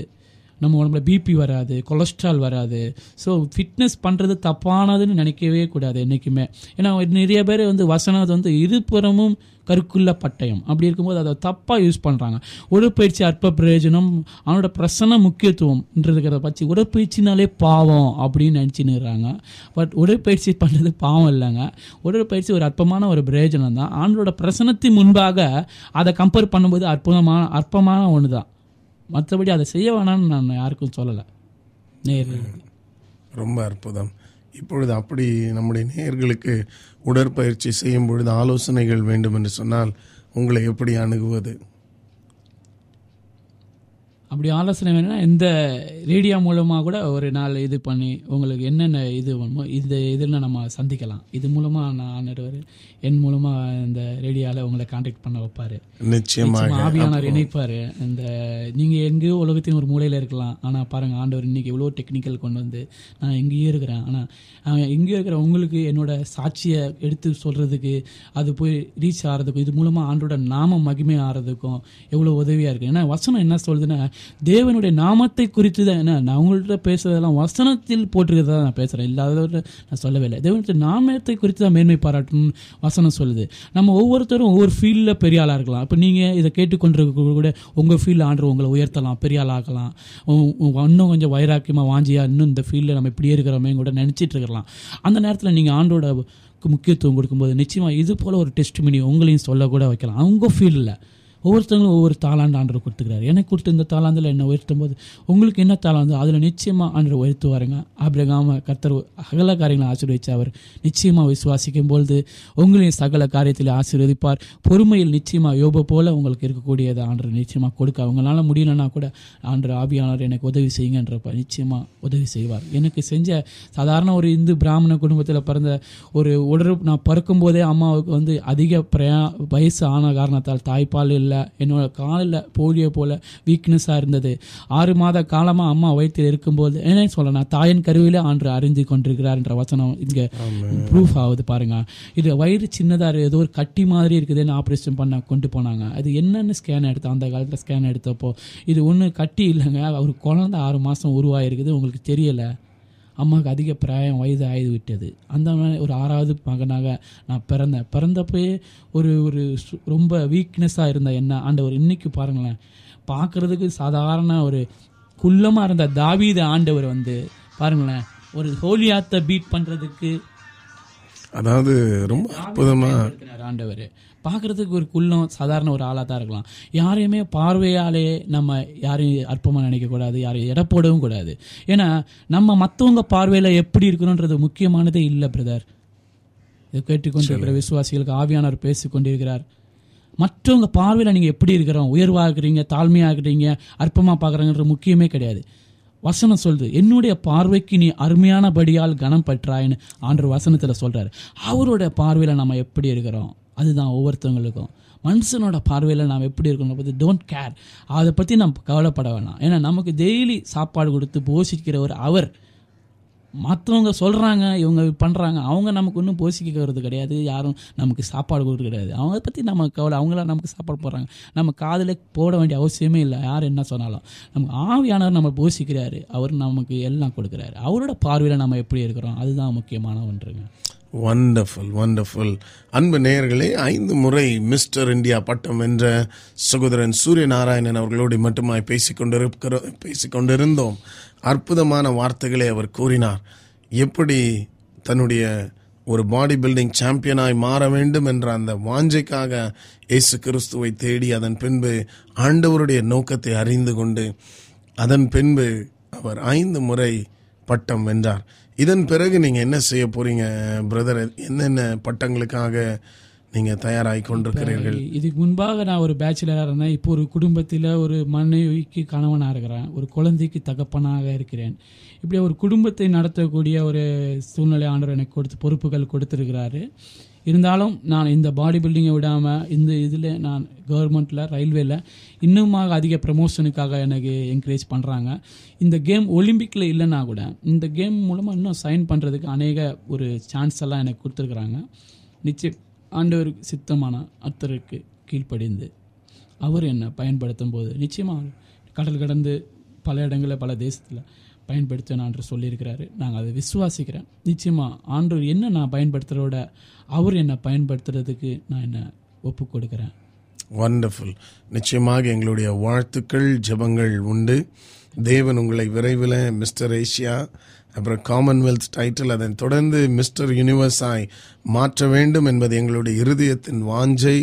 நம்ம உடம்புல பிபி வராது கொலஸ்ட்ரால் வராது. ஸோ ஃபிட்னஸ் பண்ணுறது தப்பானதுன்னு நினைக்கவே கூடாது என்றைக்குமே ஏன்னா நிறைய பேர் வந்து வசனம் வந்து இருபுறமும் கருக்குள்ள பட்டயம். அப்படி இருக்கும்போது அதை தப்பாக யூஸ் பண்ணுறாங்க உடற்பயிற்சி அற்ப பிரயோஜனம் அவனோட பிரசன முக்கியத்துவம்ன்றதுக்கிறத பற்றி உடற்பயிற்சினாலே பாவம் அப்படின்னு நினச்சின்னுறாங்க. பட் உடற்பயிற்சி பண்ணுறது பாவம் இல்லைங்க. உடற்பயிற்சி ஒரு அற்பமான ஒரு பிரயோஜனம் தான். ஆண்களோட பிரசனத்தின் முன்பாக அதை கம்பேர் பண்ணும்போது அற்புதமான அற்பமான ஒன்று தான் மற்றபடி அதை செய்ய வேணாம்னு நான் யாருக்கும் சொல்லலை. நேரில். ரொம்ப அற்புதம். இப்பொழுது அப்படி நம்முடைய நேயர்களுக்கு உடற்பயிற்சி செய்யும் பொழுது ஆலோசனைகள் வேண்டும் என்று சொன்னால் உங்களை எப்படி அணுகுவது? அப்படி ஆலோசனை வேணும்னா இந்த ரேடியோ மூலமாக கூட ஒரு நாள் இது பண்ணி உங்களுக்கு என்னென்ன இது வேணுமோ இந்த இதில் நம்ம சந்திக்கலாம். இது மூலமாக நான் என் மூலமாக இந்த ரேடியோவில் உங்களை காண்டாக்ட் பண்ண வைப்பார். நிச்சயமாக. ஆவியானவர் இணைப்பார். இந்த நீங்கள் எங்கேயோ உலகத்தின் ஒரு மூலையில் இருக்கலாம். ஆனால் பாருங்கள் ஆண்டவர் இன்னைக்கு எவ்வளோ டெக்னிக்கல் கொண்டு வந்து நான் எங்கேயே இருக்கிறேன். ஆனால் எங்கேயோ இருக்கிற உங்களுக்கு என்னோட சாட்சியை எடுத்து சொல்கிறதுக்கு அது போய் ரீச் ஆகிறதுக்கும் இது மூலமாக ஆண்டோட நாம மகிமை ஆகிறதுக்கும் எவ்வளோ உதவியாக இருக்குது ஏன்னா வசனம் என்ன சொல்லுதுன்னா தேவனுடைய நாமத்தை குறித்து தான் என்ன? நான் உங்கள்கிட்ட பேசுறதெல்லாம் வசனத்தில் போட்டிருக்கிறதா நான் பேசுகிறேன் இல்லாதவர்கிட்ட நான் சொல்லவே இல்லை தேவனுடைய நாமத்தை குறித்து தான் மேன்மை பாராட்டணும் வசனம் சொல்லுது. நம்ம ஒவ்வொருத்தரும் ஒவ்வொரு ஃபீல்டில் பெரிய ஆளாக இருக்கலாம். இப்போ நீங்கள் இதை கேட்டுக்கொண்டிருக்க கூட உங்கள் ஃபீல்டில் ஆண்டு உங்களை உயர்த்தலாம் பெரிய ஆளாகலாம் இன்னும் கொஞ்சம் வைராக்கியமாக வாஞ்சியா இன்னும் இந்த ஃபீல்டில் நம்ம இப்படியே இருக்கிறோமே கூட நினச்சிட்டு இருக்கலாம். அந்த நேரத்தில் நீங்கள் ஆண்டோட முக்கியத்துவம் கொடுக்கும்போது நிச்சயமாக இது போல் ஒரு டெஸ்ட் மினி உங்களையும் சொல்ல கூட வைக்கலாம். அவங்க ஃபீல்டில் ஒவ்வொருத்தங்களும் ஒவ்வொரு தாளாண்டு ஆண்டவர் கொடுத்துக்கிறாரு. எனக்கு கொடுத்த இந்த தாளாந்தில் என்ன உயர்த்தும் போது உங்களுக்கு என்ன தாளாந்து? அதில் நிச்சயமாக ஆண்டவர் உயர்த்துவாருங்க. ஆபிரகாம கர்த்தர் அகல காரியங்களை ஆசீர்வதிச்சு அவர். நிச்சயமாக விசுவாசிக்கும் பொழுது உங்களையும் சகல காரியத்தில் ஆசீர்வதிப்பார். பொறுமையில் நிச்சயமாக யோப போல உங்களுக்கு இருக்கக்கூடியதை ஆண்டவர் நிச்சயமாக கொடுக்க. அவங்களால முடியலன்னா கூட ஆண்டர் ஆபியானவர் எனக்கு உதவி செய்யுங்கன்றப்ப நிச்சயமாக உதவி செய்வார். எனக்கு செஞ்ச சாதாரண ஒரு இந்து பிராமண குடும்பத்தில் பிறந்த ஒரு உடல் நான் பறக்கும் போதே அம்மாவுக்கு வந்து அதிக பிரயா வயசு ஆன காரணத்தால் தாய்ப்பால் இல்லை. என்னோட காலில் போலியோ போல வீக்னஸாக இருந்தது. ஆறு மாத காலமாக அம்மா வயிற்றில் இருக்கும்போது என்ன சொல்லணும் தாயின் கருவிலே ஆண்டு அறிந்து கொண்டிருக்கிறார்ன்ற வசனம் இங்கே ப்ரூஃப் ஆகுது பாருங்க. இது வயிறு சின்னதாக ஏதோ ஒரு கட்டி மாதிரி இருக்குதுன்னு ஆப்ரேஷன் பண்ண கொண்டு போனாங்க. அது என்னென்னு ஸ்கேன் எடுத்தோம் அந்த காலத்தில் ஸ்கேன் எடுத்தப்போ இது ஒன்றும் கட்டி இல்லைங்க ஒரு குழந்தை ஆறு மாதம் உருவாயிருக்குது உங்களுக்கு தெரியலை? அம்மாவுக்கு அதிக பிராயம் வயது ஆயுது விட்டது அந்த மாதிரி ஒரு ஆறாவது மகனாக நான் பிறந்தேன். பிறந்தப்பயே ஒரு ஒரு ரொம்ப வீக்னஸாக இருந்த என்ன? ஆண்டவர் இன்னைக்கு பாருங்களேன். பார்க்குறதுக்கு சாதாரண ஒரு குள்ளமாக இருந்த தாவீது ஆண்டவர் வந்து பாருங்களேன் ஒரு ஹோலியாத்தை பீட் பண்ணுறதுக்கு அதாவது ரொம்ப அற்புதமா இருக்கிறார் ஆண்டவர். பார்க்கறதுக்கு ஒரு குள்ளம் சாதாரண ஒரு ஆளாக தான் இருக்கலாம். யாரையுமே பார்வையாலே நம்ம யாரையும் அற்பமாக நினைக்கக்கூடாது யாரையும் எடை போடவும் கூடாது. ஏன்னா நம்ம மற்றவங்க பார்வையில் எப்படி இருக்கணுன்றது முக்கியமானதே இல்லை பிரதர். இதை கேட்டுக்கொண்டிருக்கிற விசுவாசிகளுக்கு ஆவியானவர் பேசிக் கொண்டிருக்கிறார் மற்றவங்க பார்வையில் நீங்கள் எப்படி இருக்கிறோம்? உயர்வாக இருக்கிறீங்க தாழ்மையாக இருக்கிறீங்க அற்பமாக பார்க்குறாங்கன்ற முக்கியமே கிடையாது. வசனம் சொல்லுது என்னுடைய பார்வைக்கு நீ அருமையானபடியால் கனம் பெற்றாயின்னு ஆண்டு வசனத்தில் சொல்கிறாரு அவரோட பார்வையில் நம்ம எப்படி இருக்கிறோம்? அதுதான் ஒவ்வொருத்தவங்களுக்கும். மனுஷனோட பார்வையில் நாம் எப்படி இருக்கணும் பற்றி டோன்ட் கேர் அதை பற்றி நம்ம கவலைப்பட வேணாம். ஏன்னா நமக்கு டெய்லி சாப்பாடு கொடுத்து போஷிக்கிற ஒரு அவர் மற்றவங்க சொல்கிறாங்க இவங்க பண்ணுறாங்க அவங்க நமக்கு ஒன்றும் போஷிக்கிறது கிடையாது. யாரும் நமக்கு சாப்பாடு கொடுக்குறது கிடையாது. அவங்க பற்றி நம்ம கவலை அவங்களாம் நமக்கு சாப்பாடு போடுறாங்க. நம்ம காதில் போட வேண்டிய அவசியமே இல்லை. யார் என்ன சொன்னாலும். நமக்கு ஆவியானவர் நம்ம போசிக்கிறாரு. அவர் நமக்கு எல்லாம் கொடுக்குறாரு. அவரோட பார்வையில் நம்ம எப்படி இருக்கிறோம்? அதுதான் முக்கியமான ஒன்றுங்க. வண்டர்ஃபுல் வண்டர்ஃபுல் அன்பு நேயர்களே ஐந்து முறை மிஸ்டர் இந்தியா பட்டம் வென்ற சகோதரன் சூரிய நாராயணன் அவர்களோடு மட்டுமாய் பேசிக்கொண்டிருக்கிற பேசிக்கொண்டிருந்தோம். அற்புதமான வார்த்தைகளை அவர் கூறினார். எப்படி தன்னுடைய ஒரு பாடி பில்டிங் சாம்பியனாய் மாற வேண்டும் என்ற அந்த வாஞ்சைக்காக இயேசு கிறிஸ்துவை தேடி அதன் பின்பு ஆண்டவருடைய நோக்கத்தை அறிந்து கொண்டு அதன் பின்பு அவர் ஐந்து முறை பட்டம் வென்றார். இதன் பிறகு நீங்கள் என்ன செய்ய போறீங்க பிரதர் என்னென்ன பட்டங்களுக்காக நீங்க தயாராகி கொண்டிருக்கிறீர்கள். இதுக்கு முன்பாக நான் ஒரு பேச்சுலராக இருந்தேன். இப்போ ஒரு குடும்பத்தில் ஒரு மனைவிக்கு கணவனாக இருக்கிறேன். ஒரு குழந்தைக்கு தகப்பனாக இருக்கிறேன். இப்படி ஒரு குடும்பத்தை நடத்தக்கூடிய ஒரு சூழ்நிலை ஆண்டவர் எனக்கு கொடுத்து பொறுப்புகள் கொடுத்துருக்கிறாரு. இருந்தாலும் நான் இந்த பாடி பில்டிங்கை விடாமல் இந்த இதில் நான் கவர்மெண்ட்டில் ரயில்வேல இன்னுமாக அதிக ப்ரமோஷனுக்காக எனக்கு என்கரேஜ் பண்ணுறாங்க இந்த கேம் ஒலிம்பிக்கில் இல்லைன்னா கூட இந்த கேம் மூலமாக இன்னும் சைன் பண்ணுறதுக்கு அநேக ஒரு சான்ஸ் எல்லாம் எனக்கு கொடுத்துருக்குறாங்க. நிச்சயம். ஆண்டவருக்கு சித்தமான அத்தருக்கு கீழ்ப்படிந்து அவர் என்னை பயன்படுத்தும் போது நிச்சயமாக கடல் கடந்து பல இடங்களில் பல தேசத்தில் பயன்படுத்தணும் என்று சொல்லியிருக்கிறாரு. நாங்கள் அதை விசுவாசிக்கிறேன். நிச்சயமாக ஆண்டவர் என்ன நான் பயன்படுத்துகிறோட அவர் என்னை பயன்படுத்துறதுக்கு நான் என்ன ஒப்பு கொடுக்குறேன் வண்டர்ஃபுல் நிச்சயமாக எங்களுடைய வாழ்த்துக்கள் ஜெபங்கள் உண்டு. தேவன் உங்களை விரைவில் மிஸ்டர் ஏஷியா அப்புறம் காமன்வெல்த் டைட்டில் அதன் தொடர்ந்து மிஸ்டர் யூனிவர்ஸாய் மாற்ற வேண்டும் என்பது எங்களுடைய இருதயத்தின் வாஞ்சை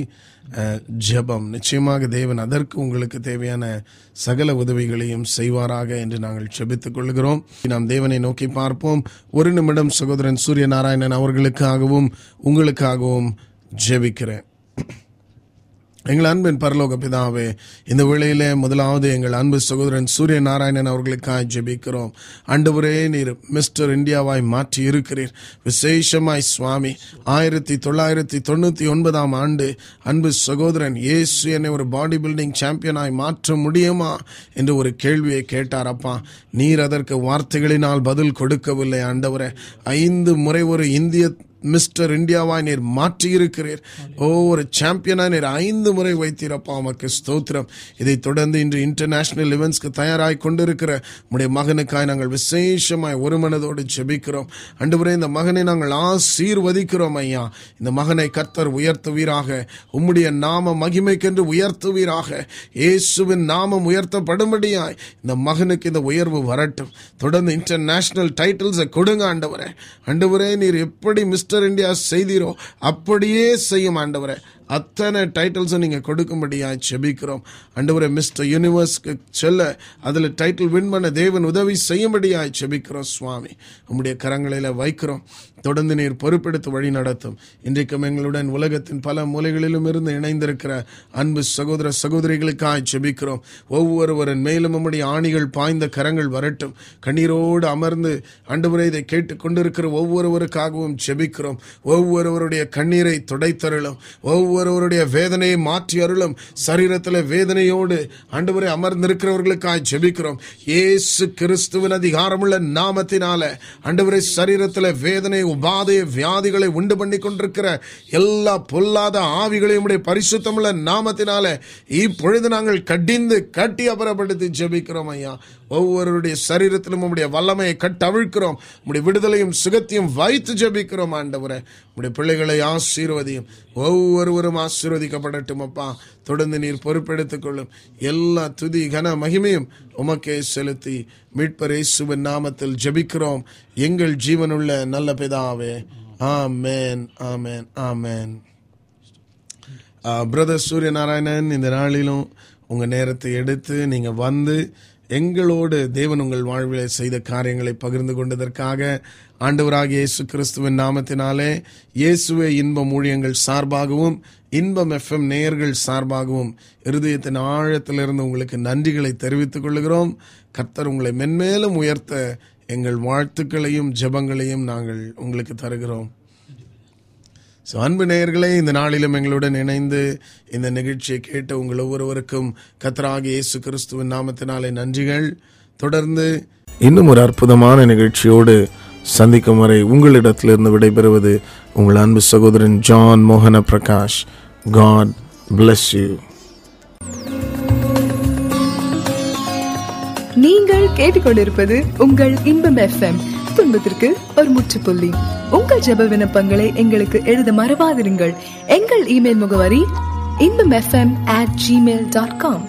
ஜபம் ஜெபம். நிச்சயமாக தேவன் அதற்கு உங்களுக்கு தேவையான சகல உதவிகளையும் செய்வாராக என்று நாங்கள் செபித்துக் கொள்கிறோம். நாம் தேவனை நோக்கி பார்ப்போம். ஒரு நிமிடம் சகோதரன் சூரிய நாராயணன் அவர்களுக்காகவும் உங்களுக்காகவும் ஜெபிக்கிறேன். எங்கள் அன்பின் பரலோக பிதாவே இந்த வேளையிலே முதலாவது எங்கள் அன்பு சகோதரன் சூரிய நாராயணன் அவர்களுக்காக ஜெபிக்கிறோம். ஆண்டவரே நீர் மிஸ்டர் இந்தியாவாய் மாற்றி இருக்கிறீர் விசேஷமாய் சுவாமி ஆயிரத்தி தொள்ளாயிரத்தி தொண்ணூற்றி ஒன்பதாம் ஆண்டு அன்பு சகோதரன் இயேசு என்னை ஒரு பாடி பில்டிங் சாம்பியனாய் மாற்ற முடியுமா என்று ஒரு கேள்வியை கேட்டார். அப்பா நீர் அதற்கு வார்த்தைகளினால் பதில் கொடுக்கவில்லை ஆண்டவரே. ஐந்து முறை ஒரு இந்திய மிஸ்டர் இந்தியாவாய் நீர் மாற்றி இருக்கிறீர் ஓ ஒரு சாம்பியனா நீர் ஐந்து முறை வைத்தீரப்பா உமக்கு ஸ்தோத்திரம். இதை தொடர்ந்து இன்று இன்டர்நேஷனல் இவெண்ட்ஸ்க்கு தயாராய் கொண்டிருக்கிற உடைய மகனுக்காய் நாங்கள் விசேஷமாய் ஒரு மனதோடு ஜெபிக்கிறோம். அன்றுவரே இந்த மகனை நாங்கள் ஆசீர்வதிக்கிறோம் ஐயா. இந்த மகனை கர்த்தர் உயர்த்துவீராக. உம்முடைய நாம மகிமைக்கென்று உயர்த்துவீராக. இயேசுவின் நாமம் உயர்த்தப்படும்படியாய் இந்த மகனுக்கு இந்த உயர்வு வரட்டும். தொடர்ந்து இன்டர்நேஷனல் டைட்டில்ஸை கொடுங்க ஆண்டவரே. ஆண்டவரே நீர் எப்படி மிஸ்டர் இந்தியா செய்தீரோ அப்படியே செய்யும் ஆண்டவரே. அத்தனை டைட்டில்ஸும் நீங்கள் கொடுக்கும்படியாய் செபிக்கிறோம் ஆண்டவரே மிஸ்டர் யூனிவர்ஸ்க்கு செல்ல அதில் டைட்டில் வின் பண்ண தேவன் உதவி செய்யும்படியாய் செபிக்கிறோம் சுவாமி. உங்களுடைய கரங்களில் வைக்கிறோம். தொடர்ந்து நீர் பொறுப்பெடுத்து வழி நடத்தும். இன்றைக்கும் எங்களுடன் உலகத்தின் பல மூலைகளிலும் இருந்து இணைந்திருக்கிற அன்பு சகோதர சகோதரிகளுக்காய் செபிக்கிறோம் ஒவ்வொருவரின் மேலும் நம்முடைய ஆணிகள் பாய்ந்த கரங்கள் வரட்டும். கண்ணீரோடு அமர்ந்து அண்டுமுறை இதை கேட்டுக்கொண்டிருக்கிற ஒவ்வொருவருக்காகவும் செபிக்கிறோம் ஒவ்வொருவருடைய கண்ணீரை துடைத்தருளும். ஒவ்வொருவருடைய வேதனையை மாற்றி அருளும் சரீரத்தில் வேதனையோடு ஆண்டவரை அமர்ந்திருக்கிறவர்களுக்காக ஜெபிக்கிறோம். ஏசு கிறிஸ்துவின் அதிகாரமுள்ள நாமத்தினால ஆண்டவரை சரீரத்தில் வேதனை உபாதைய வியாதிகளை உண்டு பண்ணி கொண்டிருக்கிற எல்லா பொல்லாத ஆவிகளையும் உடைய பரிசுத்தமுள்ள நாமத்தினால இப்பொழுது நாங்கள் கடிந்து கட்டி அபரப்படுத்தி ஜெபிக்கிறோம் ஐயா. ஒவ்வொருடைய சரீரத்திலும் உம்முடைய வல்லமையை கட்டவிழ்க்கிறோம். உம்முடைய விடுதலையும் சுகத்தையும் வைத்து ஜெபிக்கிறோம் ஆண்டவரை. உம்முடைய பிள்ளைகளை ஆசீர்வதியும். ஒவ்வொருவரும் ஆசீர்வதிக்கப்படட்டும் அப்பா. தொடர்ந்து நீர் பொறுப்பெடுத்துக் கொள்ளும். எல்லா துதி கன மகிமையும் உமக்கே செலுத்தி மீட்பர் இயேசுவின் நாமத்தில் ஜெபிக்கிறோம். எங்கள் ஜீவனுள்ள நல்ல பிதாவே. ஆமேன் ஆமேன் ஆமேன். பிரதர் சூரியநாராயணன் இந்த நாளிலும் உங்கள் நேரத்தை எடுத்து நீங்கள் வந்து எங்களோடு தேவன் உங்கள் வாழ்வில் செய்த காரியங்களை பகிர்ந்து கொண்டதற்காக ஆண்டவராக இயேசு கிறிஸ்துவின் நாமத்தினாலே இயேசுவே இன்பம் ஊழியங்கள் சார்பாகவும் இன்பம் எஃப்எம் நேயர்கள் சார்பாகவும் இருதயத்தின் ஆழத்திலிருந்து உங்களுக்கு நன்றிகளை தெரிவித்துக் கொள்கிறோம். கர்த்தர் உங்களை மென்மேலும் உயர்த்த எங்கள் வாழ்த்துக்களையும் ஜெபங்களையும் நாங்கள் உங்களுக்கு தருகிறோம். ஸோ அன்பு நேயர்களே இந்த நாளிலும் எங்களுடன் இணைந்து இந்த நிகழ்ச்சியை கேட்ட உங்கள் ஒவ்வொருவருக்கும் கத்தராகிய இயேசு கிறிஸ்துவின் நாமத்தினாலே நன்றிகள். தொடர்ந்து இன்னும் ஒரு அற்புதமான நிகழ்ச்சியோடு சந்திக்கும் வரை உங்களிடத்திலிருந்து விடைபெறுவது உங்கள் அன்பு சகோதரன் ஜான் மோகன பிரகாஷ். காட் பிளஸ் யூ நீங்கள் கேட்டுக்கொண்டிருப்பது உங்கள் இன்பம் எஃப்எம் துன்பத்திற்கு ஒரு முற்றுப்புள்ளி. உங்கள் ஜெப விண்ணப்பங்களை எங்களுக்கு எழுத மறவாதிருங்கள். எங்கள் இமெயில் முகவரி Inbam FM at Gmail dot com